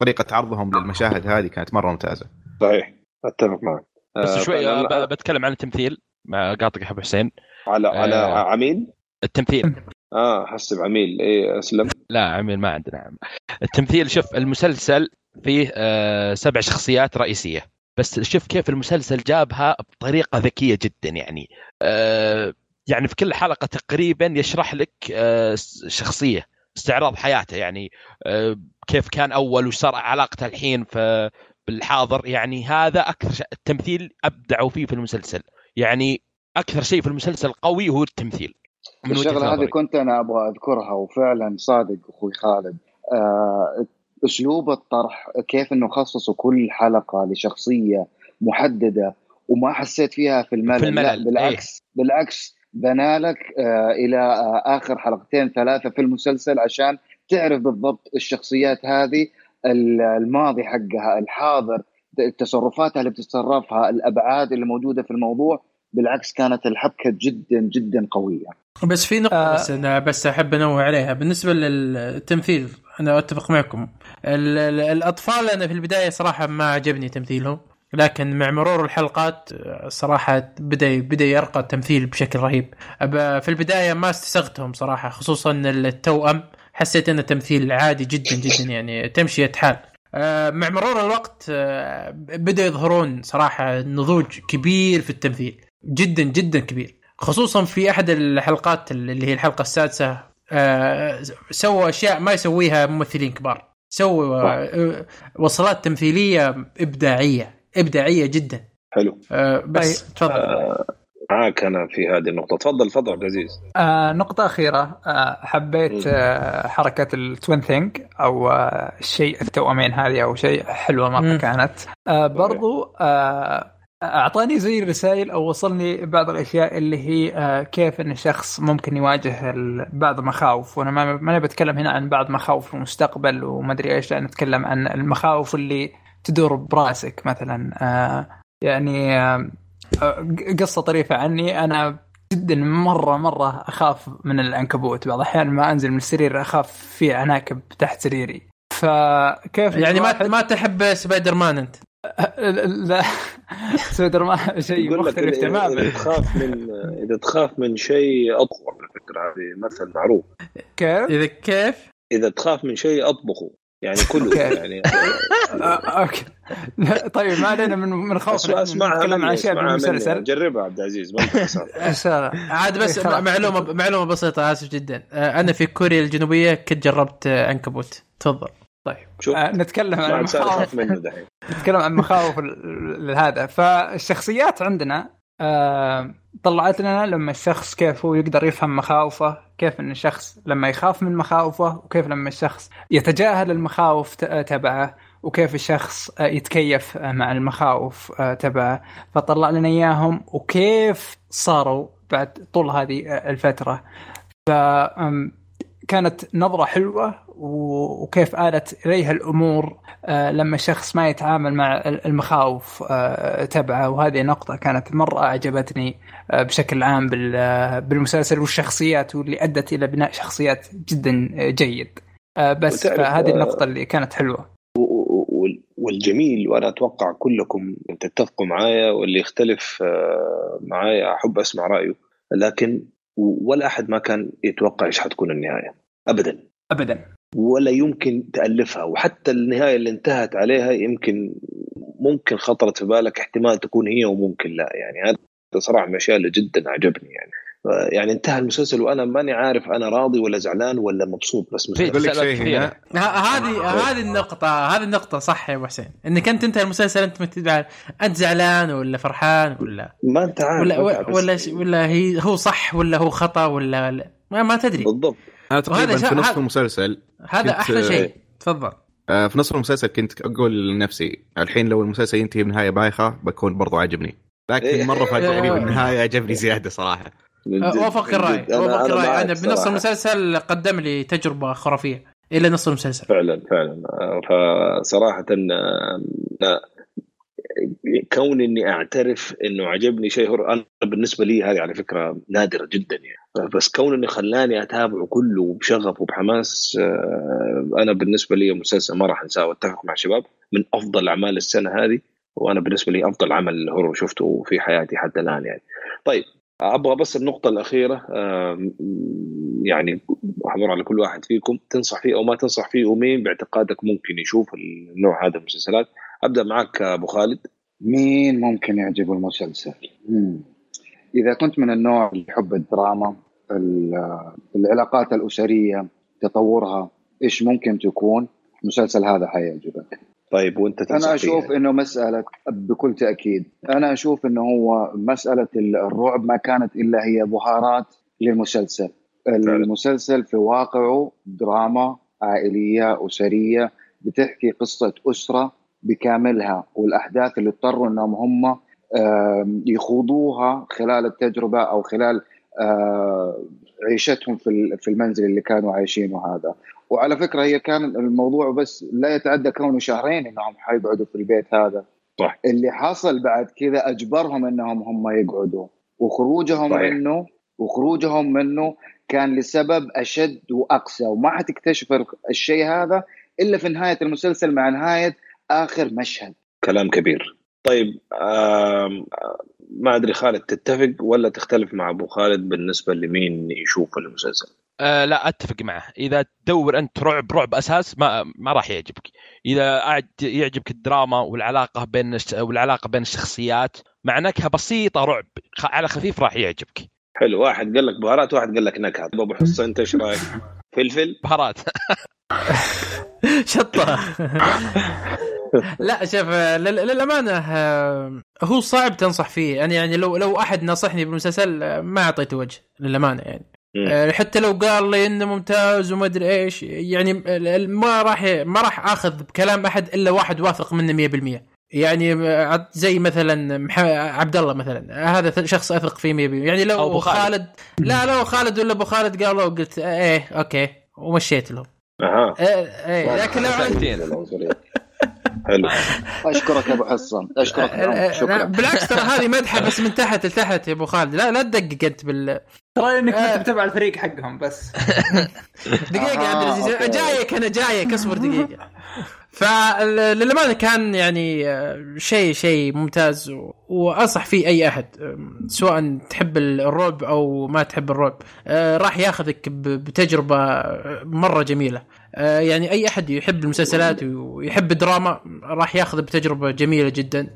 طريقة عرضهم للمشاهد هذه كانت مرة ممتازة. صحيح. أتفق معك. بس آه، شوي فأنا- آه، بتكلم عن التمثيل. قاطعك يا أبو حسين. على على آه. عميل؟ التمثيل. آه حسب عميل. إيه أسلم. لا عميل ما عندنا. عميل. التمثيل شوف المسلسل فيه آه، سبع شخصيات رئيسية. بس شوف كيف المسلسل جابها بطريقة ذكية جدا يعني. آه، يعني في كل حلقة تقريبا يشرح لك آه، شخصية استعراض حياته يعني. كيف كان أول وش صار علاقته الحين في بالحاضر يعني هذا أكثر شيء التمثيل ابدعوا فيه في المسلسل. يعني أكثر شيء في المسلسل قوي هو التمثيل من الشغلة هذه. كنت أنا أبغى أذكرها وفعلا صادق أخوي خالد. آه أسلوب الطرح كيف إنه خصصوا كل حلقة لشخصية محددة وما حسيت فيها في الملل, في الملل، لا بالعكس بالعكس بنى لك آه إلى آه آخر حلقتين ثلاثة في المسلسل عشان تعرف بالضبط الشخصيات هذه الماضي حقها الحاضر تصرفاتها اللي بتتصرفها الأبعاد اللي موجودة في الموضوع بالعكس كانت الحبكة جدا جدا قوية. بس في نقطة آه. بس أنا بس أحب أنوه عليها. بالنسبة للتمثيل أنا أتفق معكم. ال- ال- الأطفال أنا في البداية صراحة ما عجبني تمثيلهم. لكن مع مرور الحلقات آه، صراحة بدأ بدأ يرقى التمثيل بشكل رهيب. أبا في البداية ما استسغتهم صراحة خصوصا التوأم. حسيت أنه تمثيل عادي جدا جدا يعني تمشي حال آه، مع مرور الوقت آه، بدأ يظهرون صراحة نضوج كبير في التمثيل جدا جدا كبير. خصوصا في أحد الحلقات اللي هي الحلقة السادسة آه، سوى أشياء ما يسويها ممثلين كبار. سوى آه، وصلات تمثيلية إبداعية إبداعية جدا. حلو. آه، بس تفضل. معاك أنا في هذه النقطة. تفضل تفضل عبد العزيز. آه نقطة أخيرة. آه حبيت. آه حركة التوين ثينك أو آه الشيء التوأمين هذه أو شيء حلوة مرة مم. كانت. آه برضو آه أعطاني زي رسائل أو وصلني بعض الأشياء اللي هي آه كيف أن الشخص ممكن يواجه ال- بعض المخاوف وأنا ما ما أنا بتكلم هنا عن بعض مخاوف المستقبل وما أدري إيش لا نتكلم عن المخاوف اللي تدور براسك مثلا. آه يعني قصة طريفة عني. أنا جدا مرة مرة أخاف من العنكبوت. بعض الأحيان ما أنزل من السرير أخاف في عناكب تحت سريري. فكيف يعني ما ما تحب سبايدر مان أنت؟ لا. سبايدر مان شيء مختلف إذا- تماما. إذا تخاف من إذا تخاف من شيء اطبخه على فكرة هذه مثل معروف. كيف؟ إذا كيف؟ إذا تخاف من شيء أطبخه. يعني كله okay. يعني آه، okay. طيب ما علينا من من خوف. اسمع اسمعها نتكلم عن مني بالمسلسل. جربها عبد العزيز ما أنت خسارة. ان شاء الله عاد بس إيه،. معلومه معلومة بسيطة آسف جدا. آه، أنا في كوريا الجنوبية كنت جربت آه، عنكبوت. تفضل. شوف آه، نتكلم عن منه دحين. نتكلم عن مخاوف ال- ال- هذا. فالشخصيات عندنا آه، طلعت لنا لما الشخص كيف هو يقدر يفهم مخاوفه كيف إن الشخص لما يخاف من مخاوفه وكيف لما الشخص يتجاهل المخاوف تبعه وكيف الشخص آه، يتكيف آه، مع المخاوف تبعه. فطلع لنا إياهم وكيف صاروا بعد طول هذه الفترة. ف كانت نظرة حلوة وكيف آلت إليها الأمور آه، لما الشخص ما يتعامل مع ال- المخاوف آه، تبعه. وهذه نقطة كانت مرة أعجبتني آه، بشكل عام بال- بالمسلسل والشخصيات واللي أدت إلى بناء شخصيات جدا جيد. بس آه، النقطة اللي كانت حلوة. وال- والجميل وأنا أتوقع كلكم تتفقوا معايا واللي يختلف معايا أحب أسمع رأيه. لكن ولا أحد ما كان يتوقع إيش حتكون النهاية. ابدا. أبدا. ولا يمكن تألفها. وحتى النهاية اللي انتهت عليها يمكن ممكن خطرت في بالك احتمال تكون هي وممكن لا. يعني هذا صراحة من الأشياء اللي جدا عجبني يعني. يعني انتهى المسلسل وأنا ماني عارف أنا راضي ولا زعلان ولا مبسوط بس في أقول لك شيء. هنا. هذه هذه النقطة هذه النقطة صح يا أبو حسين. إنك أنت انتهى المسلسل أنت متبع أنت زعلان ولا فرحان ولا ما أنت عارف ولا ولا بس- ولا هي هو صح ولا هو خطأ ولا لا ما, ما تدري. بالضبط. أنا تقريبا في نصف المسلسل هذا كنت- أحلى شيء. تفضل. آه، في نصف المسلسل كنت أقول لنفسي الحين لو المسلسل ينتهي بنهاية بايخة بكون برضو عجبني إيه. لكن مرة فاجئني بالنهاية عجبني زيادة صراحة. وافق من الرأي. أنا- وافق أنا الرأي أنا بنص. المسلسل قدم لي تجربة خرافية إلى نص المسلسل فعلا فعلا آه، فصراحة آه، آه، كون إني أعترف إنه عجبني شيء هو أنا بالنسبة لي هذه على فكرة نادرة جدا يعني بس كون انه خلاني أتابعه كله بشغف وبحماس أنا بالنسبة لي مسلسل ما راح أنساه وأتفق مع الشباب من أفضل أعمال السنة هذه وأنا بالنسبة لي أفضل عمل هورو شفته في حياتي حتى الآن يعني. طيب أبغى بس النقطة الأخيرة آم، يعني أحضر على كل واحد فيكم تنصح فيه أو ما تنصح فيه ومين باعتقادك ممكن يشوف النوع هذا من المسلسلات أبدأ معك أبو خالد مين ممكن يعجبه المسلسل؟ مم. إذا كنت من النوع اللي يحب الدراما ال- العلاقات الأسرية تطورها إيش ممكن تكون المسلسل هذا حيعجبك. طيب وأنت فيه أشوف يعني. إنه مسألة بكل تأكيد أنا أشوف إنه هو مسألة الرعب ما كانت إلا هي بهارات للمسلسل. المسلسل في واقعه دراما عائلية أسرية بتحكي قصة أسرة بكاملها والأحداث اللي اضطروا أنهم هم يخوضوها خلال التجربة أو خلال عيشتهم في المنزل اللي كانوا عايشينه هذا. وعلى فكرة هي كان الموضوع بس لا يتعدى كونه شهرين أنهم حيقعدوا في البيت هذا. صح. اللي حصل بعد كذا أجبرهم أنهم هم يقعدوا وخروجهم صحيح. منه وخروجهم منه كان لسبب أشد وأقسى. وما حتكتشف الشيء هذا إلا في نهاية المسلسل مع نهاية آخر مشهد. كلام كبير. طيب ما أدري خالد تتفق ولا تختلف مع أبو خالد بالنسبة لمين يشوف المسلسل؟ آه لا أتفق معه. إذا تدور أنت رعب رعب أساس ما ما راح يعجبك. إذا قاعد يعجبك الدراما والعلاقة بين والعلاقة بين الشخصيات مع نكهه بسيطة رعب. على خفيف راح يعجبك. حلو. واحد قال لك بهارات واحد قال لك نكهه أبو حصه أنت إيش رأيك؟ فلفل؟ بهارات. شطة. لا شوف لل- للأمانة آه، هو صعب تنصح فيه. يعني يعني لو لو أحد نصحني بالمسلسل آه، ما أعطيته وجه للأمانة يعني. مم. آه، حتى لو قال لي إنه ممتاز وما أدري إيش يعني ما راح ما راح آخذ بكلام أحد إلا واحد واثق منه 100% يعني زي مثلا مح- عبد الله مثلا هذا شخص أثق فيه 100% يعني لو أو خالد. خالد لا لو خالد ولا أبو خالد قالوا قلت إيه أوكي ومشيت له أها. إيه إيه لكن لو. حلو. أشكرك يا أبو حسن أشكرك. نعم، شكرا. بالعكس ترى هذه مدحة بس من تحت لتحت يا أبو خالد. لا لا تدقق أنت بال ترى إنك ما آه. تتابع الفريق حقهم بس دقيقة آه، عبد العزيز أوكي. جايك أنا جايك اصبر دقيقة فللأمانة كان يعني آه، شيء شيء ممتاز وأنصح فيه أي أحد سواء تحب الرعب أو ما تحب الرعب. آه، راح ياخذك بتجربة آه، مرة جميلة. يعني أي أحد يحب المسلسلات ويحب الدراما راح ياخذ بتجربة جميلة جدا.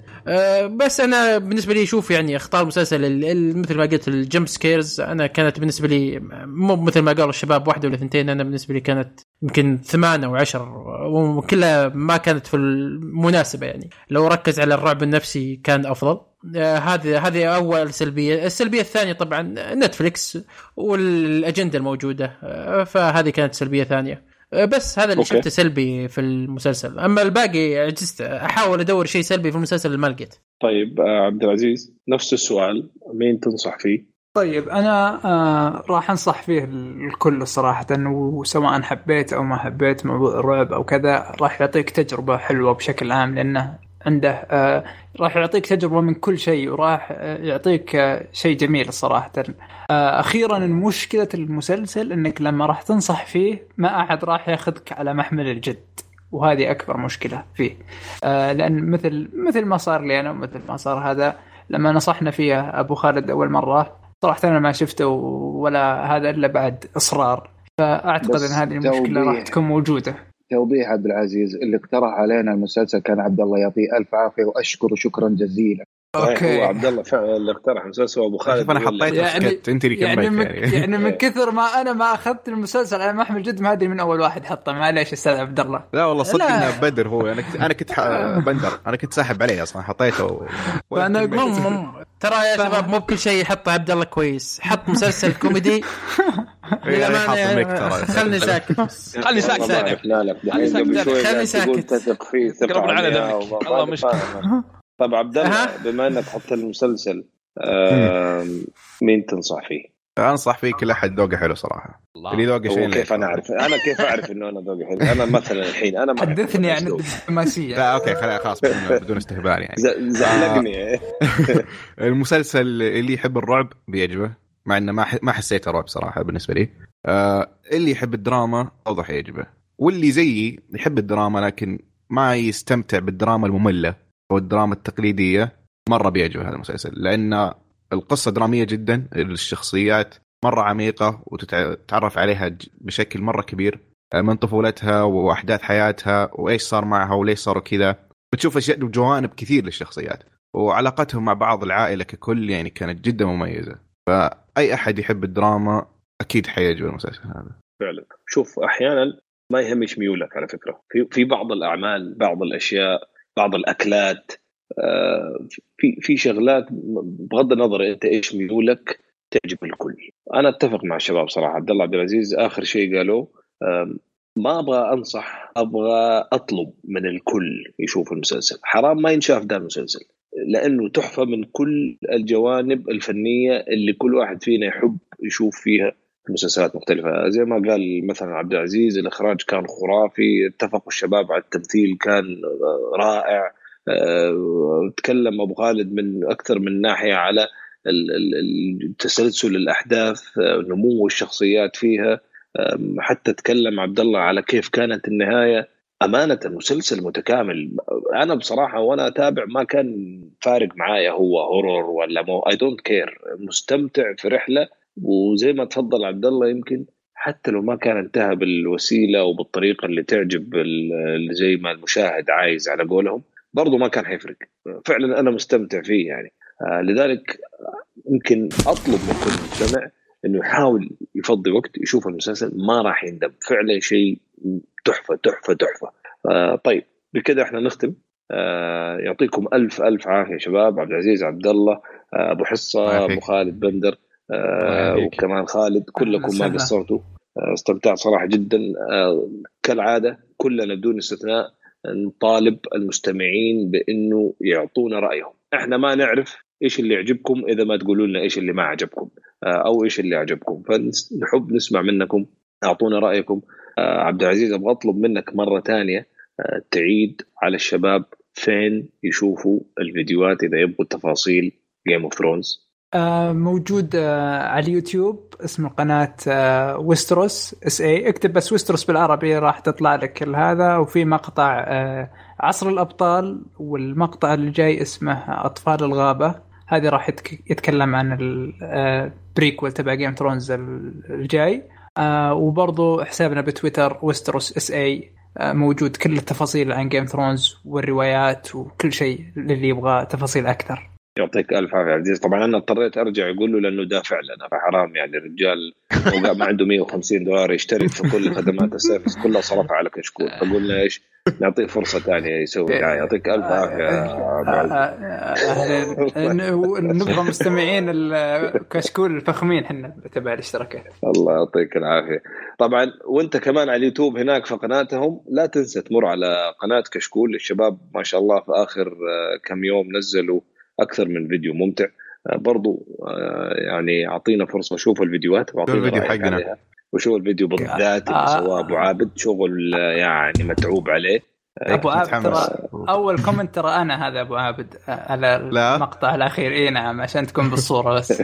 بس أنا بالنسبة لي أشوف يعني اختار مسلسل مثل ما قلت ال jump scares أنا كانت بالنسبة لي مو مثل ما قالوا الشباب واحدة ولا ثنتين أنا بالنسبة لي كانت يمكن ثمانة أو عشر وكلها ما كانت في المناسبة يعني. لو ركز على الرعب النفسي كان أفضل. آه، هذه هذه أول سلبية، السلبية الثانية طبعا نتفلكس والأجندة الموجودة. آه، فهذه كانت سلبية ثانية. آه، بس هذا اللي. شفته سلبي في المسلسل. أما الباقي عجزت. أحاول أدور شيء سلبي في المسلسل ما لقيت طيب آه، عبد العزيز نفس السؤال مين تنصح فيه؟ طيب أنا آه راح أنصح فيه الكل صراحة وسواء حبيت أو ما حبيت موضوع الرعب أو كذا راح يعطيك تجربة حلوة بشكل عام لأنه عنده آه راح يعطيك تجربة من كل شيء وراح آه يعطيك آه شيء جميل صراحة. آه أخيرا مشكله المسلسل إنك لما راح تنصح فيه ما أحد راح ياخذك على محمل الجد وهذه أكبر مشكلة فيه. آه لأن مثل مثل ما صار لي أنا ومثل ما صار هذا لما نصحنا فيها أبو خالد أول مرة صراحة أنا ما شفته ولا هذا إلا بعد إصرار. فأعتقد إن هذه المشكلة راح. تكون موجودة. توضيح عبد العزيز اللي اقترح علينا المسلسل كان عبد الله يعطيه ألف عافية وأشكره شكرا جزيلا. okay. هو عبد الله فعلا اللي اقترح مسلسل أبو خالد شوف أنا حطيت يعني- سكت أنت اللي يعني من يعني. يعني من كثر ما أنا ما أخذت المسلسل على محمل جد ما أدري من أول واحد حطه. معليش أستاذ عبد الله. لا والله صدق. إنه بدر هو. أنا كنت أنا كنت بندر. أنا كنت ساحب عليه أصلا حطيته. و... ترى يا. شباب مو بكل شيء يحط عبد الله كويس حط مسلسل كوميدي الميك يعني ترى. خلني ساكت خلي ساكت خلي دحين ساكت تقول ساكت. تثق فيه على دمك. الله. فاهم. طيب عبد الله. بما إنك حط المسلسل مين تنصح فيه؟ انصح فيه كل أحد ذوقه حلو صراحة. الله. اللي ذوقه شيء كيف أنا اعرف أنا كيف أعرف إنه أنا ذوقي حلو؟ أنا مثلا الحين أنا ما حدثني عن. الدبلوماسية. لا أوكي خلاص خلاص بدون, استهبال يعني. زعلقني. المسلسل اللي يحب الرعب بيعجبه مع إنه ما ح- ما حسيته رعب صراحة بالنسبة لي. آه اللي يحب الدراما أوضح يعجبه. واللي زيي يحب الدراما لكن ما يستمتع بالدراما المملة أو الدراما التقليدية مرة بيعجبه هذا المسلسل. لأن القصة درامية جدا الشخصيات مرة عميقة وتتعرف عليها بشكل مرة كبير آه، من طفولتها وأحداث حياتها وإيش صار معها وليش صاروا كذا. بتشوف أشياء وجوانب كثير للشخصيات وعلاقتهم مع بعض العائلة ككل يعني كانت جدا مميزة. فأي أحد يحب الدراما أكيد حيعجبه المسلسل هذا. فعلا. شوف أحيانا ما يهمش ميولك على فكرة. في في بعض الأعمال بعض الأشياء بعض الأكلات في في شغلات بغض النظر أنت إيش ميولك تعجب الكل. أنا أتفق مع الشباب صراحة. عبد الله عبد العزيز آخر شيء قالوه آم، ما أبغى أنصح أبغى أطلب من الكل يشوف المسلسل. حرام ما ينشاف ده المسلسل لأنه تحفة من كل الجوانب الفنية اللي كل واحد فينا يحب يشوف فيها مسلسلات مختلفة. زي ما قال مثلا عبد العزيز الإخراج كان خرافي اتفقوا الشباب على التمثيل كان آه، رائع. تكلم أبو خالد من أكثر من ناحية على تسلسل الأحداث آه، نمو الشخصيات فيها. حتى تكلم عبد الله على كيف كانت النهاية. أمانة مسلسل متكامل. أنا بصراحة وأنا أتابع ما كان فارق معايا هو horror ولا مو I don't care مستمتع في رحلة. وزي ما تفضل عبد الله يمكن حتى لو ما كان انتهى بالوسيلة وبالطريقة اللي تعجب زي ما المشاهد عايز على قولهم. برضو ما كان حيفرق. فعلا أنا مستمتع فيه يعني. آه لذلك يمكن أطلب من كل مستمع إنه يحاول يفضي وقت يشوف المسلسل ما راح يندم. فعلا شيء تحفة تحفة تحفة. آه طيب بكده إحنا نختم. آه يعطيكم ألف ألف عافية شباب. عبد العزيز عبد الله آه أبو حصة. أبو خالد بندر آه. وكمان خالد. كلكم ما. قصرتوا. استمتعت صراحة جدا. كالعادة كلنا بدون استثناء نطالب المستمعين بإنه يعطونا رأيهم. إحنا ما نعرف إيش اللي يعجبكم إذا ما تقولوا لنا إيش اللي ما عجبكم آه أو إيش اللي عجبكم. فنحب نسمع منكم أعطونا رأيكم. آه عبد العزيز أبغى أطلب منك مرة ثانية. آه تعيد على الشباب فين يشوفوا الفيديوهات إذا يبغوا تفاصيل Game of Thrones موجود آه، على اليوتيوب اسم القناة آه، Westeros SA اكتب بس ويستروس بالعربي راح تطلع لك هذا. وفي مقطع آه، عصر الأبطال والمقطع اللي جاي اسمه أطفال الغابة. هذه راح يتك- يتكلم عن ال prequel تبع Game Thrones الجاي. آه، وبرضو حسابنا بتويتر Westeros SA موجود كل التفاصيل عن Game Thrones والروايات وكل شيء للي يبغى تفاصيل أكثر. يعطيك ألف عافية. العزيز طبعا أنا اضطريت أرجع أقول له لأنه دافع لنا فحرام يعني. الرجال ما عنده 150 دولار يشترك في كل خدمات ال service كلها صرفها على كشكول. فقلنا إيش؟ نعطيه فرصة ثانية يسوي دعاية. يعطيك ألف عافية يا عبد العزيز. أهلاً. نبغى مستمعين الكشكول الفخمين إحنا تبع الاشتراكات. الله يعطيك العافية. طبعا وأنت كمان على اليوتيوب هناك في قناتهم لا تنسى تمر على قناة كشكول. الشباب ما شاء الله في آخر آه، كم يوم نزلوا أكثر من فيديو ممتع آه، برضو آه، يعني أعطينا فرصة شوف الفيديوهات وأعطينا الفيديو حقنا. وشوف الفيديو بالذات اللي آه. سواه أبو عابد شغل يعني متعوب عليه أبو عابد. ترى أول كومنت ترى أنا هذا أبو عابد على لا. المقطع الأخير اي نعم عشان تكون بالصورة بس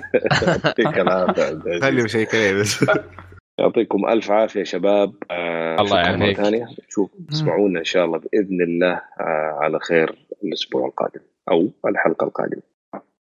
يعطيك العافية عبد العزيز. خلي شيء كذا بس يعطيكم ألف عافية شباب آه الله يعافيك. ثانية شوف تسمعونا إن شاء الله بإذن الله آه على خير الأسبوع القادم أو الحلقة القادمة.